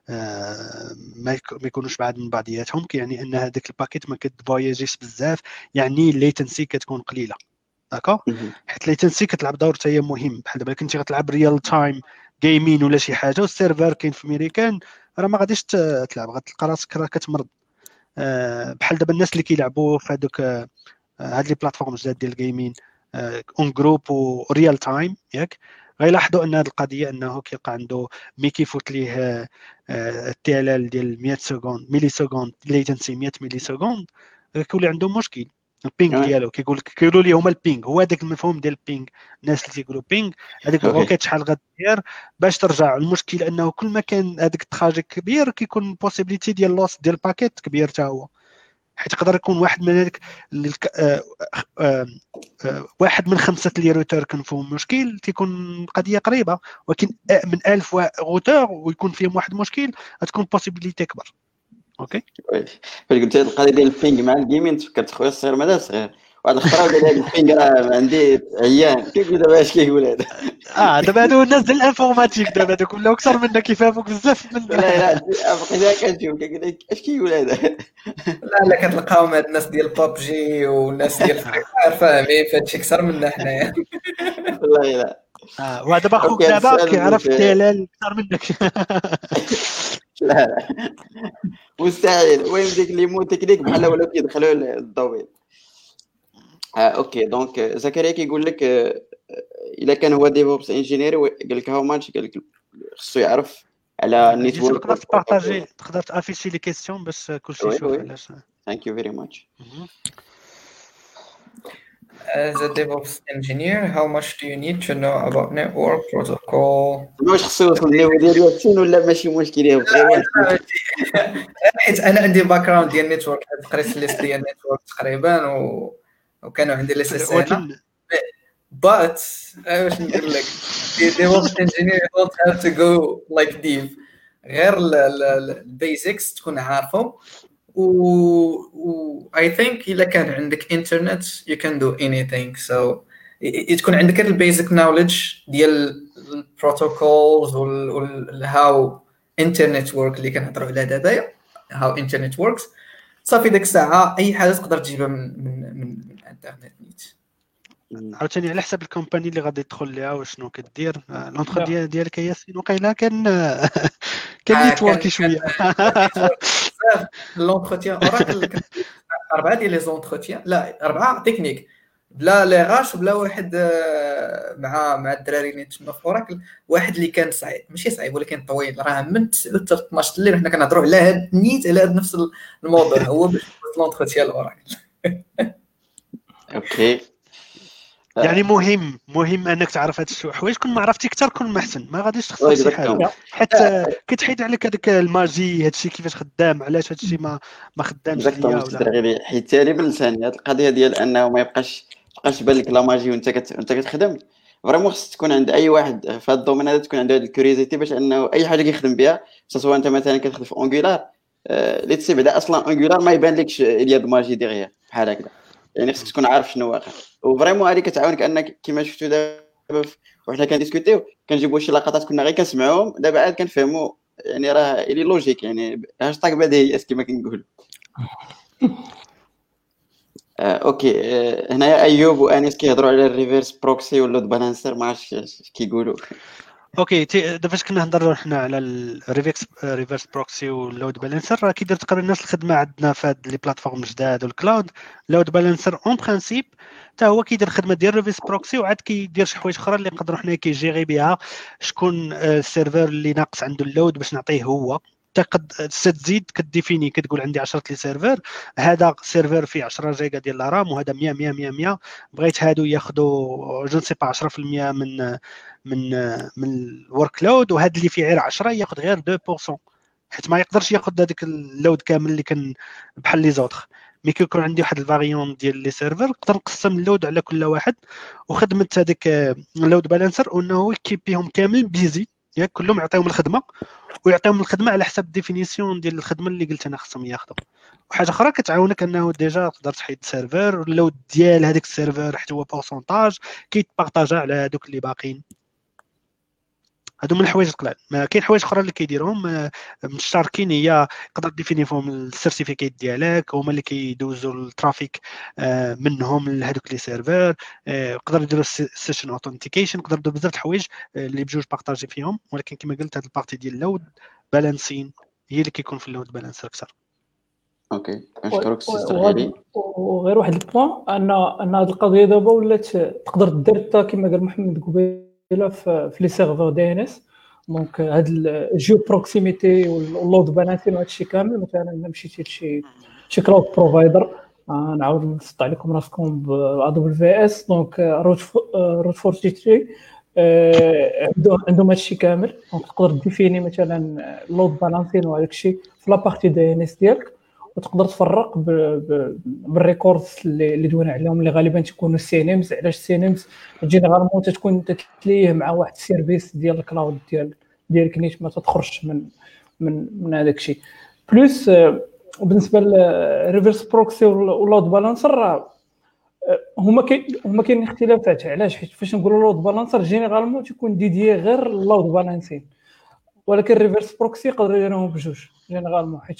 آه، ما يك- ما يكونوش بعاد من بعضياتهم. كيعني أن هذاك ال packet ما كتفواياجيش بزاف. يعني ال latency كتكون قليلة. d'accord. حيت ال latency كتلعب دور حتى هي مهم. بحال دابا كنتي غتلعب real time gaming ولا شي حاجة وال server كاين في ميريكان راه ما غاديش تلعب. غتلقى راسك راه كتمرض. آه، بحال دابا الناس اللي كيلعبوا في هذوك آه، هاد les plateformes جداد ديال ال gaming en groupe و real time ياك؟ غيلاحظوا أن هذه القضية أنه كيبقى عنده ملي كيفوت ليه ال TTL ديال 100 second millisecond latency 100 millisecond كيولي عنده مشكل. ال ping آه. ديالو كيقول لك كيقولوا لي هما ال ping هو هذاك المفهوم ديال ال ping الناس اللي تيقولوا ping هذيك OK. ال requête شحال غدير باش ترجع. المشكل أنه كل ما كان هذاك ال trajet كبير كيكون ال possibilité ديال loss ديال ال packet كبير حتى هو. حيت يقدر يكون واحد من هذيك الك- آه، آه، آه، واحد من خمسة اللي روتور كان فيهم مشكل تيكون القضية قريبة. ولكن من 1000 روتور ويكون فيهم واحد مشكل غتكون ال possibilité كبر OK؟ فاش قلت هاد القضية ديال ال ping مع ال gaming تفكرت خويا الصغير مازال صغير. واحد الآخر قال هاد ال ping راه عندي عيان. كيقول دابا اش كيقول هذا آه دابا هادو الناس ديال ال informatique دابا هادوك ولاو أكثر منا كيفهموك بزاف من لا لا بقيت كنشوف كيقول لك اش كيقول هذا لا لا كتلقاهم هاد الناس ديال بابجي والناس ديال Free Fire فاهمين فهادشي أكثر منا حنايا. والله لا آه ودابا خوك دابا كيعرف ال TTL أكثر منك. لا لا. مستحيل. المهم ديك les mots techniques بحال ولاو كيدخلوا الضوئي آه OK donc آه، زكريا كيقول لك آه، آه، الا كان هو DevOps engineer قال لك how much قال لك خصو يعرف على ال network تقدر ت partager تقدر ت afficher les questions باش كلشي يشوف. علاش thank you very much. As a DevOps engineer, how much do you need to know about network protocol? واش خصو يوصل ال niveau ديال ياسين ولا ماشي مشكل غير. حيت أنا عندي background ديال ال network قريت list ديال ال network تقريبا و... وكانوا عندي هنا ولكن but واش نقول لك the DevOps engineer you don't have to go like deep. غير ال basics تكون عارفهم. و, I think إلا كان عندك internet you can do anything. So ي- ي- تكون عندك ال basic knowledge ديال ال protocols و ال how internet work اللي كنهضروا عليها دابا how internet works صافي ديك الساعة أي حاجة تقدر تجيبها من من من, من انترنت نيت عاوتاني على حسب ال company اللي غادي تدخل ليها وشنو كدير آه، l'entr. ديال ديالك يا ياسين وقيلا كان آه، كان آه، networké شوية. l'entretien Oracle أربعة ديال les entretiens لا أربعة techniques. بلا لي غاش بلا واحد مع مع الدراري اللي تما في Oracle واحد اللي كان صعيب. ماشي صعيب ولكن طويل. راه من 9 حتى 12 الليل حنا كنهضروا على هاد نيت على هاد نفس الموضوع. هو باش l'entretien Oracle أوكي. يعني مهم مهم أنك تعرف هاد الشي حوايج كل ما عرفتي أكثر كل ما احسن ما غاديش تخسر شي حاجة. حيت آه، كتحيد عليك هذاك ال magie هاد الشيء كيفاش خدام علاش هاد الشيء ما ما خدامش ليا حيت تالي باللسان هاد القضية ديال أنه ما يبقاش تبقاش تبان لك la magie وانت كت... وانت كتخدم. vraiment خص تكون عند أي واحد في هذا ال domaine هذا تكون عنده هاد ال curiosité باش أنه أي حاجة كيخدم بها سواء أنت مثلا كتخدم في Angular اللي تسي بعدا أصلا Angular ما يبان لكش la magie derrière بحال هكذا. يعني خصك تكون عارف شنو واقع. و vraiment هذه كتعاونك أنك كما شفتوا دابا وحنا كن discutéو كنجيبوا شي لقطات كنا غير كنسمعوهم دابا عاد كنفهموا يعني راه إلا logique يعني هاشتاغ بديهي كما كنقول آه، أوكي آه، هنايا أيوب وأنيس كيهضروا على ال reverse proxy و ال load balancer ما عرفتش كيقولوا أوكي دابا فاش كنا نهضروا حنا على ال reverse reverse proxy و ال load balancer راه كيدير تقريبا نفس الخدمة عندنا في هاد les plateformes جداد و ال cloud load balancer en principe حتى هو كيدير الخدمة ديال reverse proxy وعاد كيدير شي حوايج أخرى اللي نقدروا حنا كي gérer بها شكون ال serveur اللي ناقص عنده ال load باش نعطيه هو. قد تزيد ك définir كتقول عندي 10 les serveurs هذا serveur فيه 10 جيجا ديال ال RAM وهذا 100 100 100 100 بغيت هادو ياخذوا je sais pas 10% من من من ال workload وهذا اللي فيه غير 10 ياخذ غير 2% حيت ما يقدرش ياخذ هذاك ال load كامل اللي كان بحال les autres. mais كيكون عندي واحد ال variant ديال les serveurs نقدر نقسم ال load على كل واحد وخدمة هذاك ال load balancer انه ي keepيهم كامل busy. ياك كلهم يعطيهم الخدمة ويعطيهم الخدمة على حسب ال définition ديال الخدمة اللي قلت أنا خصهم ياخذوا وحاجة أخرى كتعاونك أنه ديجا تقدر تحيد serveur ال load ديال هذاك ال serveur حتى هو pourcentage كيت partagéا على هذوك اللي باقيين. هادو من الحوايج القلال. ما كاين حوايج أخرى اللي كيديرهم آه، مشتركين هي تقدر définir فيهم ال certificate ديالك هما اللي كيدوزوا ال trafic آه، منهم لهذوك les serveurs يقدر يديروا session authentication يقدر يديروا بزاف الحوايج آه، اللي بجوج partagés فيهم ولكن كما قلت هاد ال partie ديال ال load balancing هي اللي كيكون في ال load balancer أكثر. أوكي. نشكرك سي وغير واحد ال point ان أن هذه القضية دابا ولات تقدر دير كما قال محمد قبيل في les serveurs DNS donc هاد ال geo proximity و ال load balancing وهذا الشيء كامل مثلا الا مشيتي لشي شي cloud provider نعاود نسطع لكم راسكم ب AWS donc Route Route 43 عندهم هادشي كامل. donc تقدر définir مثلا ال load balancing وهذاك الشيء في la partie DNS ديالك. وتقدر تفرق ب ال records اللي دوينا عليهم اللي غالبا تكونوا ال CNAMEs علاش ال CNAMEs généralement تكون تتليه مع واحد ال service ديال ال cloud ديال ديالك نيت ما تخرجش من من من هذاك الشيء. plus بالنسبة لل reverse proxy و ال load balancer هما كاين هما كاين اختلافات. علاش؟ حيت فاش نقولوا load balancer généralement تيكون dédié غير ال load balancing ولكن ال reverse proxy يقدر يديرهم بجوج généralement حيت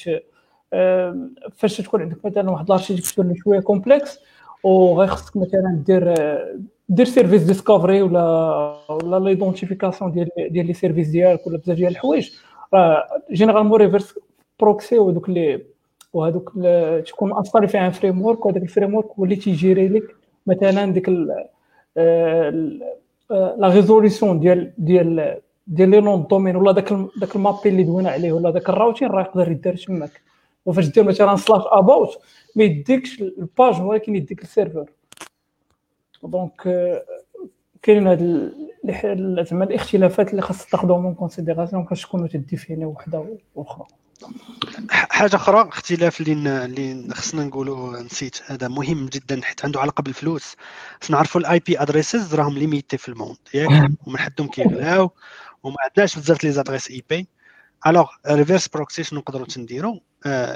فاش تكون عندك مثلا واحد ال architecture اللي شوية complexe وغيخصك مثلا دير دير service discovery ولا ولا l'identification ديال ديال les services ديالك ولا بزاف ديال الحوايج. راه généralement reverse proxy وهذوك اللي وهذوك تكون installé فيها framework وهذاك ال framework هو اللي تي gérer لك مثلا ديك la résolution ديال ديال ديال les noms de domaine ولا داك داك ال mapping اللي دوينا عليه ولا داك ال routing راه يقدر يدار تماك. وفاش دير مثلا slash about ما يديكش ال page ولكن يديك ال serveur donc كاين هاد زعما الاختلافات اللي خاص تاخذهم en considération باش تكونوا ت définir وحده وأخرى حاجة أخرى اختلاف اللي اللي خصنا نقولوا نسيت هذا مهم جدا حيت عنده علاقه بالفلوس خصنا نعرفوا ال IP addresses راهم limités في ال monde ياك ومن حدهم كيغلاو وما عندناش بزاف les adresses IP alors reverse proxy شنو نقدروا نديروا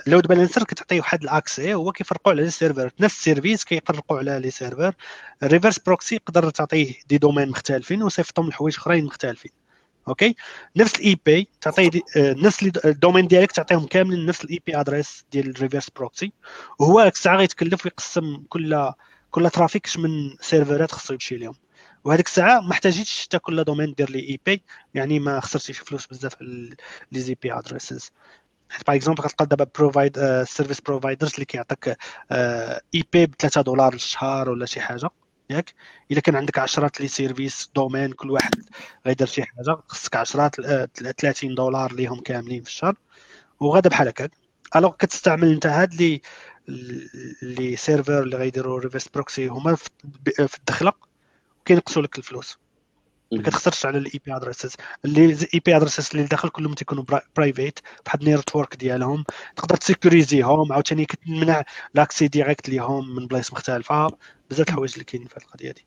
load balancer كتعطيه واحد ال accès هو كيفرقوا على ال serveur نفس ال service كيفرقوا على les serveurs ال reverse proxy يقدر تعطيه des domaines مختلفين وصيفطهم لحوايج اخرين مختلفين أوكي نفس ال IP تعطي آه، نفس ال domaine ديالك تعطيهم كاملين نفس ال IP address ديال ال reverse proxy وهو هذيك الساعة غيتكلف ويقسم كل كل trafic من serverات خصو يمشي لهم وهذيك الساعة ما احتاجيتش حتى كل domaine دير ليه IP يعني ما خسرتيش فلوس بزاف les IP addresses. حيت par exemple كتلقى دابا provide service providers اللي كيعطيك IP ب 3 دولار للشهر ولا شي حاجة ياك؟ إلا كان عندك 10 les services domaine كل واحد غيدير شي حاجة خصك 10 30 دولار ليهم كاملين في الشهر. وغادا بحال هكاك. alors كتستعمل انت هاد les les serveurs اللي غيديروا reverse proxy هما في الدخلة. كينقصوا لك الفلوس. ما كتخسرش على ال IP addresses اللي ال IP addresses اللي داخل كلهم تيكونوا private بحال network ديالهم. تقدر تسيكوريزيهم عاوتاني كتمنع l'accès direct ليهم من بلايص مختلفة. بزاف الحوايج اللي كاينين في هذه القضية دي.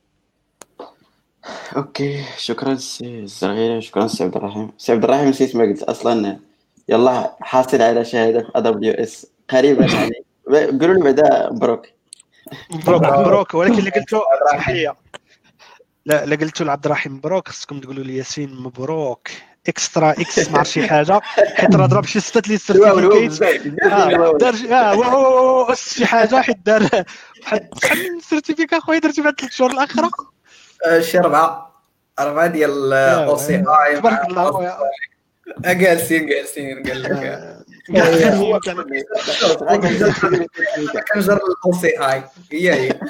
OK شكرا سي الزرغيري شكرا سي عبد الرحيم. سي عبد الرحيم نسيت ما قلت. أصلا يلا حاصل على شهادة في AWS. قريبا يعني. قولوا لي بعدا مبروك مبروك مبروك ولكن اللي قلته اسمح لي لا لا قلتوا لعبد الرحيم مبروك خصكم تقولوا لي ياسين مبروك. إكسترا إكس مع شي حاجة. حيت راه ضرب شي ستة لي سيرتيفيكيت. دار آه واو واو شي حاجة حيت دار واحد شحال من سيرتيفيكا خويا درتي هاد ثلاث شهور الأخيرة. آه، شي أربعة. أربعة ديال يا أو سي اي تبارك الله خويا جالسين جالسين قال لك آه، كنجر الاو سي اي هي هي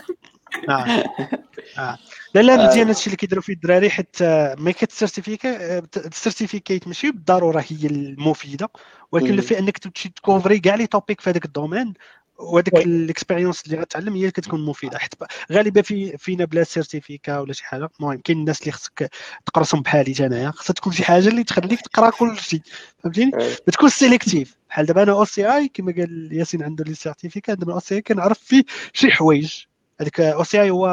آه. آه. لا لا مزيان هادشي اللي كيديروا فيه الدراري حيت آه، ما كتسيرتيفيكا ال certificats ماشي بالضرورة هي المفيدة ولكن فيه أنك تمشي تكوفري كاع les topics في هذاك ال domaine وهذاك ال expérience اللي غتعلم هي اللي كتكون مفيدة حيت غالبا في فينا بلا certificat ولا شي حاجة المهم كاين الناس اللي خصك تقرصهم بحالي انايا خصها تكون شي حاجة اللي تخليك تقرا كل شيء فهمتيني أي. بتكون sélectif بحال دابا أنا OCI كما قال ياسين عنده les certificats دابا OCI كنعرف فيه شي حوايج هذاك OCI هو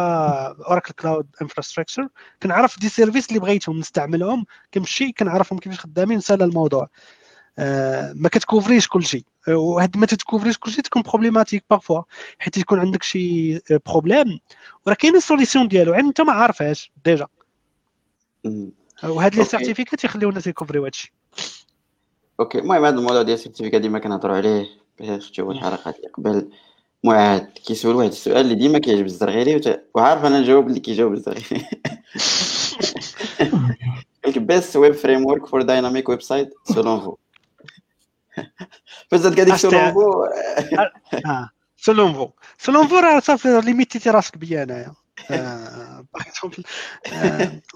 Oracle Cloud Infrastructure كنعرف des services اللي بغيتهم نستعملهم كنمشي كنعرفهم كيفاش خدامين نسأل الموضوع. آه ما كتكوفريش كل شيء. آه، وهاد ما تتكوفريش كل شيء تكون problématique parfois حيت يكون عندك شي problème وراه كاينة ال solution ديالو يعني انت ما عارفهاش déjà. وهاد les. certificats يخليو الناس يكوفريو هادشي OK المهم هذا الموضوع ديال ال certificat ديما كنهضروا عليه باش تشوفوا الحلقات اللي قبل معاد كيسول واحد السؤال اللي ديما كيعجب الزرغيري وت- وعارف أنا نجاوب اللي كيجاوب الزرغيري ال best web framework for dynamic website selon vous فاش زاد هذيك أستاذ. selon vous selon vous selon vous راه صافي ليميتيتي راسك بيا انايا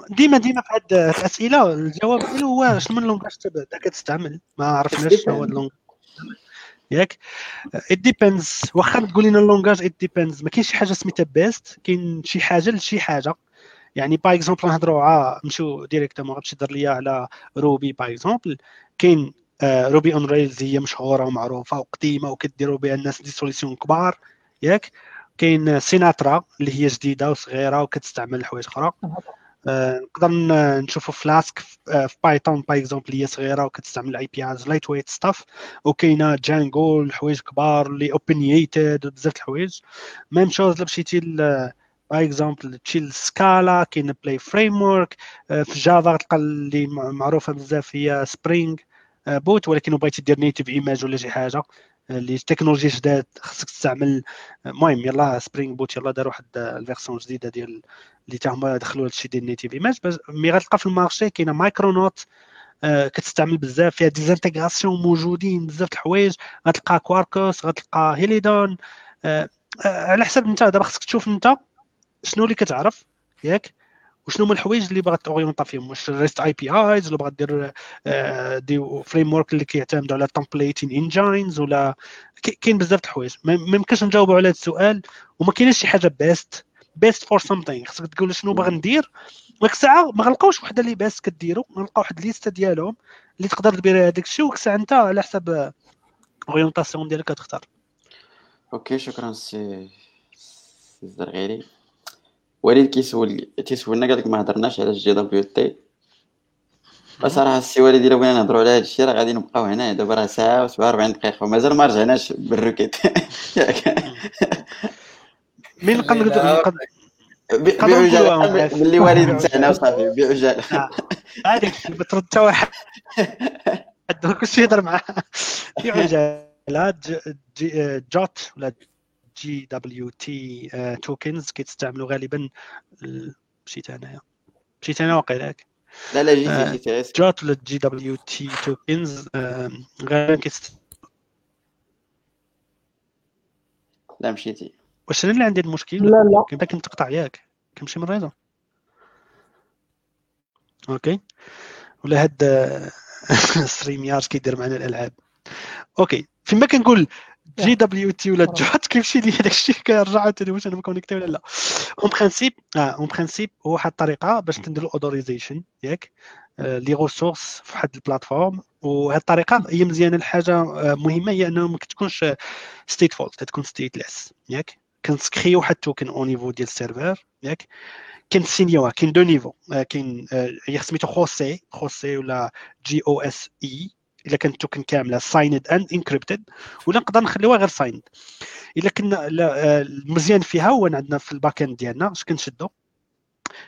ديما ديما في هاد الاسئله الجواب ديالو هو شنو من langage تبدا كتستعمل ما عرفناش شنو هو ال langage ياك. it depends واخا تقول لنا ال langage it depends ما كاينش شي حاجة سميتها best كاين شي حاجة لشي حاجة. يعني par exemple نهضروا على نمشيو directement غتمشي دير ليا على Ruby par exemple كاين Ruby on Rails هي مشهورة ومعروفة وقديمة وكديروا بها الناس des solutions كبار. ياك. كاين Sinatra اللي هي جديدة وصغيرة وكتستعمل حوايج أخرى. آه، نقدر ن- نشوفوا Flask في Python par exemple هي صغيرة وكتستعمل APIs lightweight stuff وكاينه Django الحوايج كبار اللي opinionated بزاف الحوايج. même chose الا مشيتي par exemple تمشي ل Scala كاين Play framework في Java تلقى اللي مع- معروفة بزاف هي Spring Boot ولكن بغيتي دير native image ولا شي حاجة. les technologies جداد خصك تستعمل المهم يلا Spring Boot يلا دار واحد ال version جديدة ديال اللي تا هما دخلوا هادشي ديال native image mais غتلقى في ال marché كاينة Micronaut آه، كتستعمل بزاف فيها des intégrations موجودين بزاف الحوايج. غتلقى Quarkus غتلقى Helidon آه، آه، على حسب انت دابا خصك تشوف انت شنو اللي كتعرف ياك؟ وشنو هما الحوايج اللي باغا تورينتا فيهم؟ واش REST APIs ولا باغا دير آه، des frameworks اللي كيعتمدوا على templating engines ولا كاين بزاف د الحوايج. ما يمكنش نجاوبوا على هذا السؤال وما كاينش شي حاجة best best for something خصك تقول شنو باغي ندير. وديك الساعة ما غنلقاوش وحدة اللي best كديرو غنلقاو واحد ليسته ديالهم اللي تقدر دير هذاك الشيء وديك الساعة انت على حسب orientation ديالك كتختار. OK شكرا سي سي الزرغيري وليد كيسول تيسولنا قال لك ما هضرناش على ال JWT. بصراحه السي وليد إلا بغينا نهضروا على هذا الشيء راه غادي نبقاو هنا دابا راه ساعة و47 دقيقة ومازال ما رجعناش بالروكيت. ياك مين نقدر بعجاله باللي والد نتاعنا وصافي بعجاله. هذيك بترد حتى واحد. كلشي يهضر معاه. في عجاله ج- جي- جوت ولا جي دبليو تي توكنز كيتستعملوا غالبا ال- مشيت انايا مشيت أنا واقيلا لا لا جيتي آه. جيتي غير جوت ولا جي دبليو تي توكنز غالبا كيست لا مشيتي. واش أنا اللي عندي المشكل؟ لا لا. كان باك نتقطع ياك. كنمشي من الريزو أوكي. ولا هاد ستريم يارز كيدير معنا الألعاب. أوكي. فيما كنقول جي دبليو تي ولا جوت كيمشي لي هذاك الشيء كنرجع ثاني واش أنا مكونيكتي ولا لا. اون برانسيب آه اون برانسيب هو واحد الطريقة باش تنديروا الاوتوريزيشن ياك؟ آه، les ressources في واحد ال plateforme وهذه الطريقة هي مزيانة الحاجة آه، مهمة هي أنه ما كتكونش stateful تكون stateless ياك؟ كنكرييو واحد ال token au niveau ديال ال serveur ياك؟ كنسينيوها كاين deux niveaux آه، كاين هي سميتو خوسي خوسي ولا JOSE إلا كانت ال token كاملة signed and encrypted ولا نقدر نخليوها غير signed إلا كنا المزيان فيها هو عندنا في ال backend ديالنا اش كنشدو؟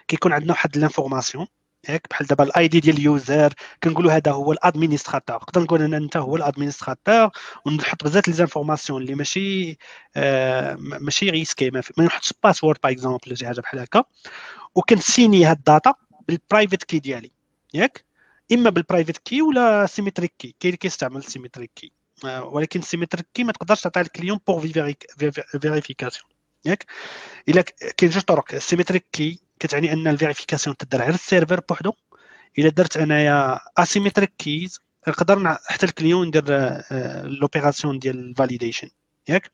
كيكون عندنا واحد l'information ياك بحال دابا ال ID ديال ال user كنقولوا هذا هو ال administrateur نقدر نقول أنا أنت هو ال administrateur ونحط بزاف les informations اللي ماشي آه ماشي risqué ما, ما نحطش password par exemple شي حاجة بحال هكا. وكنسيني هاد ال data بال private key ديالي ياك. إما بال private key ولا symmetric key كاين اللي كيستعمل symmetric key آه، ولكن symmetric key ما تقدرش تعطيها لل client pour vérification ياك؟ إلا كاين جوج طرق. ال symmetric key كتعني أن ال vérification تدار غير ال serveur بوحدو. إلا درت أنايا asymmetric keys نقدر حتى ال client ندير l'opération آه، ديال ال validation ياك؟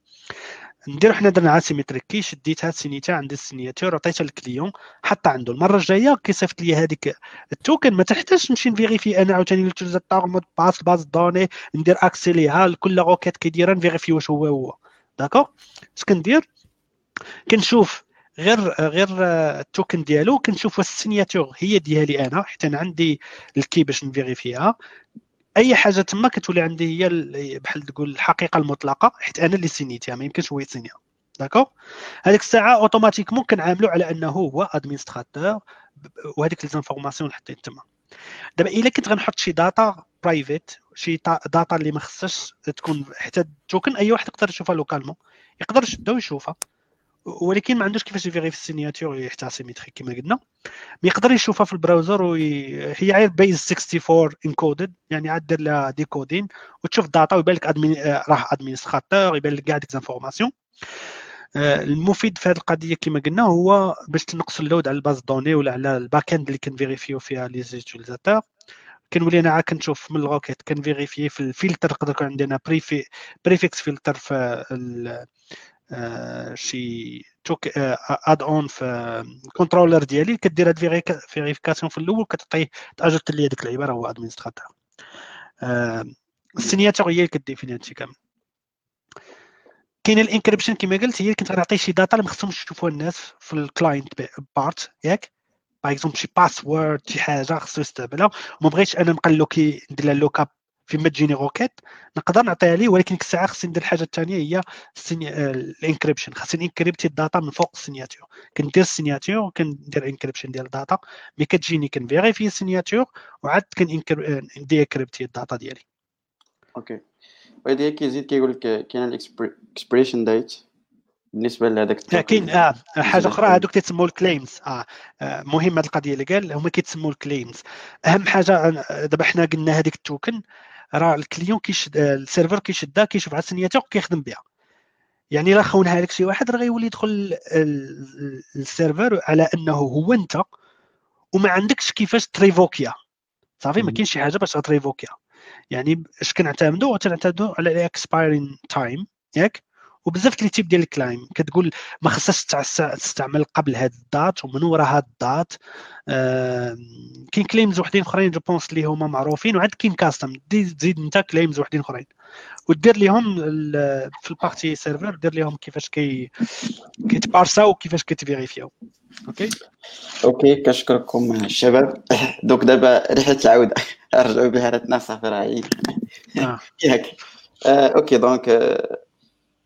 ندير حنا درنا asymmetric key شديتها سينيتها عند ال signature عطيتها لل client حتى عنده. المرة الجاية كيصيفط لي هذيك ال token ما تحتاجش نمشي نفيريفي أنا عاوتاني l'utilisateur mot de passe base de données ندير accès ليها لكل requête كيديرها نفيريفي واش هو هو. D'accord اش كندير؟ كنشوف غير غير ال token ديالو كنشوف واش ال signature هي ديالي أنا حيت أنا عندي ال key باش نفيريفيها. أي حاجة تما كتولي عندي هي بحال تقول الحقيقة المطلقة حيت أنا اللي سينيتها ما يمكنش هو يسينيها d'accord هذيك الساعة automatiquement كنعاملوا على أنه هو administrateur وهذيك les informations اللي حطيت تما. دابا إلا كنت غنحط شي data private شي data اللي ما خصهاش تكون حتى ال token أي واحد يقدر يشوفها localement يقدر يشدها ويشوفها ولكن ما عندوش كيفاش يفيغيفي ال signature يحتاج symmetric كما قلنا. يقدر يشوفها في ال browser وي... هي غير base 64 encoded يعني عاد دير لها decoding وتشوف ال data ويبان لك admin راه administrateur يبان لك كاع ديك informations المفيد في هذه القضية كما قلنا هو باش تنقص ال load على ال base de données ولا على ال backend اللي كنفيريفيو فيها les utilisateurs كنولي أنا عاد كنشوف من الروكيت كنفيريفي في الفلتر يقدر يكون عندنا بريفي بريفيكس فلتر في آه، شي توك اد اون في الكونترولر ديالي كدير هاد فيريفيكاسيون في الأول كتعطيه تأجرت لي هذيك العبارة هو ادمينستراتور آه، السينياتور هي اللي كديفيني هادشي كامل. كاين الانكريبشن كما قلت هي كنت غنعطي شي داتا اللي ما خصهمش يشوفوها الناس في الكلاينت part ياك؟ par exemple شي password شي حاجة خصو يستقبلها وما بغيتش أنا نبقى لوكي ندير لها lookup فيما تجيني requête نقدر نعطيها ليه؟ ولكن الساعة خصني ندير الحاجة الثانية هي ال encryption خصني انكريبتي ال data من فوق ال signature. كندير ال signature وكندير encryption ديال ال data. ملي كتجيني كنفيريفي ال signature وعاد كنديكريبتي ال data ديالي. OK وهذه كيزيد كيقول لك كاين ال expiration date بالنسبة لهذاك كاين آه حاجة أخرى. هذوك تيتسموا ال claims آه, آه مهم هذه القضية اللي قال هما كيتسموا ال claims أهم حاجة دابا حنا قلنا هذيك ال token. راه ال client كيشد ال serveur كيشدها كيشوف على ال signature كيخدم بها. يعني إلا خونها لك شي واحد راه غيولي يدخل ال serveur على أنه هو أنت وما عندكش كيفاش تريفوكيا صافي؟ ما كاينش شي حاجة باش تريفوكيا يعني اش كنعتمدوا تنعتمدوا على ال expiring time ياك؟ وبزاف les types ديال ال claim. كتقول ما خصهاش تستعمل قبل هاد ال date ومن وراء هاد ال date. آه كاين claims وحدين أخرين je pense اللي هما معروفين وعاد كاين custom. تزيد انت claims وحدين أخرين. ودير ليهم في ال partie serveur دير ليهم كيفاش كي كيتبارساو وكيفاش كيتفيريفياو. OK؟ OK كنشكركم الشباب. دوك دابا ريحة العودة. رجعوا بها راتنا صافي راه آه. ياك. آه، أوكي دونك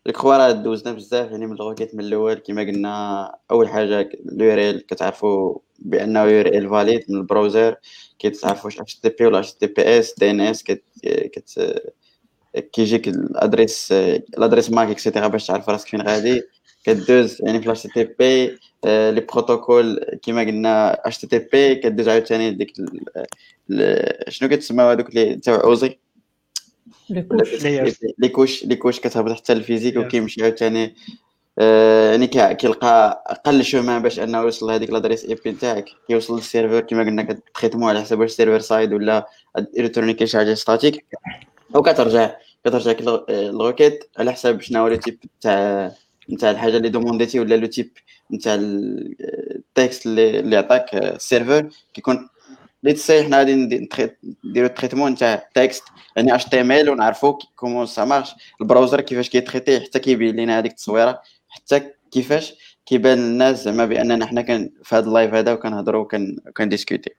الكخوا راه دوزنا بزاف يعني من الروكيت من الأول كما قلنا أول حاجة اليو ال كتعرفوا بانه يو ار ال فاليد من البراوزر كتعرفوا واش اتش تي بي ولا اتش تي بي اس دي ان اس كت كت كيجيك الأدريس الأدريس ماك اكسيتيرا باش تعرف راسك فين غادي. كدوز يعني في تي بي لي بروتوكول كما قلنا اتش تي بي كدوز عاوتاني ديك شنو كتسمى هذوك اللي تاع OSI. les couches les couches كتهبط حتى ال physique وكيمشي عاوتاني. آه، يعني كيلقى أقل chemin باش أنه يوصل لهذيك l'adresse IP نتاعك كيوصل لل serveur كما قلنا كتخيتمو على حسب واش server side ولا électronique شي حاجة statique وكترجع كترجع ال requête على حسب شنو هو ال type تاع نتاع الحاجة اللي دومونديتي ولا le type نتاع ال texte اللي عطاك ال serveur. كيكون let's say حنا غادي نديرو ال traitement نتاع texte. يعني HTML ونعرفوا comment ça marche ال browser كيفاش كيتريتي حتى كيبين لينا هذيك التصويرة. حتى كيفاش كيبان للناس زعما بأننا حنا كان في هذا ال live هذا وكنهضروا وكنديسكوتي.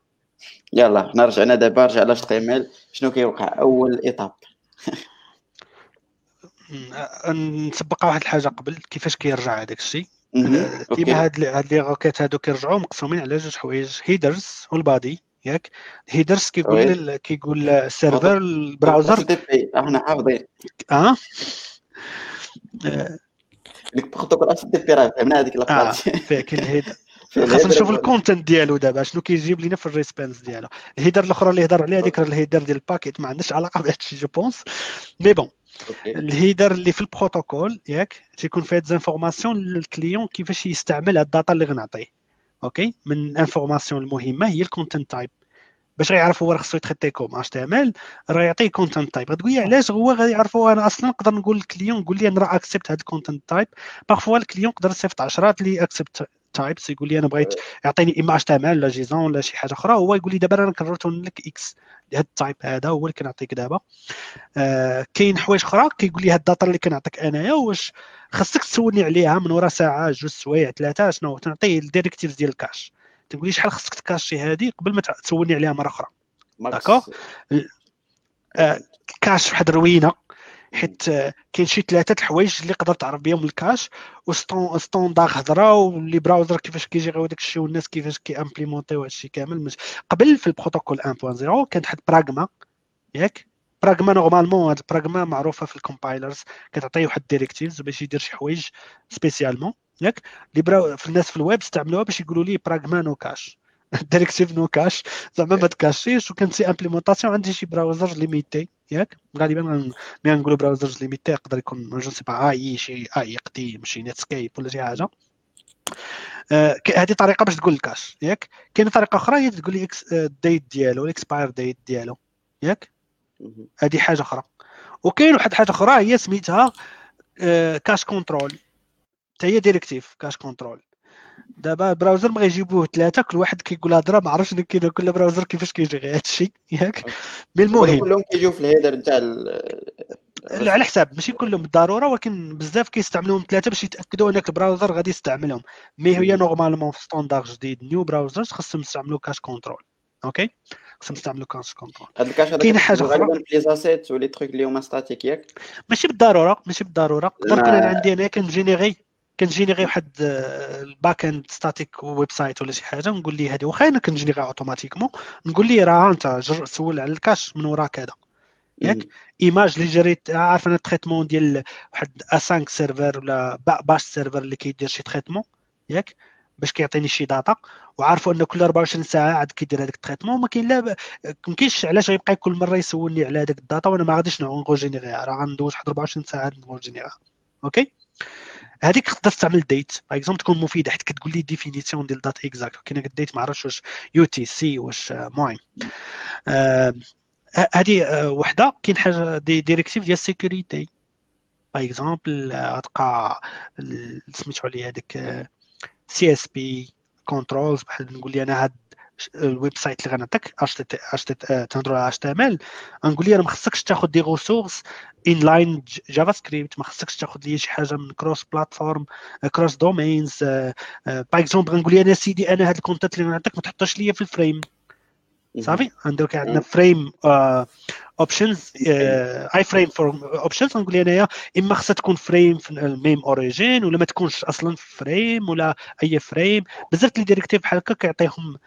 يلا حنا رجعنا دابا رجع ال HTML شنو كيوقع؟ أول étape نسبق واحد الحاجة قبل. كيفاش كيرجع هذاك الشيء ديما هاد هاد les requêtes هادو كيرجعوا مقسومين على جوج حوايج. headers وال body. ياك. ال headers كيقول كيقول ال server ال browser. إحنا حافظين آه آه، ديك بروتوكول HTTP راه فهمنا هذيك la page فيه كاين ال header خاصنا نشوف ال content ديالو دابا شنو كيجيب لينا في ال response ديالو. ال header الأخرى اللي هضر عليها هذيك ال header ديال ال packet ما عندهاش علاقة بهذا الشيء je pense mais bon ال header اللي في البروتوكول ياك تيكون فيه les informations لل client كيفاش يستعمل هاد ال data اللي غنعطيه. okay؟ من ال informations المهمة هي ال content type باش غيعرف هو راه خصو يتريتي comme HTML راه يعطيه content type غتقول لي علاش هو غيعرفوا؟ أنا أصلا نقدر نقول لل client نقول لي أنا راه accept هاد ال content type parfois ال client يقدر يصيفط عشرات les accept types يقول لي أنا بغيت يعطيني إما HTML ولا JSON ولا شي حاجة أخرى هو يقول لي دابا أنا كررتهم لك إكس هاد ال type هذا هو اللي كنعطيك دابا. آه كاين حوايج أخرى؟ كيقول لي هاد ال data اللي كنعطيك أنايا واش خاصك تسولني عليها من ورا ساعة جوج سوايع ثلاثة شنو تنعطيه ال directives ديال ال cache تقول لي شحال خصك تكاشي هذه قبل ما تسولني عليها مرة أخرى. d'accord آه، ال cache في واحد الروينة. حيت كاين شي ثلاثة الحوايج اللي تقدر تعرف بهم ال cache و standard هضرة و les browsers كيفاش كيجيريو داك الشيء والناس كيفاش كيامبليمونتيو هذا الشيء كامل. مش قبل في البروتوكول 1.0 كانت واحد pragma ياك؟ pragma normalement هاد pragma معروفة في ال compilers كتعطيه واحد ال directives باش يدير شي حوايج spécialement ياك؟ اللي في الناس في الويب استعملوها باش يقولوا لي pragma no cache. directive no cache زعما ما تكاشيش وكانت c'est implémentation عندي شي browser limité ياك غالبا ملي نقولوا browsers limités يقدر يكون je sais pas أي شي IE قديم شي Netscape ولا شي حاجة هذه طريقه باش تقول ال cache ياك كاين طريقه أخرى هي تقول لي ال date ديالو ال expire date ديالو ياك هذه حاجة أخرى وكاين واحد حاجة أخرى هي سميتها cache control حتى هي directive cache control دابا ال browser ما غيجيبوه ثلاثة كل واحد كيقول هضرة ما عرفتش كل browser كيفاش كيجي هذا الشيء ياك؟ mais المهم. كلهم كيجيو في ال header نتاع على حساب. ماشي كلهم بالضرورة ولكن بزاف كيستعملوهم ثلاثة باش يتأكدوا أنك ال browser غادي يستعملهم. mais هي. normalement في standard جديد new browsers خاصهم يستعملوا cache control okay؟ خاصهم يستعملوا cache control هاد ال cache كاين حاجة أخرى. غالبا في les assets و les trucs اللي هما statiques ياك؟ ماشي بالضرورة ماشي بالضرورة. تقدر أنا عندي أنا كنجينيري كنجينيري واحد ال back end static website ولا شي حاجة نقول لي هذه واخا أنا كنجينيري automatiquement نقول لي راه انت جر سول على ال cache من ورا كذا ياك. image اللي جريت عارف أنا ال traitement ديال واحد ا 5 server ولا با- batch server اللي كيدير شي traitement ياك؟ باش كيعطيني شي data وعارفوا انه كل 24 ساعة عاد كيدير هذاك ال traitement ما كاين لا ما كاينش علاش غيبقى كل مرة يسولني على هذاك ال data وأنا ما غاديش نغوجينيريها راه غندوز واحد 24 ساعة نغوجينيريها okay؟ هذيك تقدر تستعمل date par exemple تكون مفيدة حيت كتقول لي définition ديال date exacte كاين ال date ما عرفتش واش UTC واش المهم هذه آه، وحدة. كاين حاجة des directives ديال ال sécurité par exemple غتلقى سميتو عليه هذاك CSP controls بحال نقول لي أنا هاد ال website اللي غنعطيك HT HT تهضروا على HTML غنقول لي أنا ما خصكش تاخذ des ressources inline JavaScript ما خصكش تاخذ لي شي حاجة من cross platform cross domains par exemple غنقول لي أنا سيدي أنا هاد ال content اللي غنعطيك ما تحطوش لي في ال frame صافي؟ عندك عندنا. frame options iframe for options نقول لي أنايا إما خصها تكون frame في ال même origine ولا ما تكونش أصلا frame ولا أي frame بزاف les directives بحال هكا كيعطيهم آه،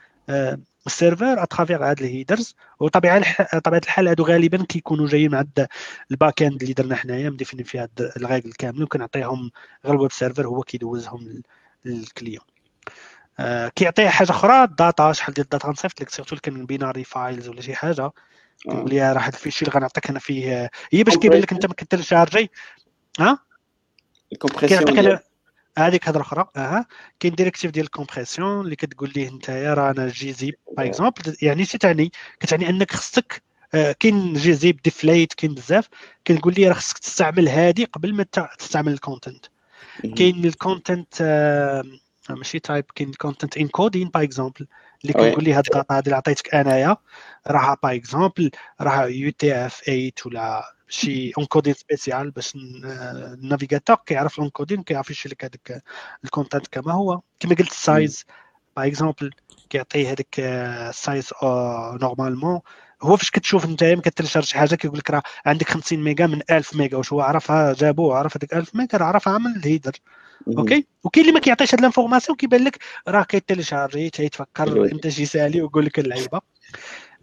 ال serveur à travers هاد ال headers وطبيعة الح... طبيعة الحال هادو غالبا كيكونوا جايين عند ال back end اللي درنا حنايا مديفين فيها هاد الغايل كامل وكنعطيهم غير ال web server هو كيدوزهم لل- لل client. آه، كيعطيه حاجة أخرى ال data شحال ديال ال data غنصيفط لك surtout كان binary files ولا شي حاجة. كنقول لها راه هاد ال fichier اللي غنعطيك أنا فيه هي باش كيبان لك أنت ما كتلشارجي ها؟ ال compression كيعطيك هذيك هضره أخرى أها. كاين directive ديال ال compression اللي كتقول ليه انت راه أنا gzip par exemple يعني شي تعني كتعني أنك خصك آه، كاين gzip deflate كاين بزاف. كنقول لي راه خصك تستعمل هذه قبل ما تستعمل ال content. كاين ال content ماشي type كاين ال content encoding par exemple اللي. كنقول لي هاد ال data هادي اللي عطيتك أنايا راه par exemple راه UTF 8 ولا شي encoding spécial باش ال navigateur كيعرف ال encoding كيعرف يشري لك هذاك ال content كما هو كما قلت ال size par exemple كيعطيه هذاك ال size normalement هو فاش كتشوف أنت كتلشارج شي حاجة كيقول لك راه عندك 50 ميجا من 1000 ميجا واش هو عرفها جابوه عرف هذيك 1000 ميجا عرفها من ال header. أوكي؟ وكاين اللي ما كيعطيش هاد الانفورماسيون كيبان لك راه كيتيليشارجي تيتفكر الوجه. انت شي سالي ويقول لك اللعيبة.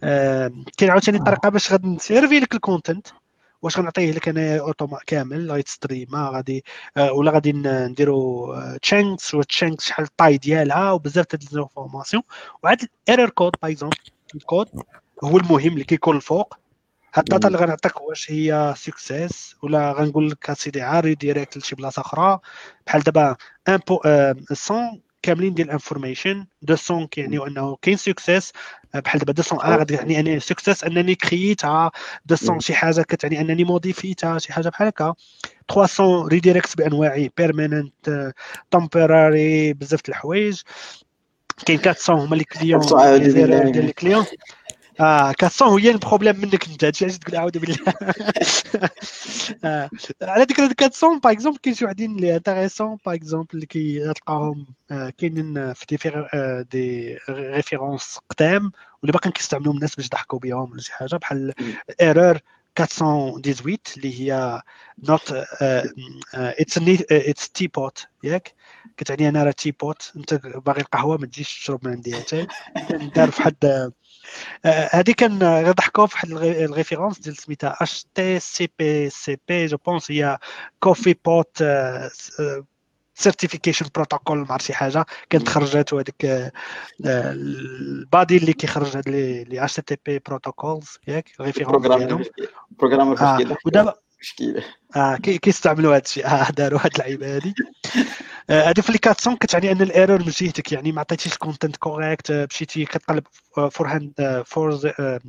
آه، كاين عاوتاني طريقه باش غادي نسيرفي لك الكونتنت واش غنعطيه لك أنا اوتوما كامل غيتستريما غادي آه، ولا غادي نديرو تشانكس وتشانكس شحال الطاي ديالها وبزاف د الانفورماسيون. وعاد الايرور كود باغ اكزومبل الكود هو المهم اللي كيكون الفوق. الداتا اللي غنعطيك واش هي سكسيس ولا غنقول لك اسيدي عاري ديريكت لشي بلاصة أخرى. بحال دابا 100 كاملين ديال ال information 200 كيعني أنه كاين success بحال دابا 200 ا غادي يعني اني success أنني كرييتها 200 شي حاجة كتعني أنني موديفيتها شي حاجة بحال هكا. 300 redirect بأنواعي permanent temporary بزاف د الحوايج. كاين 400 هما les clients ديال ال client آه 400 هي ال problème منك انت هادشي علاش تقول اعوذ بالله آه. على ذكر 400 par exemple كاين شي وحدين اللي intéressants par exemple اللي كيلقاهم آه، كاينين في des آه، des références قدام واللي باقيين كيستعملوهم الناس باش يضحكوا بهم ولا شي حاجة بحال error 418 اللي هي not it's it's teapot ياك كتعني أنا راه teapot انت باغي القهوه ما تجيش تشرب من عندي حتى دار في حد هذه كان غيضحكوا في واحد ال référence ديال سميتها اش تي سي بي سي بي جو بونس هي coffee pot certification protocol ما عرفت شي حاجة. كانت خرجت هذيك البادي اللي كيخرج هاد les HTTP protocols ياك ال référence ديالهم. programmer ودابا مشكلة. آه كيستعملوا هذا الشيء. آه داروا هاد اللعيبة هذه هذه في 400 كتعني أن ال error من جهتك يعني ما عطيتيش ال content correct مشيتي كتقلب four hundred four 04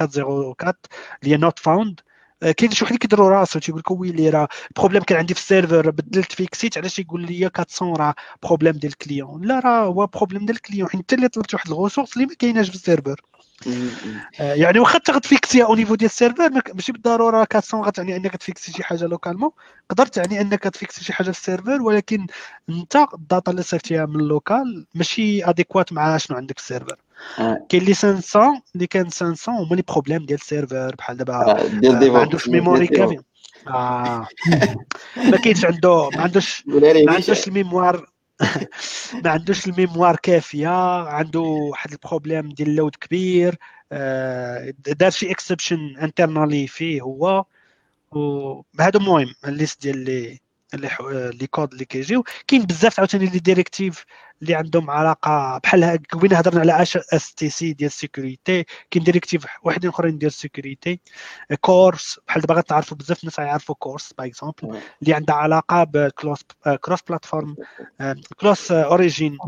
404 اللي هي not found كاين شي واحد كيديروا راسو تيقول لك ويلي راه problème كان عندي في ال server بدلت فيكسيت علاش يقول لي 400 راه problème ديال ال client. لا راه هو problème ديال ال client حيت انت اللي طلبت واحد ال ressource اللي ما كايناش في ال server. آه، يعني واخا انت غتفيكسيها au niveau ديال ال server ماشي بالضرورة 400 غتعني إنك تفيكسي شي حاجة localement تقدر تعني إنك تفيكسي شي حاجة في ال server ولكن أنت ال data اللي صيفطتيها من ال local ماشي adéquate مع شنو عندك في ال server آه. كاين اللي 500 اللي كان 500 هما les problèmes ديال ال server بحال دابا آه، ما عندوش memory كافي ما كاينش عنده ما عندوش ما عندوش ال mémoire. ما عندوش ال mémoire كافية عنده واحد ال problème ديال ال load كبير آه، دار شي exception internally فيه هو وهذا المهم ال liste ديال les les codes اللي كيجيو. كاين بزاف عاوتاني les directives اللي عندهم علاقة بحال كوين هضرنا على HSTS ديال ال security كاين directives واحدين أخرين ديال ال security CORS بحال دابا غتعرفوا بزاف الناس يعرفوا CORS par exemple اللي عندها علاقة ب cross cross platform cross origin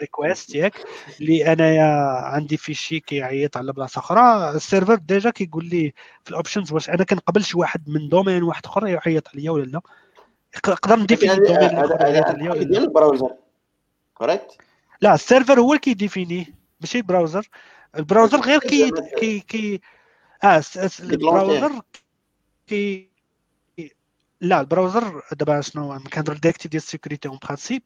request ياك. اللي أنايا عندي فيشي كيعيط على بلاصة أخرى. ال server déjà كيقول لي في ال options واش أنا كنقبل شي واحد من domaine واحد أخر يعيط عليا ولا لا. نقدر نديفيني ال domaine عليا ولا لا ال browser. correct لا ال server هو اللي كيديفينيه ماشي ال browser ال browser غير كي كي كي آه ال browser كي لا ال browser دابا شنو كنهضر directive ديال ال security en principe.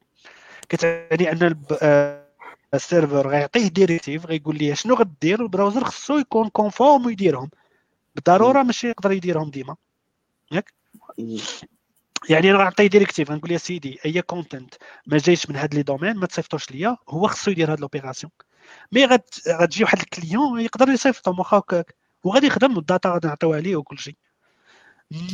كتعني أن آه، ال server غيعطيه directive غيقول ليه شنو غدير ال browser خصو يكون conforme ويديرهم. بالضرورة ماشي يقدر يديرهم ديما. ياك؟ يعني أنا غنعطيه directive غنقول يا سيدي أي content ما جايش من هاد les domaines ما تصيفطوش ليا هو خصو يدير هاد l'opération mais غتجي واحد ال client يقدر يصيفطهم واخا هكاك. وغادي يخدم وال data غادي نعطيوها ليه وكل شيء.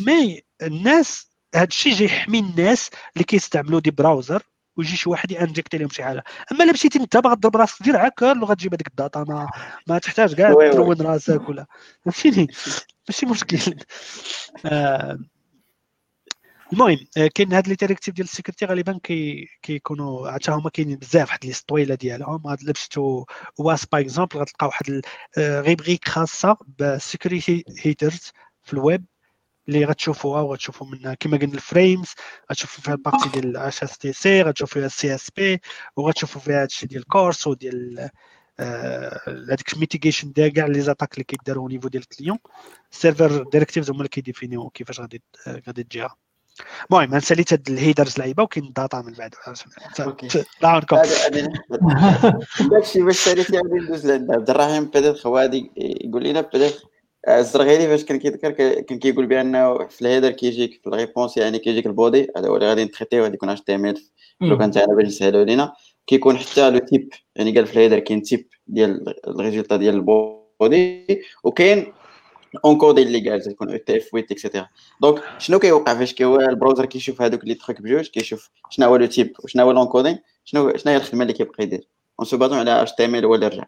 mais الناس هاد الشيء جاي يحمي الناس اللي كيستعملوا des browsers ويجي شي واحد ينجكتي لهم شي حاجة. أما إلا مشيتي أنت باغي تضرب راسك دير عكر غتجيب هذيك الداتا ما ما تحتاج كاع ترون راسك ولا. فهمتيني؟ ماشي مشكل. آه المهم آه، كاين هاد les directives ديال ال security غالبا كي كيكونوا حتى هما كاينين بزاف واحد liste طويله ديالهم. هاد اللي شفتو OWASP par exemple غتلقى واحد rubrique آه، خاصة بال security headers في الويب اللي غتشوفوها وغتشوفوا منها كما قلنا ال frames غتشوفوا فيها ال partie ديال HSTS غتشوفوا فيها ال CSP وغتشوفوا فيها هادشي ديال ال CORS وديال آه، هذيك ال mitigation ديال كاع les attaques اللي كيداروا niveau ديال ال client. ال server directives هما اللي كيديفينيو كيفاش غادي غادي تجيها. المهم أنا سأليت هاد ال headers لعيبة وكاين ال data من بعد. داونكم داكشي باش ساليت غادي ندوز لعند عبد الرحيم. بدات خوادي يقول لنا بدات الزرغيلي فاش كان كيذكر كان كيقول بانه في ال header كيجيك في ال réponse يعني كيجيك ال body. هذا هو اللي غادي نتريتيو غادي يكون HTML لو كان تاعنا باش نسهلوا لينا كيكون حتى le type يعني قال في ال header كاين type ديال ال résultat ديال ال body. وكاين encodé اللي قال تكون UTF 8 etcetera donc شنو كيوقع فاش كي ال browser كيشوف هذوك les trucs بجوج كيشوف شنو هو le type وشنو هو l'encoding شنو شنو هي الخدمه اللي كيبقى يدير en se basant على HTML ولا رجع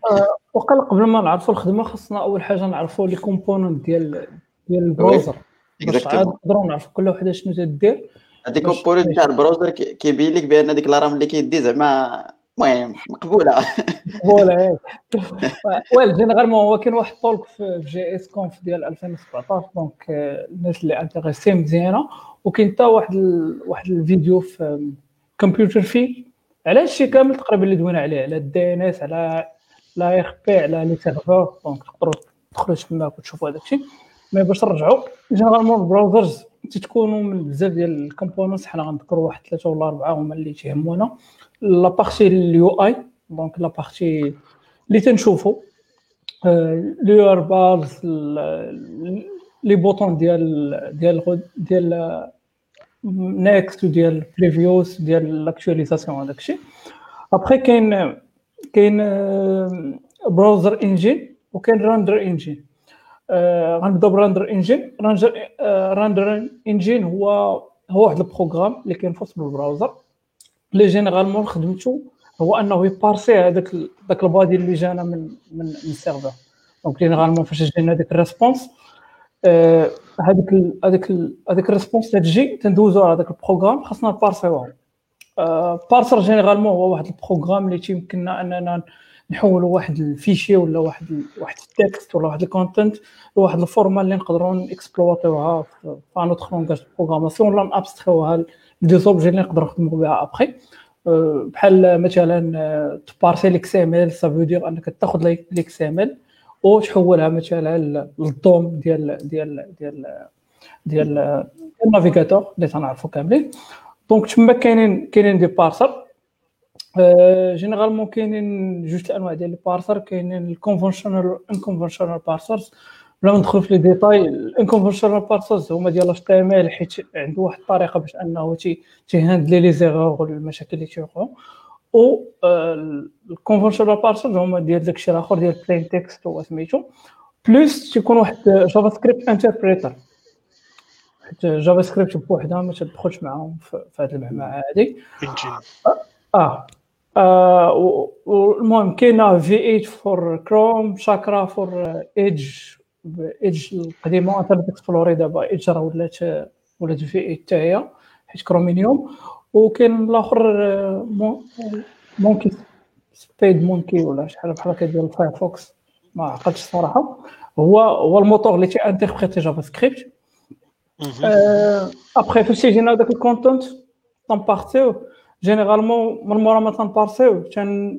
وقال قبل ما نعرفوا الخدمه خصنا اول حاجة نعرفوا les components ديال ديال ال browser باش عاد نقدروا نعرفوا كل وحده شنو تدير هذيك component تاع ال browser كيبين لك بان هذيك ال RAM اللي كيدي زعما المهم مقبولة. مقبولة ياك well généralement هو كاين واحد talk في JSConf ديال 2017 donc الناس اللي intéressés مزيانة. وكاين حتى واحد واحد الفيديو في Computerphile على هادشي كامل تقريبا اللي دوينا عليه على ال DNS على l'ARP على les serveurs donc تقدروا تدخلوا تماك وتشوفوا هذاك الشيء. mais باش نرجعوا généralement ال browsers. تتكونوا من بزاف ديال ال components حنا غنذكروا واحد ثلاثة ولا أربعة هما اللي تيهمونا la partie ال UI donc la partie اللي تنشوفوا les URL bars les boutons ديال ديال ديال next وديال previous ديال l'actualisation هذاك الشيء ابخي كاين كاين browser engine وكاين render engine غنبداو ب render engine render engine هو هو واحد ال programme اللي وسط ال browser اللي généralement خدمته هو أنه ي parser هذاك داك ال body اللي جانا من من ال server donc généralement فاش جينا هذاك ال response هذيك هذيك هذيك ال response تجي تندوزو على هذاك ال programme خاصنا ن parser يوه parser généralement هو واحد ال programme اللي تيمكننا أننا نحولوا واحد ال fichier ولا واحد واحد ال texte ولا واحد ال content لواحد ال format اللي نقدروا ن exploiter يوها في un autre langage programmation ولا ن abstraire يوها ل des objets اللي نقدروا نخدموا بها ابخي بحال مثلا ت parser l'XML ça veut dire أنك تأخذ l'XML وتحولها مثلا لل DOM ديال ديال ديال ديال ال navigateur اللي تنعرفوا كاملين. donc تما كاينين كاينين des parsers généralement كاينين جوج الانواع ديال ال parser كاينين ال conventional unconventional parsers بلا ما ندخل في les détails ال unconventional parsers هما ديال HTML حيت عنده واحد الطريقة باش أنه تي تي handle ي les erreurs والمشاكل اللي تيوقعوا و ال conventional parsers هما ديال داكشي الآخر ديال plain text هو سميتو. plus تيكون واحد JavaScript interpreter حيت JavaScript بوحدها ما تدخلش معاهم في هذه المعمعة هذه آه المهم كاينة V8 for Chrome Chakra for Edge Edge القديمة Internet Explorer دابا. Edge راه ولات ولات V8 حتى هي حيت كرومينيوم. وكاين الآخر Monkey SpiderMonkey ولا شحال بحال هكا ديال ال Firefox. ما عقلتش الصراحه هو هو الموتور اللي تي interpréter JavaScript après فاش تيجينا داك ال content تن parser يو généralement من مورا ما تن parser يو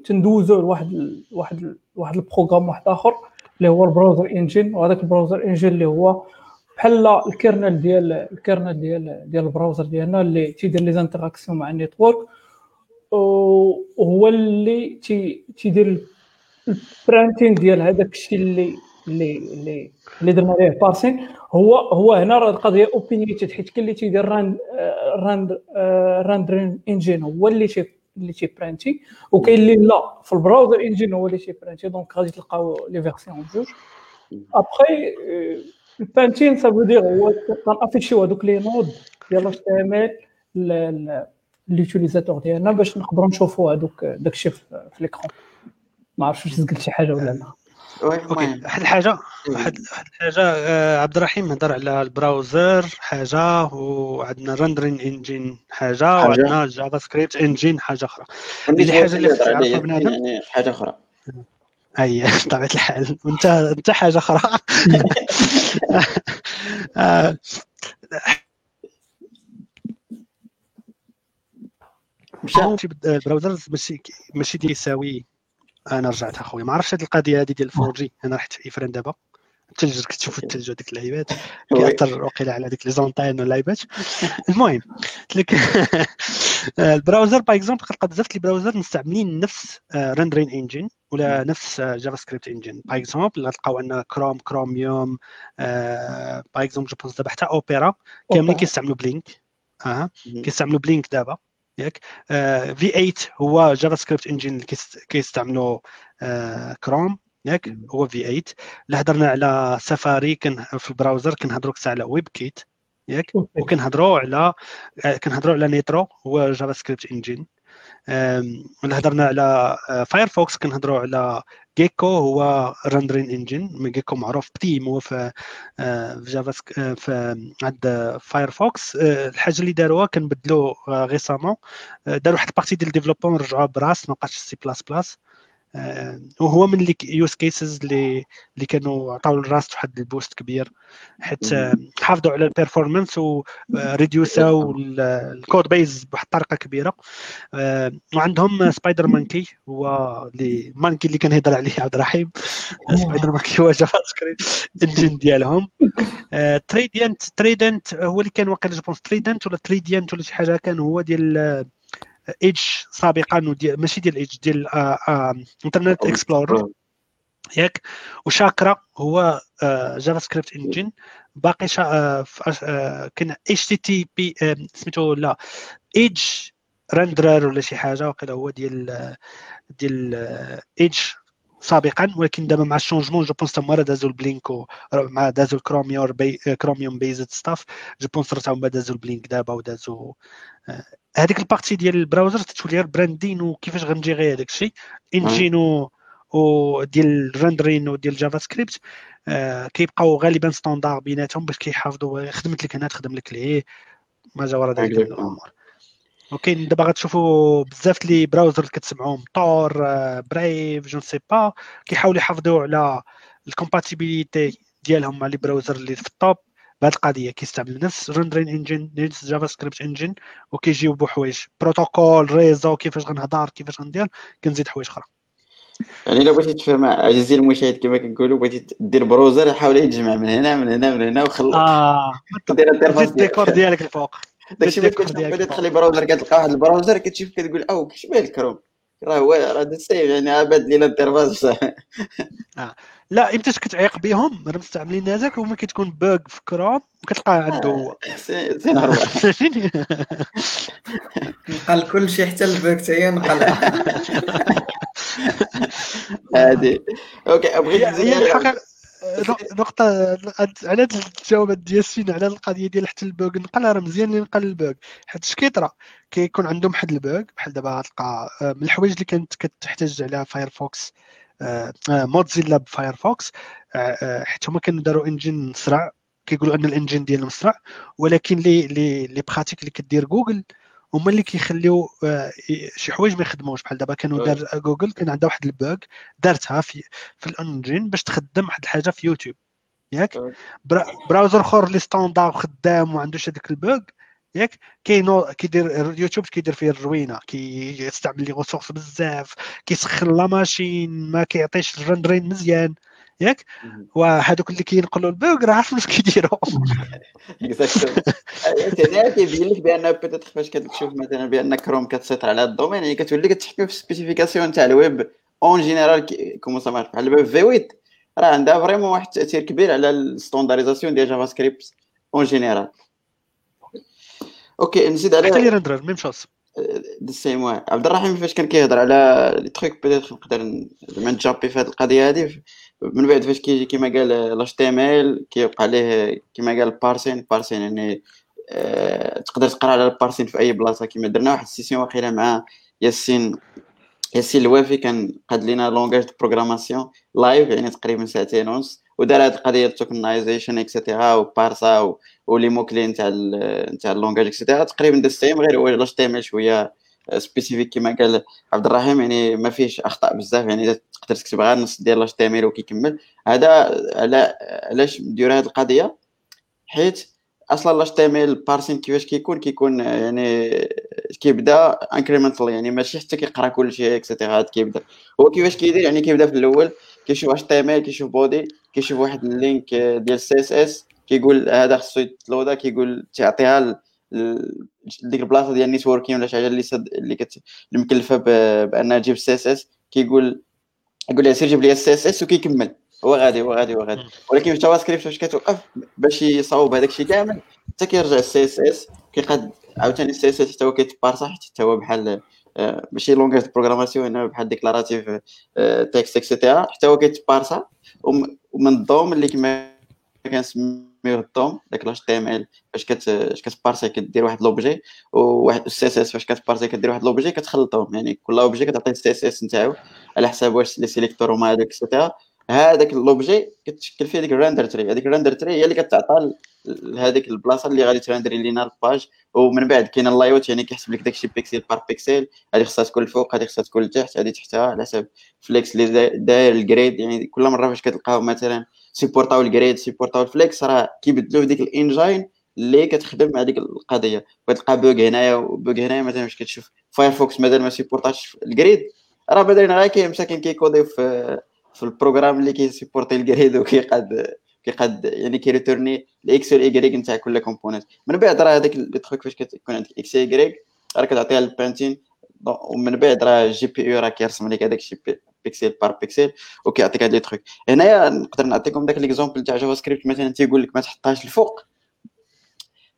تندوزو لواحد واحد واحد ال programme واحد آخر. اللي هو ال browser engine وهذاك ال browser engine اللي هو بحال ال kernel ديال ال kernel ديال ديال ال browser ديالنا اللي تيدير les interactions مع ال network وهو اللي تيدير البرانتين ديال هذاك الشيء اللي اللي اللي اللي درنا ليه بارسين. هو هو هنا راه القضية اوبينيتد حيت كاين اللي تيدير راند راند راندرين انجين هو اللي تي اللي تيبرانتي وكاين اللي لا في البراوزر إنجين هو اللي تيبرانتي دونك غادي تلقاو لي فيرسيون بجوج ابخي البانتين سافو دير هو كنافيشيو هذوك لي نود ديال HTML ل utilisateur ديالنا باش نقدروا نشوفوا هذوك داكشي في l'écran ما عرفتش واش قلت شي حاجة ولا لا واحد الحاجة واحد الحاجة آه عبد الرحيم هضر على ال browser حاجة وعندنا rendering engine حاجة وعندنا JavaScript engine حاجة أخرى هذه حاجة اللي يعرفها بنادم يعني حاجة أخرى اي بطبيعه الحال وانت انت حاجة أخرى مشى البراوزرز ماشي ماشي يساوي أنا رجعت اخويا. ما عرفتش هذه القضية هذه ديال الفور جي أنا رحت في إفران دابا. الثلج كتشوفوا الثلج هذيك اللعيبات. كيأثر وقيلا على ديك لي زونتاين واللعيبات المهم قلت لك البراوزر باغ اكزومبل كنلقى بزاف البراوزر مستعملين نفس ريندرين انجين ولا نفس جافا سكريبت انجين باغ اكزومبل غتلقاو أن كروم كروميوم باغ اكزومبل جو بونس دابا حتى اوبيرا كاملين كيستعملوا Blink آه كيستعملوا Blink دابا. ياك. V8 هو JavaScript engine اللي كيستعملوا كروم ياك. هو V8 اللي هضرنا على سفاري كان في ال browser كنهضروا كتا على WebKit ياك وكنهضروا على كنهضروا على Nitro هو JavaScript engine اللي هضرنا على Firefox كنهضروا على Gecko هو rendering engine Gecko معروف بتيم هو في في جافا في عند فايرفوكس الحاجة اللي داروها كنبدلوا غيسامون داروا واحد البارتي ديال الديفلوبمون رجعوها برأس ما بقاش سي بلاس بلاس آه، وهو من لي يوز كيسز اللي اللي كانوا عطاو لراست واحد البوست كبير. حيت آه، حافظوا على البيرفورمانس وريديوساو الكود بيز بواحد الطريقة كبيرة. آه، وعندهم سبايدر مانكي هو اللي مانكي اللي كنهضر عليه عبد الرحيم. سبايدر مانكي هو جافا سكريبت انجن ديالهم. تريديانت تريدنت هو اللي كان واقيلا جوبونس تريدنت ولا تريديانت ولا شي حاجة كان هو ديال إيدج سابقا ماشي ديال إيدج ديال انترنت اكسبلورر ياك. وشاكرا هو جافا سكريبت انجن باقي شا آه، آه، كان اتش تي تي بي سميتو لا إيدج رندرر ولا شي حاجة وقيلا هو ديال ديال Edge سابقا. ولكن دابا مع ال changement je pense تما دازو ال Blink مع دازو الكروميوم بي Chromium based stuff je pense راه هما دازو ال Blink دابا ودازو هذيك ال partie ديال ال browser تتولي غير branding وكيفاش غنجيري هذاك الشيء. engine و ديال ال rendering وديال JavaScript آه كيبقاو غالبا standard بيناتهم باش كيحافظوا خدمت لك هنا تخدم لك ليه ما جا ورا ذلك الأمور. وكاين دابا غتشوفوا بزاف les browsers كتسمعوهم Tor Brave j'en sais pas كيحاولوا يحافظوا على ال compatibilité ديالهم مع les browsers اللي في ال top بهذه القضية كيستعمل نفس rendering engine نفس JavaScript engine وكيجيو بحوايج protocole réseau كيفاش غنهضر كيفاش غندير كنزيد حوايج أخرى. يعني لو بغيتي تفهم عزيزي المشاهد كما كنقولوا بغيتي دير browser يحاول يتجمع من هنا من هنا من هنا وخلط آه. دير الديكور ديالك الفوق. داكشي اللي كنت بديت تخلي browser كتلقى واحد ال browser كتشوف كتقول أوه كيشبه الكروم؟ راه هو راه sauf يعني عباد ال interface آه. لا إمتى كتعيق بهم راه مستعملين هذاك وما كتكون bug في كروم وكتلقاه عنده هو نقل كل شيء حتى ال bug حتى هي نقل هادي. OK بغيت هي الحقيقة نقطة على الجوابات ديال سين على القضية ديال حتى ال bug نقل راه مزيان اللي نقل ال bug حيت اش كيطرا كيكون عندهم واحد ال bug بحال دابا تلقى آه، من الحوايج اللي كانت كتحتاج عليها Firefox Mozilla ب Firefox حيت هما كانوا داروا engine سرع كيقولوا أن ال engine ديالهم سرع ولكن les les les pratiques اللي كدير جوجل هما اللي كيخليو آه، شي حوايج ما يخدموش. بحال دابا كانوا دار جوجل كان عندها واحد ال bug دارتها في في ال engine باش تخدم واحد الحاجة في يوتيوب ياك؟ browser أخر اللي standard خدام وعندوش هذاك ال bug ياك كاين كيدير يوتيوب كيدير فيه الروينة كيستعمل les ressources بزاف كيسخن la machine ما كيعطيش ال rendering مزيان ياك؟ وهذوك اللي كينقلوا ال bug راه عارف واش كيديروا يعني كيبين لك بأن peut-être فاش كتشوف مثلا بأن كروم كتسيطر على ال domaine يعني كتولي كتحكم في ال spécification تاع الويب. اون جينيرال كومون سا مارش بحال الويب في 8 راه عندها فريمون واحد التاثير كبير على الستونداريزاسيون ديال جافا سكريبت اون جينيرال أوكي نزيد على حتى لي ميم شوز. سيم عبد الرحيم فاش كان كيهضر على لي تخيك بيتيت نقدر زعما نجابي في هذه القضية هذه من بعد فاش كيجي كيما قال الاش تي ام ال كيوقع عليه كيما قال البارسين بارسين يعني آه تقدر تقرأ على البارسين في أي بلاصة كيما درنا. واحد السيسيون واقيلا مع ياسين. ياسين الوافي كان قاد لينا langage de programmation live يعني تقريبا ساعتين ونص. ودار هاد القضية ال tokenization et cetera وبارسا ولي موكلين تاع تاع ال langage et cetera تقريبا داز même غير هو ال HTML شوية spécifique كما قال عبد الرحيم يعني ما فيهش أخطاء بزاف يعني تقدر تكتب غير نص ديال ل HT وكيكمل هذا على علاش ندير هذه القضية؟ حيت أصلا لاش تي parsing كيفاش كيكون؟ كيكون يعني كيبدأ incremental يعني ماشي حتى كيقرأ كل شيء et cetera كيبدأ. هو كيفاش كيدير؟ يعني كيبدأ في الأول كيشوف HT كيشوف body كيشوف واحد ال link ديال CSS كيقول هذا خصو يتلودا كيقول تعطيها ديك البلاصة ديال ال networking ولا شي حاجة اللي سد اللي كت اللي مكلفة بأنها تجيب ال CSS كيقول يقول لها سير جيب لي ال CSS وكيكمل. هو غادي هو غادي هو غادي. ولكن في JavaScript فاش كتوقف؟ باش يصاوب هذاك الشيء كامل حتى كيرجع ال CSS كيقاد عاوتاني ال CSS حتى هو كيتبارسا حتى هو بحال آه، ماشي langage programmation بحال déclaratif texte et cetera حتى هو كيتبارسا ومن ال DOM اللي كما كنسميوه ال DOM داك ال HTML فاش كت كتبارسي كدير واحد l'objet وواحد ال CSS فاش كتبارسي كدير واحد l'objet كتخلطهم يعني كل objet كتعطي ال CSS نتاعو على حساب واش les sélecteurs هما هذوك et cetera هذاك l'objet كتشكل فيه ديك ال render tree هذيك ال render tree هي اللي كتعطى لهذيك البلاصة اللي غادي ترندري لينا ال page ومن بعد كاين ال layout يعني كيحسب لك داكشي pixel par pixel هذه خصها تكون الفوق هذه خصها تكون لتحت هذه تحتها على حسب flex اللي داير ال grid يعني كل مرة فاش كتلقاو مثلا سيبورتاو ال grid سيبورتاو ال flex راه كيبدلوا ديك ال engine اللي كتخدم هذيك القضية. كتلقى bug هنايا و bug هنايا مثلا فاش كتشوف Firefox مازال ما سيبورتاش ال grid راه بدرين غير كاين مساكن كيكودي في في ال programme اللي كيسيبورتي ال grid وكيقاد كيقاد يعني كيريتورني ال X وال Y نتاع كل component من بعد راه هذاك les trucs فاش كتكون عندك X Y راه كتعطيها لل painting ومن بعد راه ال GPU راه كيرسم لك هذاك الشيء pixel par pixel وكيعطيك هاد les trucs. هنايا نقدر نعطيكم داك l'exemple تاع JavaScript مثلا تيقول لك ما تحطهاش الفوق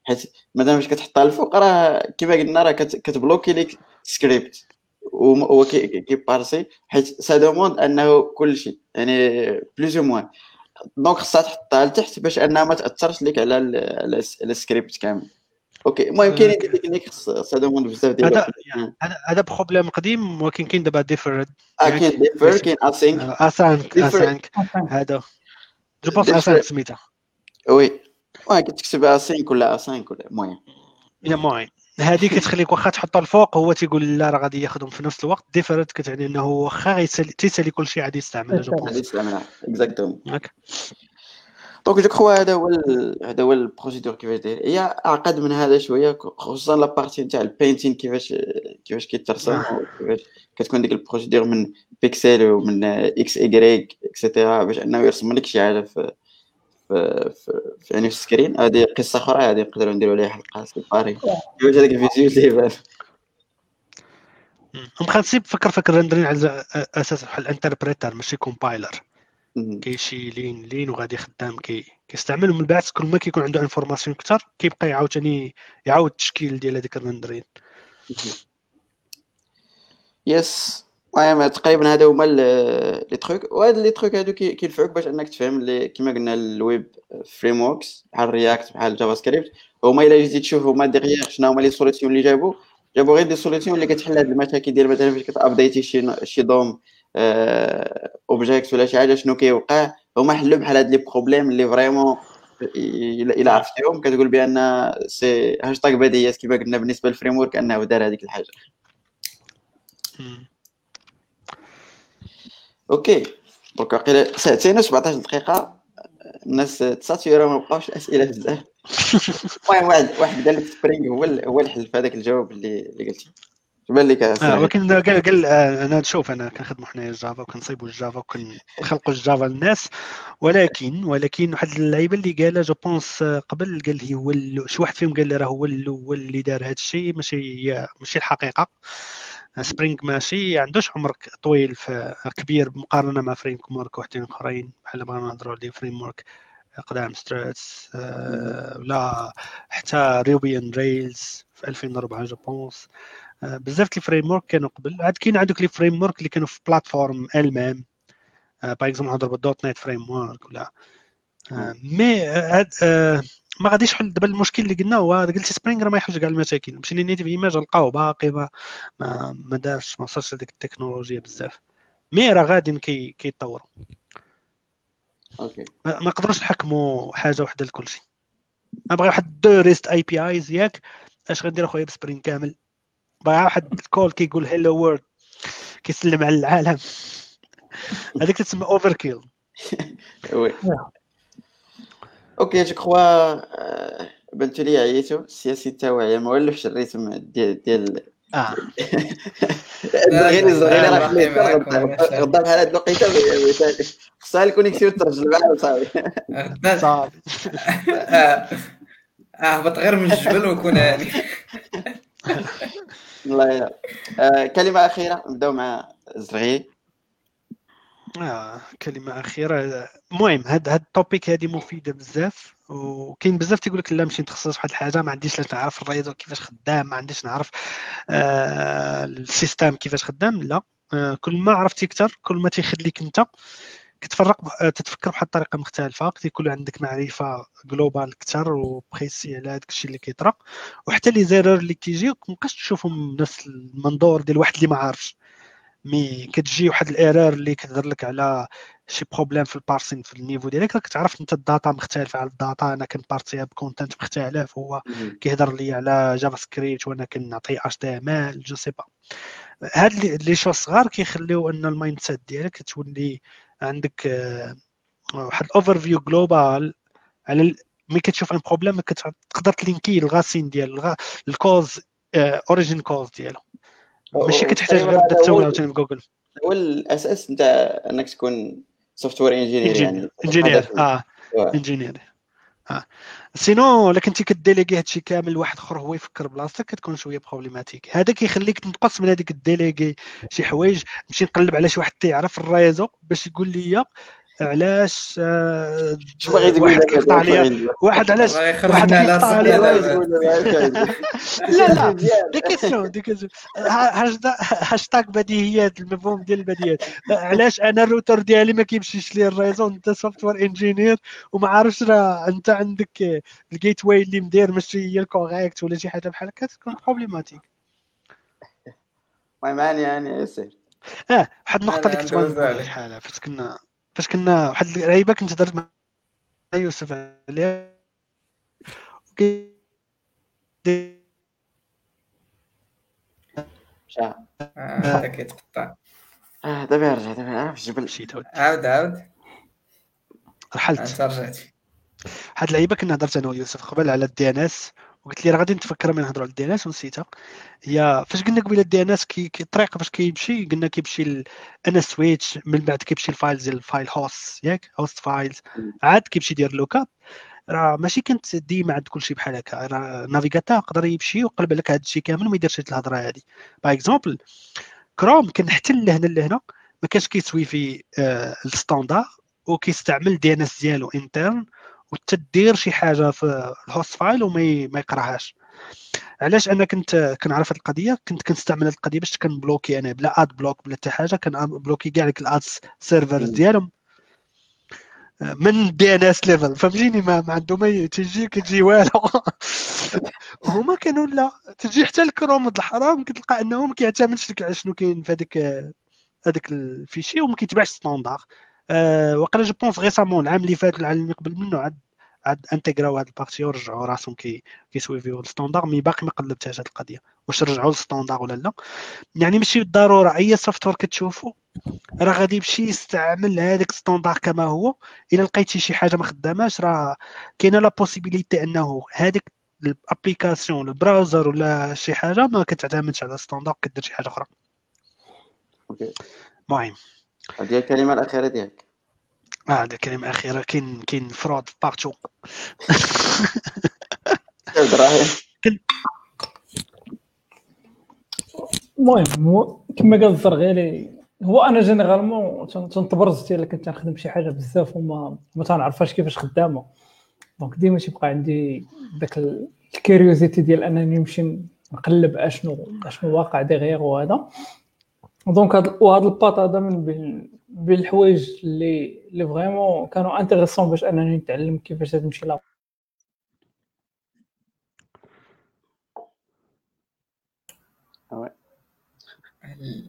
حيت مثلا فاش كتحطها الفوق راه كيما قلنا راه كتبلوكي ليك سكريبت وهو كيبارسي حيت ça demande أنه كل شيء يعني plus ou moins. donc خصها تحطها لتحت باش أنها ما تأثرش لك على السكريبت كامل. OK المهم كاين des techniques خصها demande بزاف ديال هذا هذا problème قديم ولكن كاين دابا defer آه كاين defer كاين async async async هذا. je pense async سميتها. oui. كتكتب async ولا async ولا المهم المهم هذه كتخليك واخا تحطها الفوق هو تيقول لا راه غادي ياخذهم في نفس الوقت. defer كتعني إنه واخا تيسالي كل شيء غادي يستعملها غادي يستعملها. exactement donc je crois هذا هو هذا هو ال procédure كيفاش داير. هي أعقد من هذا شوية خصوصا la partie نتاع ال painting كيفاش كيفاش كيترسم كيفاش كتكون ديك البروسيدور من بيكسل ومن x y grec et cetera باش أنه يرسم لك شي حاجة في في, في يعني في ال screen هذه قصة أخرى هذه نقدروا نديروا عليها حلقة séparée كيفاش هذاك الفيديو اللي يبان هم خاصين فكر فكر rendering على أساس بحال interpreter ماشي compiler كاين شي line line وغادي خدام كي كيستعمل ومن بعد كل ما كيكون عنده information أكثر كيبقى عاوتاني يعاود التشكيل ديال هذيك ال rendering. yes المهم تقريبا هذا هما les trucs وهاد les trucs هادو كينفعوك باش أنك تفهم اللي كما قلنا الويب frameworks بحال React بحال JavaScript هما إلا جيتي تشوف هما derrière شنو هما les solutions اللي جابوا جابوا غير des solutions اللي كتحل هاد المشاكل ديال مثلا فاش كت update ي شي شي DOM object ولا شي حاجة شنو كيوقع. هما حلوا بحال هاد les problèmes اللي vraiment إلا عرفتيهم كتقول بأن c'est هاشتاغ بديهيات كما قلنا بالنسبة لل framework أنه دار هذيك الحاجة. okay. donc واقيلا ساعتين و17 دقيقة. الناس تساتيرا ما بقاوش أسئلة بزاف. المهم واحد واحد قال لك Spring هو هو الحل في هذاك الجواب اللي اللي قلتي. بان لك آه ولكن قال قال آه أنا نشوف أنا كنخدموا حنايا ال Java وكنصيبوا ال Java وكنخلقوا ال Java للناس. ولكن ولكن واحد اللعيبة اللي قالها je pense قبل قال لي هو شي واحد فيهم قال لي راه هو الأول اللي دار هذا الشيء. ماشي ماشي الحقيقة. Spring ماشي عندوش عمر طويل كبير مقارنة مع framework وحدين أخرين بحال بغينا نهضروا على framework قدام Struts آه ولا حتى Ruby Rails في 2004 je pense. آه بزاف les frameworks كانوا قبل. عاد كاين عندك les frameworks اللي كانوا في plateforme ألمام. آه par exemple نهضر بال .NET framework ولا. mais ما غاديش حل. دابا المشكل اللي قلنا هو قلتي Spring راه ما يحلش كاع المشاكل. مشينا native image لقاو باقي ما ما, ما دارش ما وصلش لديك التكنولوجيا بزاف. mais راه غادي كي كيتطوروا okay. ما نقدروش نحكموا حاجة وحدة لكل شيء. نبغي واحد deux REST APIs ياك. أش غندير أخويا ب Spring كامل؟ بغا واحد ال call كيقول hello world كيسلم على العالم. هذيك تسمى overkill وي أوكي جو كخوا بنتو لي عييتو السياسي التوعية ما ولفش الريتم ديال ديال آه غير غير غدا بحال هاد الوقيته خصها الكونيكسيون ترجل معاه وصافي صافي اهبط غير من الجبل وكون هاني الله يلا كلمه اخيره نبداو مع زغي آه كلمة أخيرة. المهم هاد هاد ال topic هادي مفيدة بزاف وكاين بزاف تيقول لك لا نمشي نتخصص في واحد الحاجة ما عنديش لاش نعرف ال réseau كيفاش خدام ما عنديش نعرف آه ال system كيفاش خدام لا. آه كل ما عرفتي أكثر كل ما تيخليك أنت كتفرق آه، تتفكر بواحد الطريقة مختلفة. تيكون عندك معرفة globale أكثر و précis على هذاك الشيء اللي كيطرا وحتى les erreurs اللي كيجيوك مابقاش تشوفهم من نفس المنظور ديال واحد اللي ما عارفش. mais كتجي واحد ال error اللي كتهضر لك على شي problème في ال parsing في ال niveau ديالك راك تعرف انت ال data مختلفة على ال data. أنا كن parse يها ب content مختلف هو كيهضر لي على JavaScript وأنا كنعطي HTML je sais pas. هاد les choses صغار كيخليو إن ال mindset ديالك تولي عندك آه، واحد ال overview global على ملي كتشوف un problème تقدر ت link ي ال racine ديال ال cause origine cause ديالو. ماشي كتحتاج غير تسول عاوتاني هو الأساس انت إنك تكون software engineer يعني. engineer آه engineer آه. sinon الا كنتي ك déléguer هادشي كامل لواحد آخر هو يفكر بلاصتك كتكون شوية problématique هذا كيخليك تنقص من هذيك ال déléguer شي حوايج. نمشي نقلب على شي واحد تيعرف ال réseau باش يقول لي علاش آه، واحد كيقطع عليا؟ واحد علاش؟ واحد كيقطع عليا؟ لا لا des questions des questions هاشتاج بديهيات المفهوم ديال البديهيات. علاش أنا الروتر ديالي ما كيمشيش لي ال réseau؟ أنت software engineer وما عارفش راه أنت عندك ال gateway اللي مدير ماشي هي ال correcte ولا شي حاجة بحال هكا تكون problématique المهم يعني يعني يسير آه واحد النقطة اللي كنت بغيت نقولها فاش كنا فاش كنا واحد اللعيبه كنت درت مع يوسف عليها. مشى آه كيتقطع. آه دابا رجع دابا في الجبل مشيت عاود عاود. رحلت. انت رجعتي هاد اللعيبة كنا هضرت أنا ويوسف قبل على ال DNS. وقلت لي راه غادي نتفكر من نهضروا على ال DNS ونسيتها. هي فاش قلنا قبيلة ال DNS كي الطريقة فاش كيمشي قلنا كيمشي أنا switch من بعد كيمشي ال files ال file host ياك؟ host files عاد كيمشي يدير lookup راه ماشي كانت ديما عند كلشي بحال هكا. راه ال navigateur يقدر يمشي ويقلب لك هذا الشيء كامل وما يديرش هاد الهضرة هذه par exemple Chrome كان حتى لهنا لهنا ما كانش كيسويفي آه ال standard وكيستعمل DNS ديالو interne وتدير شي حاجة في ال host file وما ما يقراهاش. علاش؟ أنا كنت كنعرف هذه القضية كنت كنستعمل هذه القضية باش كنبلوكي أنا بلا ad block بلا حتى حاجة كنبلوكي كاع ديك ال ad servers ديالهم من DNS level فهمتيني؟ ما, ما عنده ما تجي كتجي والو. هما كانوا لا تجي حتى الكروم الحرام كتلقى انه ما كيعتمدش لك على شنو كاين في هذاك هذاك ال fichier وما كيتبعش standard أه وقيلا je pense récemment العام اللي فات العام اللي قبل منه عاد عاد انتيغراو هاد ال partie ورجعوا راسهم كي كيسويفيو ال standard mais باقي ما قلبتهاش هاد القضية. واش رجعوا لل standard ولا لا؟ يعني ماشي بالضرورة أي software كتشوفو راه غادي يمشي يستعمل هذاك ال standard كما هو. إلا لقيتي شي حاجة ما خداماش راه كاينة la possibilité أنه هذيك ال application ال browser ولا شي حاجة ما كتعتمدش على ال standard كدير شي حاجة أخرى. OK. المهم. هذه الكلمة الأخيرة ديالك. آه هذا كلمه اخيره كاين كاين fraude partout المهم كما قال الزرغيلي هو أنا généralement تنتبرز الا كنت نخدم شي حاجة بزاف وما ما تنعرفهاش كيفاش خدامة. donc ديما تيبقى عندي داك ال curiosité ديال أنني نمشي نقلب أشنو أشنو واقع derrière وهذا. donc هاد وهذا الباط هذا من بين بين الحوايج اللي اللي vraiment كانوا intéressants باش انني نتعلم كيفاش تمشي لا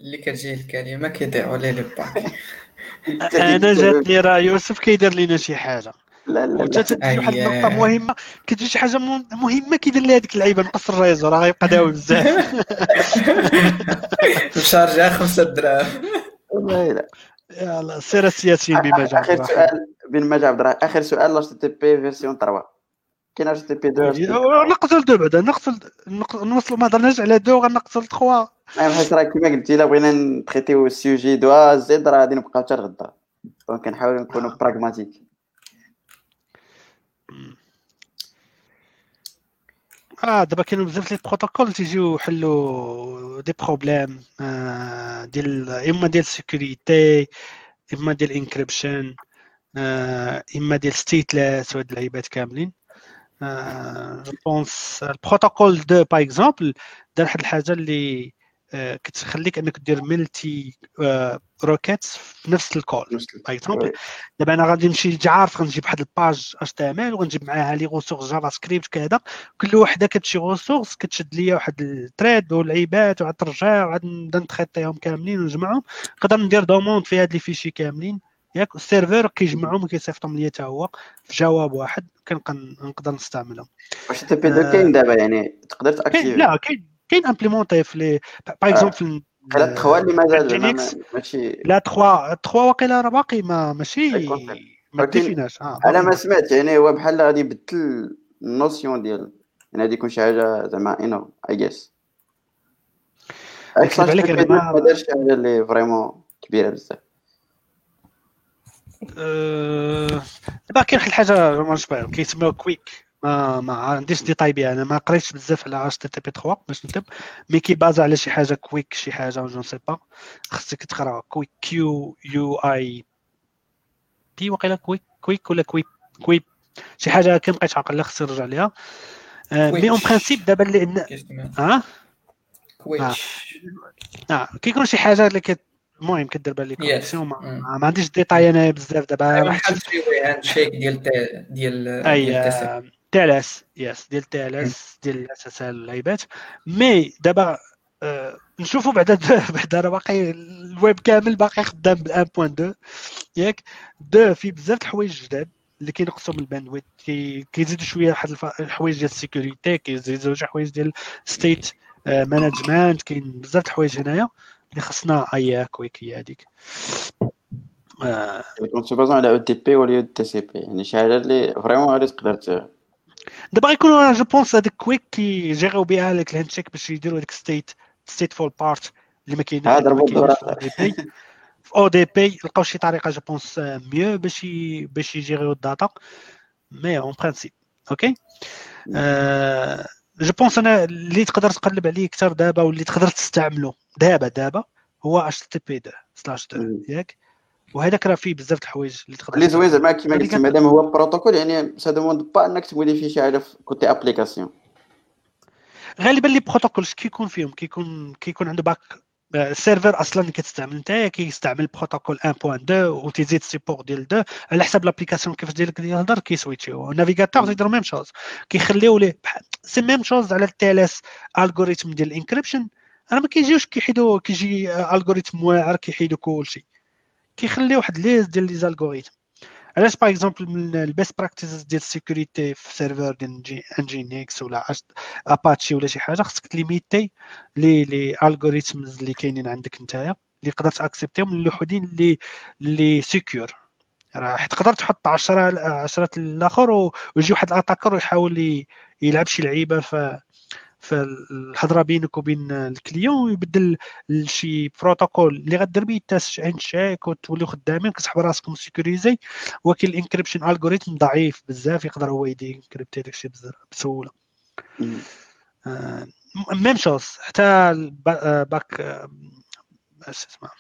اللي كتجي الكلمة كيضيعوا ليه لي باك أنا جاتني راه يوسف كيدير لينا شي حاجة. لا لا وأنت تدير واحد النقطة مهمة. كتجي شي حاجة مهمة كيدير لها هذيك اللعيبة نقص الريزو راه غيبقى داوي بزاف. مشارجه خمسة دراهم. والله لا. يلا سير السياسيين بما جاء آخر سؤال بما جاء عبد الرحمن آخر سؤال لاش تي بي فيرسيون 3 كاين اش تي بي 2 نقصوا لدو بعدا نقصوا نوصلوا ما هضرناش على دو لتخوا المهم حيت راه كيما قلتي إلا بغينا نتريتيو ال sujet de Z راه غادي نبقاو حتى لغدا. دونك كنحاولوا نكونوا pragmatiques آه دابا كاينوا بزاف les protocoles تيجيو يحلوا des problèmes آه ديال إما ديال ال sécurité إما ديال encryption إما ديال stateless وهاد اللعيبات كاملين. pense البروتوكول deux par exemple دار واحد الحاجة اللي آه، كتخليك أنك دير multi requêtes في نفس ال call par exemple دابا أنا غادي نمشي عارف غنجيب واحد ال page HTML وغنجيب معاها les ressources JavaScript كذا كل وحدة كتشي ressource كتشد ليا واحد ال thread والعيبات وعاد ترجع وعاد نبدا نتخيطيهم كاملين ونجمعهم. نقدر ندير demande في هاد les fichiers كاملين. ياك ال server كيجمعهم وكيصيفطهم ليا حتى هو في جواب واحد كنبقى نقدر نستعملهم. واش تي بي دو كاين دابا يعني تقدر تاكتيف لا كاين كاين امبليمونتي في لي باغ اكزومبل لا تخوا اللي مازال ماشي لا 3 3 واقيلا راه باقي ما ماشي. ما ديفيناش. آه أنا ما. سمعت يعني هو بحال غادي يبدل النوسيون ديال يعني غادي يكون شي حاجة زعما انو اي جيس نكذب عليك ما- دارش شي حاجة اللي فريمون كبيرة بزاف. أه، دابا كاين واحد الحاجة ما نشبع كويك ما ما عنديش ديتاي بها أنا ما قريتش بزاف على اتش تي تي بي 3 باش نكتب مي كيبازا على شي حاجة كويك شي حاجة جو سي با خصك تقرا كويك كيو يو اي بي وقيلا كويك كويك ولا كويك كويك شي حاجة هكا مبقيتش عاقل خصني نرجع ليها. مي اون كويك. برانسيب دابا اللي كيسمى ها؟ كويتش آه. كيكون شي حاجة اللي كت المهم كدير بها لي Yes. connexion ما, Mm. ما عنديش ديتاي أنا بزاف دابا. بحال three handshake ديال ديال أي اس يس ديال TLS ديال SSL اللعيبات mais دابا آه، نشوفوا بعدا بعدا راه باقي الويب كامل باقي خدام بال 1.2 ياك؟ deux فيه بزاف د الحوايج جداد اللي كينقصوا من ال bandwidth كي- كيزيدوا شوية واحد الحوايج ديال ال sécurité كيزيدوا شي حوايج ديال state management كاين بزاف د الحوايج هنايا اللي خصنا اي QUIC هي هذيك آه، كنت basant على UDP ولا TCP. يعني شي حاجة اللي vraiment غادي تقدر دابا غيكونوا je pense هذيك QUIC كيجيريو بها هذاك ال handshake باش يديروا هذيك state stateful part اللي ما كاينش. في UDP لقاو شي طريقة je pense mieux باش باش يجيريو ال data mais en principe OK je pense أنا اللي تقدر تقلب عليه أكثر دابا واللي تقدر تستعمله دابا دابا هو HTTP 2 slash 2 مم. ياك وهذاك راه فيه بزاف د الحوايج اللي تقدر اللي زوين زعما كيما كت- مادام هو بروتوكول يعني ça demande pas انك تموديفي شي حاجة في côté application. غالبا لي protocols كيكون فيهم كيكون كيكون عنده باك ال server أصلا اللي كتستعمل نتايا كيستعمل بروتوكول 1.2 وتيزيد support ديال 2 على حسب l'application كيفاش ديالك يهضر كيسويتشيو ال navigateur تيديروا même chose كيخليو ليه بحال- c'est même chose على ال TLS algorithm ديال ال encryption أنا ما كيجيوش كيحيدوا كيجي algorithm واعر كيحيدوا كلشي. كيخليو واحد liste ديال les algorithmes علاش par exemple من ال best practices ديال ال security في server ديال Nginx ولا اباتشي ولا شي حاجة خصك تليميتي les les algorithms اللي كاينين عندك نتايا اللي تقدر تاكسبتيهم اللي وحدين اللي اللي سيكيور راه تقدر تحط 10 10 الآخر ويجي واحد الاتاكر ويحاول يلعب شي لعيبة ف فالهضره بينك وبين الكليون ويبدل شي بروتوكول اللي غدير به تاس عين شيك وتوليو خدامين كتسحب راسكم سيكوريزي ولكن الانكريبشن الغوريثم ضعيف بزاف يقدر هو يدي انكريبتي داكشي بسهولة. même chose حتى back آه، اش اسمها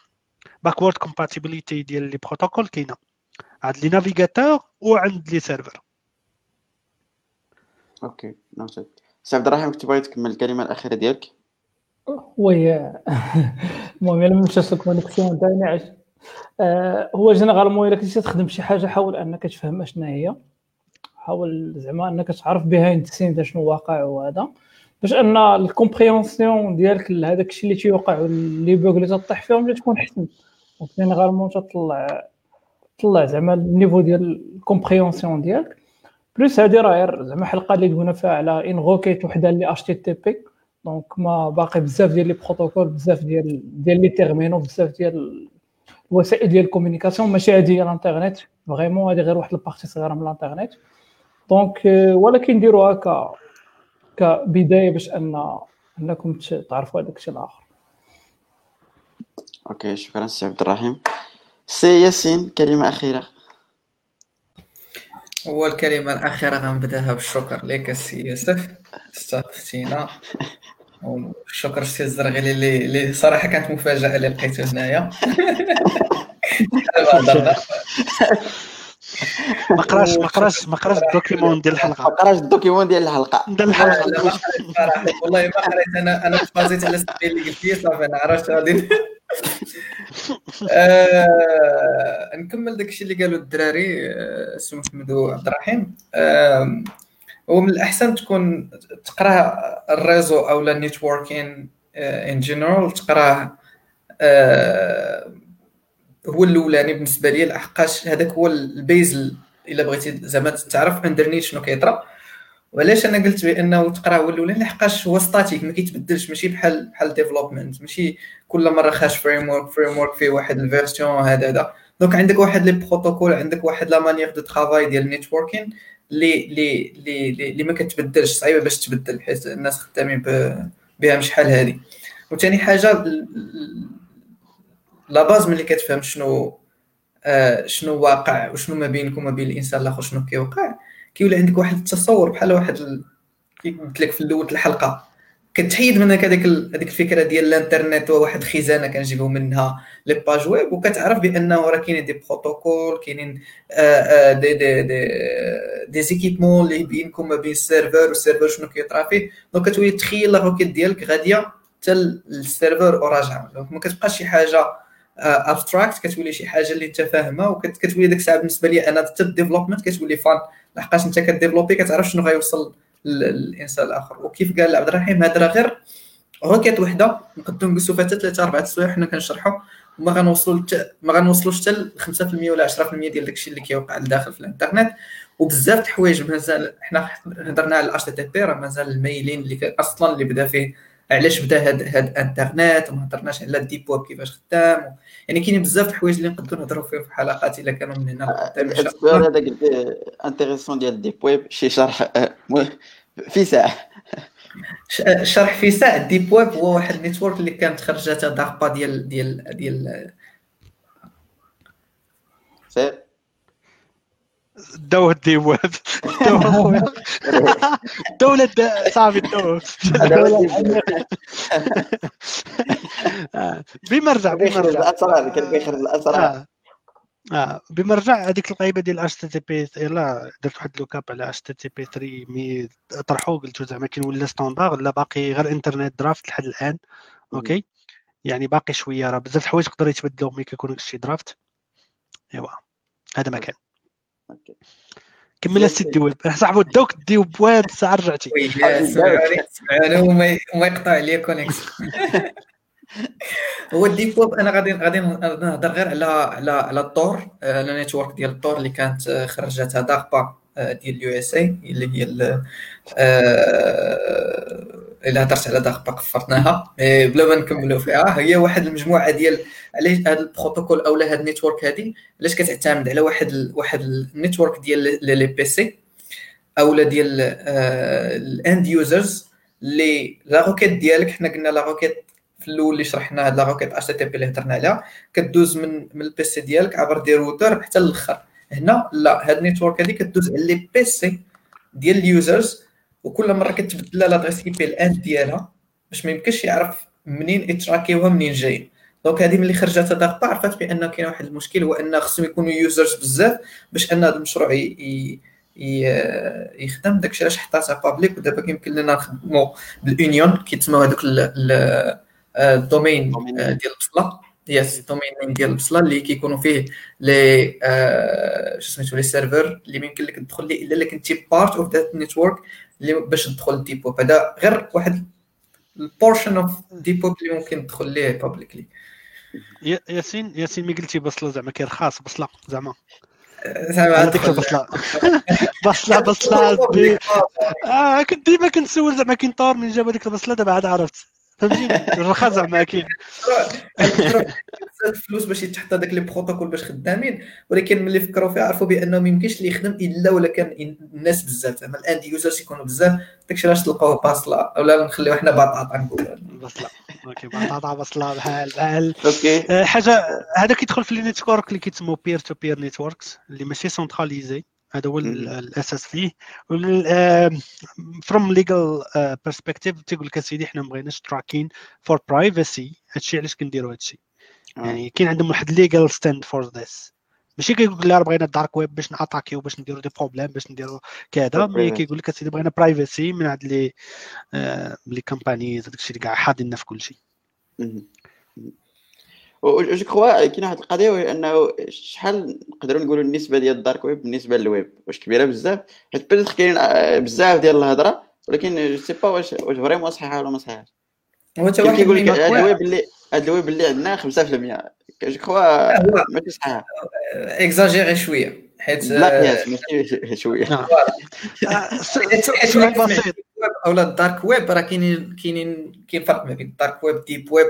backward compatibility ديال les protocoles كاينة. عند les navigateurs وعند les serveurs. OK نوتد سي عبد الرحيم كنت تكمل الكلمة الأخيرة ديالك؟ oui المهم إلا ما مشاش ال connexion تاعي آه، هو généralement إلا كنتي تخدم شي حاجة حاول أنك تفهم اشنا هي. حاول زعما أنك تعرف behind scene شنو واقع وهذا. باش أن ال compréhension ديالك لهذاك الشيء اللي تيوقع و les bugs اللي تطيح فيهم اللي تكون حسن généralement تطلع تطلع زعما ال niveau ديال ال compréhension ديالك. plus هادي راه زعما حلقه اللي دوينا فيها على ان requête وحده اللي HTTP donc ما باقي بزاف ديال les protocoles بزاف ديال ديال les terminaux بزاف ديال الوسائل ديال ال communication ماشي هادي هي الانترنت vraiment هادي غير واحد partie صغيره من الانترنت donc ولكن نديروها ك كبدايه باش ان انكم تعرفوا هذاك الشيء الآخر OK شكرا سي عبد الرحيم سي ياسين كلمه اخيره هو الكلمة الأخيرة غنبدأها بالشكر. لك السي يوسف. استضفتينا شكرا سي الزرغيلي اللي اللي صراحة كانت مفاجأة اللي لقيته هنايا. ما قراش ما قراش ما قراش ال document ديال ما الحلقة قراش ال document ديال الحلقة. ديال الحلقة. ما والله ما قريت. أنا أنا تفازيت على السبيل اللي قلت لي صافي أنا عرفت غادي. آه، نكمل داك الشيء اللي قالوا الدراري آه، سي محمد وعبد الرحيم. آم، هو من الأحسن تكون تقرأ ال réseau أو لا networking en général تقراه آه، هو الأولاني بالنسبة لي لحقاش هذاك هو ال base إلا بغيتي زعما تعرف underneath شنو كيطرا وعلاش أنا قلت بأنه تقرا هو الاولاني لحقاش هو static ما كيتبدلش ماشي بحال بحال development ماشي كل مرة خارج framework framework فيه واحد version هذا هذا. donc عندك واحد les protocoles عندك واحد la manière de travail ديال ال networking اللي اللي اللي اللي ما كتبدلش صعيبة باش تبدل حيت الناس خدامين بها شحال هذه وثاني حاجة la base ملي كتفهم شنو آه، شنو واقع وشنو ما بينك وما بين الإنسان الآخر شنو كيوقع كيولي عندك واحد التصور بحال واحد ال... كي قلت لك في الأول الحلقة كتحيد منك هذيك. هذيك الفكرة ديال الإنترنت وواحد خزانة كنجيبو منها les pages web وكتعرف بأنه راه كاينين des protocoles كاينين آه، آه، des des des des équipements اللي بينكم ما بين ال serveur وال serveur شنو كيطرا فيه donc كتولي تخيل la requête ديالك غادية حتى ال serveur وراجعه donc ما كتبقاش شي حاجة abstract كتولي شي حاجة اللي انت فاهمها وكتولي ديك الساعة بالنسبة لي أنا حتى ال development كتولي fun لحقاش انت كديفلوبي كتعرف شنو غيوصل للإنسان الآخر وكيف قال عبد الرحيم هذا راه غير requête وحدة نقدروا نقصوا فيها حتى ثلاثة أربعة السوايع حنا كنشرحوا وما غنوصلوا. ما غنوصلوش حتى ل 5% ولا 10% ديال داكشي اللي كيوقع لداخل في الإنترنت وبزاف د الحوايج مازال حنا هضرنا على ال HTTP راه مازال الميلين اللي أصلا اللي بدا فيه علاش بدا هاد هاد الانترنت وما هضرناش على ال deep web كيفاش خدام يعني كاينين بزاف الحوايج اللي نقدروا نهضروا فيهم في حلقات إلا كانوا من هنا الله. السؤال هذا قلت intéressant ديال ال deep web شي شرح آه، في ساعه ش- شرح في ساعه ال deep web هو واحد network اللي كانت خرجتها DARPA ديال ديال ديال سير. داو الدي ويب. داو اخويا الدولة دا- صافي آه، بما رجع بما كيخرج رجع الاسرار كان الأسرار. آه. آه. بما رجع هذيك القضية ديال اتش تي بي يلا درت واحد لوكاب على اتش تي بي 3 مي طرحوا قلت زعما كاين ولا ستاندار لا باقي غير إنترنت درافت لحد الآن. أوكي؟ يعني باقي شوية راه بزاف الحوايج يقدروا يتبدلوا ملي كيكونوا شي درافت. إيوا هذا ما كان. كمل السيدي ويب صاحبو داوك دي ويب ساعه رجعتي. سمعوني وما يقطع عليا كونيكسيون هو الديب ويب أنا غادي غادي نهضر غير على على على الطور آه، على نيتورك ديال الطور اللي كانت آه، خرجتها داربا آه، ديال اليو إس إي اللي هي الا هضرت على DARPA كفرتناها إيه، بلا ما نكملوا فيها هي واحد المجموعة ديال علاش هذا البروتوكول أو هذا ال network هذه علاش كتعتمد على واحد ال- واحد ال network ديال les PC اولا ديال ال end users اللي la requête ديالك حنا قلنا la requête في الأول اللي شرحنا هاد la requête HTTP اللي هضرنا عليها كدوز من من ال PC ديالك عبر des routers حتى للأخر. هنا لا هاد ال network هادي كدوز على les PC ديال ال users وكل مرة كتبدل l'adresse IP ال end ديالها باش ما يمكنش يعرف منين يتراكيوها منين جاي donc هذه ملي خرجت DARPA عرفت بأن كاين واحد المشكل هو ان خصهم يكونوا users بزاف باش أن هذا المشروع ي... يخدم. داكشي علاش حطاتها public ودابا كيمكن لنا نخدموا بال onion كيتسموا هذوك ال- ال- ال domain domain. آه، ديال البصله يس ال domain name ديال البصلة اللي كيكونوا فيه les آه، شو سميتو les serveurs اللي ما يمكن لك تدخل ليه إلا إلا كنتي part of that network اللي باش تدخل ال deep web هذا غير واحد ال portion of deep web اللي ممكن تدخل ليه publicly يا- ياسين ياسين mais قلتي بصلة زعما كاين رخاص بصلة زعما. زعما ديك تدخل- البصله بصلة. بصله آه كنت ديما كنسول زعما كاين Tor من جابوا ديك البصلة دابا عاد عرفت. فهمتيني الرخاص زعما كاين الفلوس باش يتحط هذاك les protocoles باش خدامين ولكن ملي فكروا فيها عرفوا بأنه ما يمكنش اللي يخدم إلا ولا كان الناس بزاف. زعما ال end users يكونوا بزاف داكشي علاش تلقاوه بصلة اولا نخليو حنا بطاطا نقولوا. بصله okay بطاطا بصله بحال بحال. okay. آه، حاجة هذا كيدخل في les network اللي كيتسموا peer to peer networks اللي ماشي centralisé هذا هو الأساس فيه. from legal perspective تيقول لك أسيدي حنا ما بغيناش tracking for privacy هادشي علاش كنديروا هادشي آه. يعني كاين عندهم واحد legal stand for this ماشي كيقول لك لا بغينا ال dark web باش نأتاكيو باش نديروا des problèmes باش نديروا كذا. mais privacy. كيقول لك أسيدي بغينا privacy من هاد les آه، les companies هذاك الشيء اللي كاع حاضرنا في كل شيء. مهم. je crois كاين واحد القضية وهي أنه شحال نقدروا نقولوا النسبة ديال ال dark web بالنسبة للويب؟ واش كبيرة بزاف؟ حيت peut-être كاين آه، بزاف ديال الهضرة ولكن جو سي با واش واش فريمون صحيحة ولا ما صحيحاش هو حتى واحد كيقول لك المقوى الويب اللي هاد الويب اللي عندنا 5% جو كخوا ماشي صحيحة. إكزاجيري شوية حيت لا قياس ماشي شوية. آه، حيت بسيط. اولا الدارك ويب راه كاينين كاينين كاين فرق ما بين الدارك ويب ديب ويب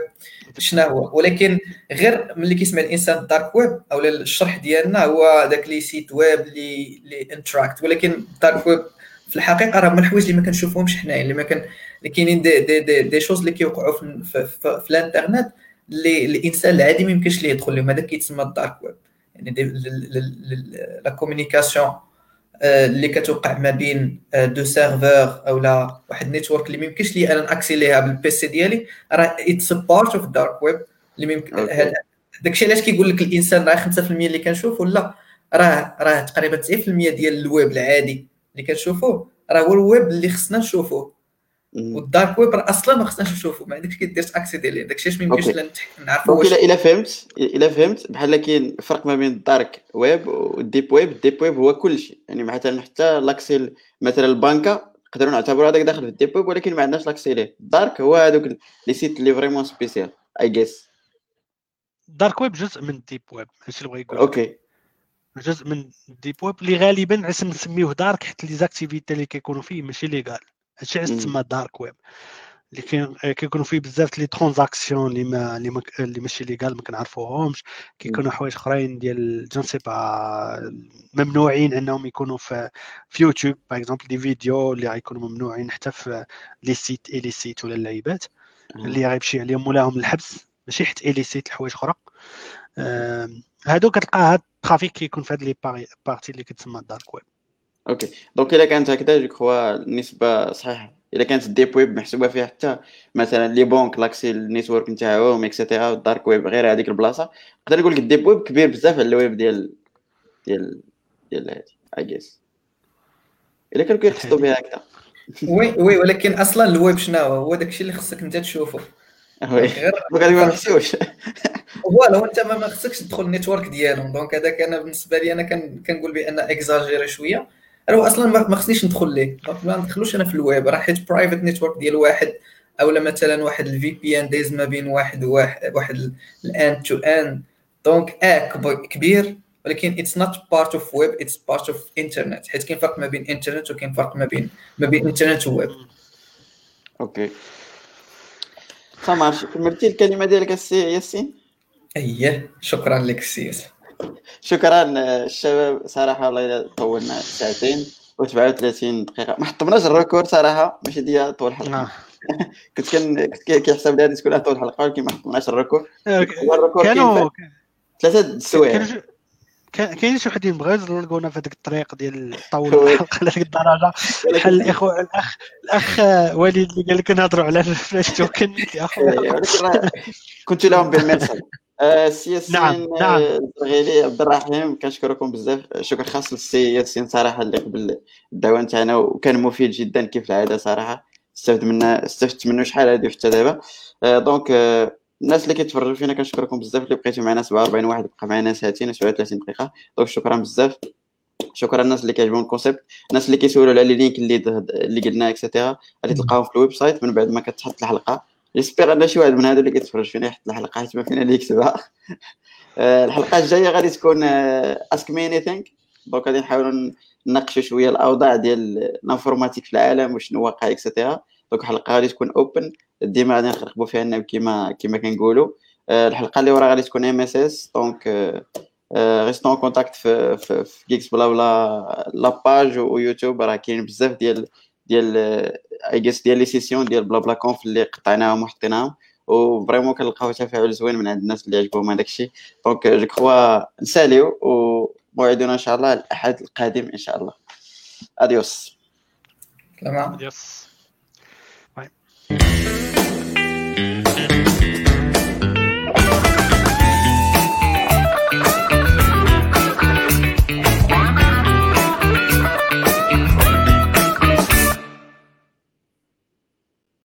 شنو هو ولكن غير ملي كيسمع الانسان الدارك ويب اولا الشرح ديالنا هو داك لي سيت ويب اللي اللي انتراكت ولكن الدارك ويب في الحقيقة راه هما الحوايج اللي ما كنشوفوهمش حنايا اللي ما كان اللي كاينين دي دي دي, دي شوز اللي كيوقعوا في, في, في, في الانترنت اللي الانسان العادي ما يمكنش ليه يدخل لهم هذا كيتسمى ال dark web يعني la communication آه، اللي كتوقع ما بين آه، deux serveurs أو لا واحد network اللي ما يمكنش لي أنا نأكسي ليها بال PC ديالي راه it's part of dark web اللي ممكن داكشي علاش كيقول لك الإنسان راه 5% اللي كنشوفه لا راه راه تقريبا 90% ديال الويب العادي اللي كنشوفوه راه هو الويب اللي خصنا نشوفوه. وال dark web راه أصلا ما خصناش نشوفوه ما عندكش كدير accéder ليه داكشي علاش ما يمكنش donc واش الا إلا فهمت إلا فهمت بحال كاين فرق ما بين ال dark web وال deep web. ال deep web هو كل شيء يعني مثلا حتى l'accès مثلا البنكة نقدروا نعتبروا هذاك داخل في ال deep web ولكن ما عندناش l'accès ليه ال dark هو هذوك les sites اللي vraiment spécial, I guess ال dark web جزء من ال deep web هادشي اللي بغا يقول. okay. جزء من ال deep web اللي غالبا علاش نسميوه dark حيت les activités اللي كيكونوا فيه ماشي légal. هادشي علاش. تسمى dark web اللي كيكونوا فيه بزاف les transactions اللي ما اللي, ما اللي ماشي légal ما كنعرفوهمش. كيكونوا حوايج أخرين ديال j'en sais pas ممنوعين أنهم يكونوا في في YouTube par exemple des vidéos اللي غيكونوا ممنوعين حتى في les sites et les sites ولا اللعيبات. اللي غيمشي عليهم مولاهم الحبس ماشي حيت les sites الحوايج أخرى. هادو كتلقى هاد ال traffic كيكون في هاد les parties اللي كتسمى ال dark web okay. donc إلا كانت هكذا je crois النسبة صحيحة. إلا كانت ال deep web محسوبة فيها حتى مثلا les banques l'accès ال network نتاعهم et cetera وال dark web غير هذيك البلاصة. نقدر نقول لك ال deep web كبير بزاف على الويب ديال ديال ديال هادي I guess إلا كانوا كيقصدوا بها هكذا. oui oui ولكن أصلا الويب شنو هو؟ هو داكشي اللي خصك أنت تشوفه. oui. غير ما نحسوش voilà وأنت ما ما خصكش تدخل ال network ديالهم. donc هذاك أنا بالنسبة لي أنا كنقول بأن أكزاجيري شوية. راه أصلا ما خصنيش ندخل ليه. ما ندخلوش أنا في الويب. راه حيت private network ديال واحد أو لا مثلا واحد ال VPN دايز ما بين واحد وواحد واحد ال end to end donc آه كب- كبير ولكن it's not part of web it's part of internet حيت كاين فرق ما بين انترنت وكاين فرق ما بين ما بين انترنت و web okay ça marche كملتي الكلمة ديالك السي ياسين اييه شكرا لك السيس شكرا الشباب صراحة والله طولنا ساعتين و37 دقيقة. ما حطمناش ال record صراحة ماشي ديال طول الحلقة آه. كنت كان كيحسب لي هذه تكون طول الحلقة ولكن ما حطمناش ال record. كانوا ثلاثة السوايع كاين شي وحدين بغاو يزلقونا في هذيك الطريق ديال طول. الحلقة لهذيك الدرجه بحال الاخوه الاخ الأخ وليد اللي قال لك نهضروا على ال flash token راه كنت لهم بالمرسل. السي ياسين نعم، نعم. آه، الزرغيلي عبد الرحيم كنشكركم بزاف. شكر خاص للسي ياسين صراحة اللي قبل الدعوه نتاعنا وكان مفيد جدا كيف العادة صراحة. استفدت منه استفدت منه شحال هذه حتى دابا. آه، donc آه، الناس اللي كيتفرجوا فينا كنشكركم بزاف. اللي بقيتوا معنا 47 واحد بقى معنا ساعتين و 37 دقيقة. donc شكرا بزاف. شكرا الناس اللي كيعجبهم ال concept الناس اللي كيسولوا على les links اللي اللي قلنا et cetera اللي تلقاهم في ال website. من بعد ما كتحط الحلقة j'espère أن شي واحد من هادو اللي كيتفرج فينا يحط الحلقة حيت ما فينا اللي يكتبها. آه، الحلقة الجاية غادي تكون ask me anything donc غادي نحاولوا نناقشوا شوية الأوضاع ديال ال informatique في العالم وشنو واقع et cetera donc الحلقة غادي تكون open ديما غادي نخربوا فيها الناب كيما كيما كنقولوا آه، الحلقة اللي ورا غادي تكون MSS donc restons en contact في في, في GeeksBlaBla la page ويوتيوب راه كاين بزاف ديال ديال اي جيس ديال les sessions ديال BlaBlaConf اللي قطعناهم وحطيناهم. و vraiment كنلقاو تفاعل زوين من عند الناس اللي عجبهم هذاك الشيء. donc je crois نساليو و موعدنا إن شاء الله الأحد القادم إن شاء الله. adios سلامة adios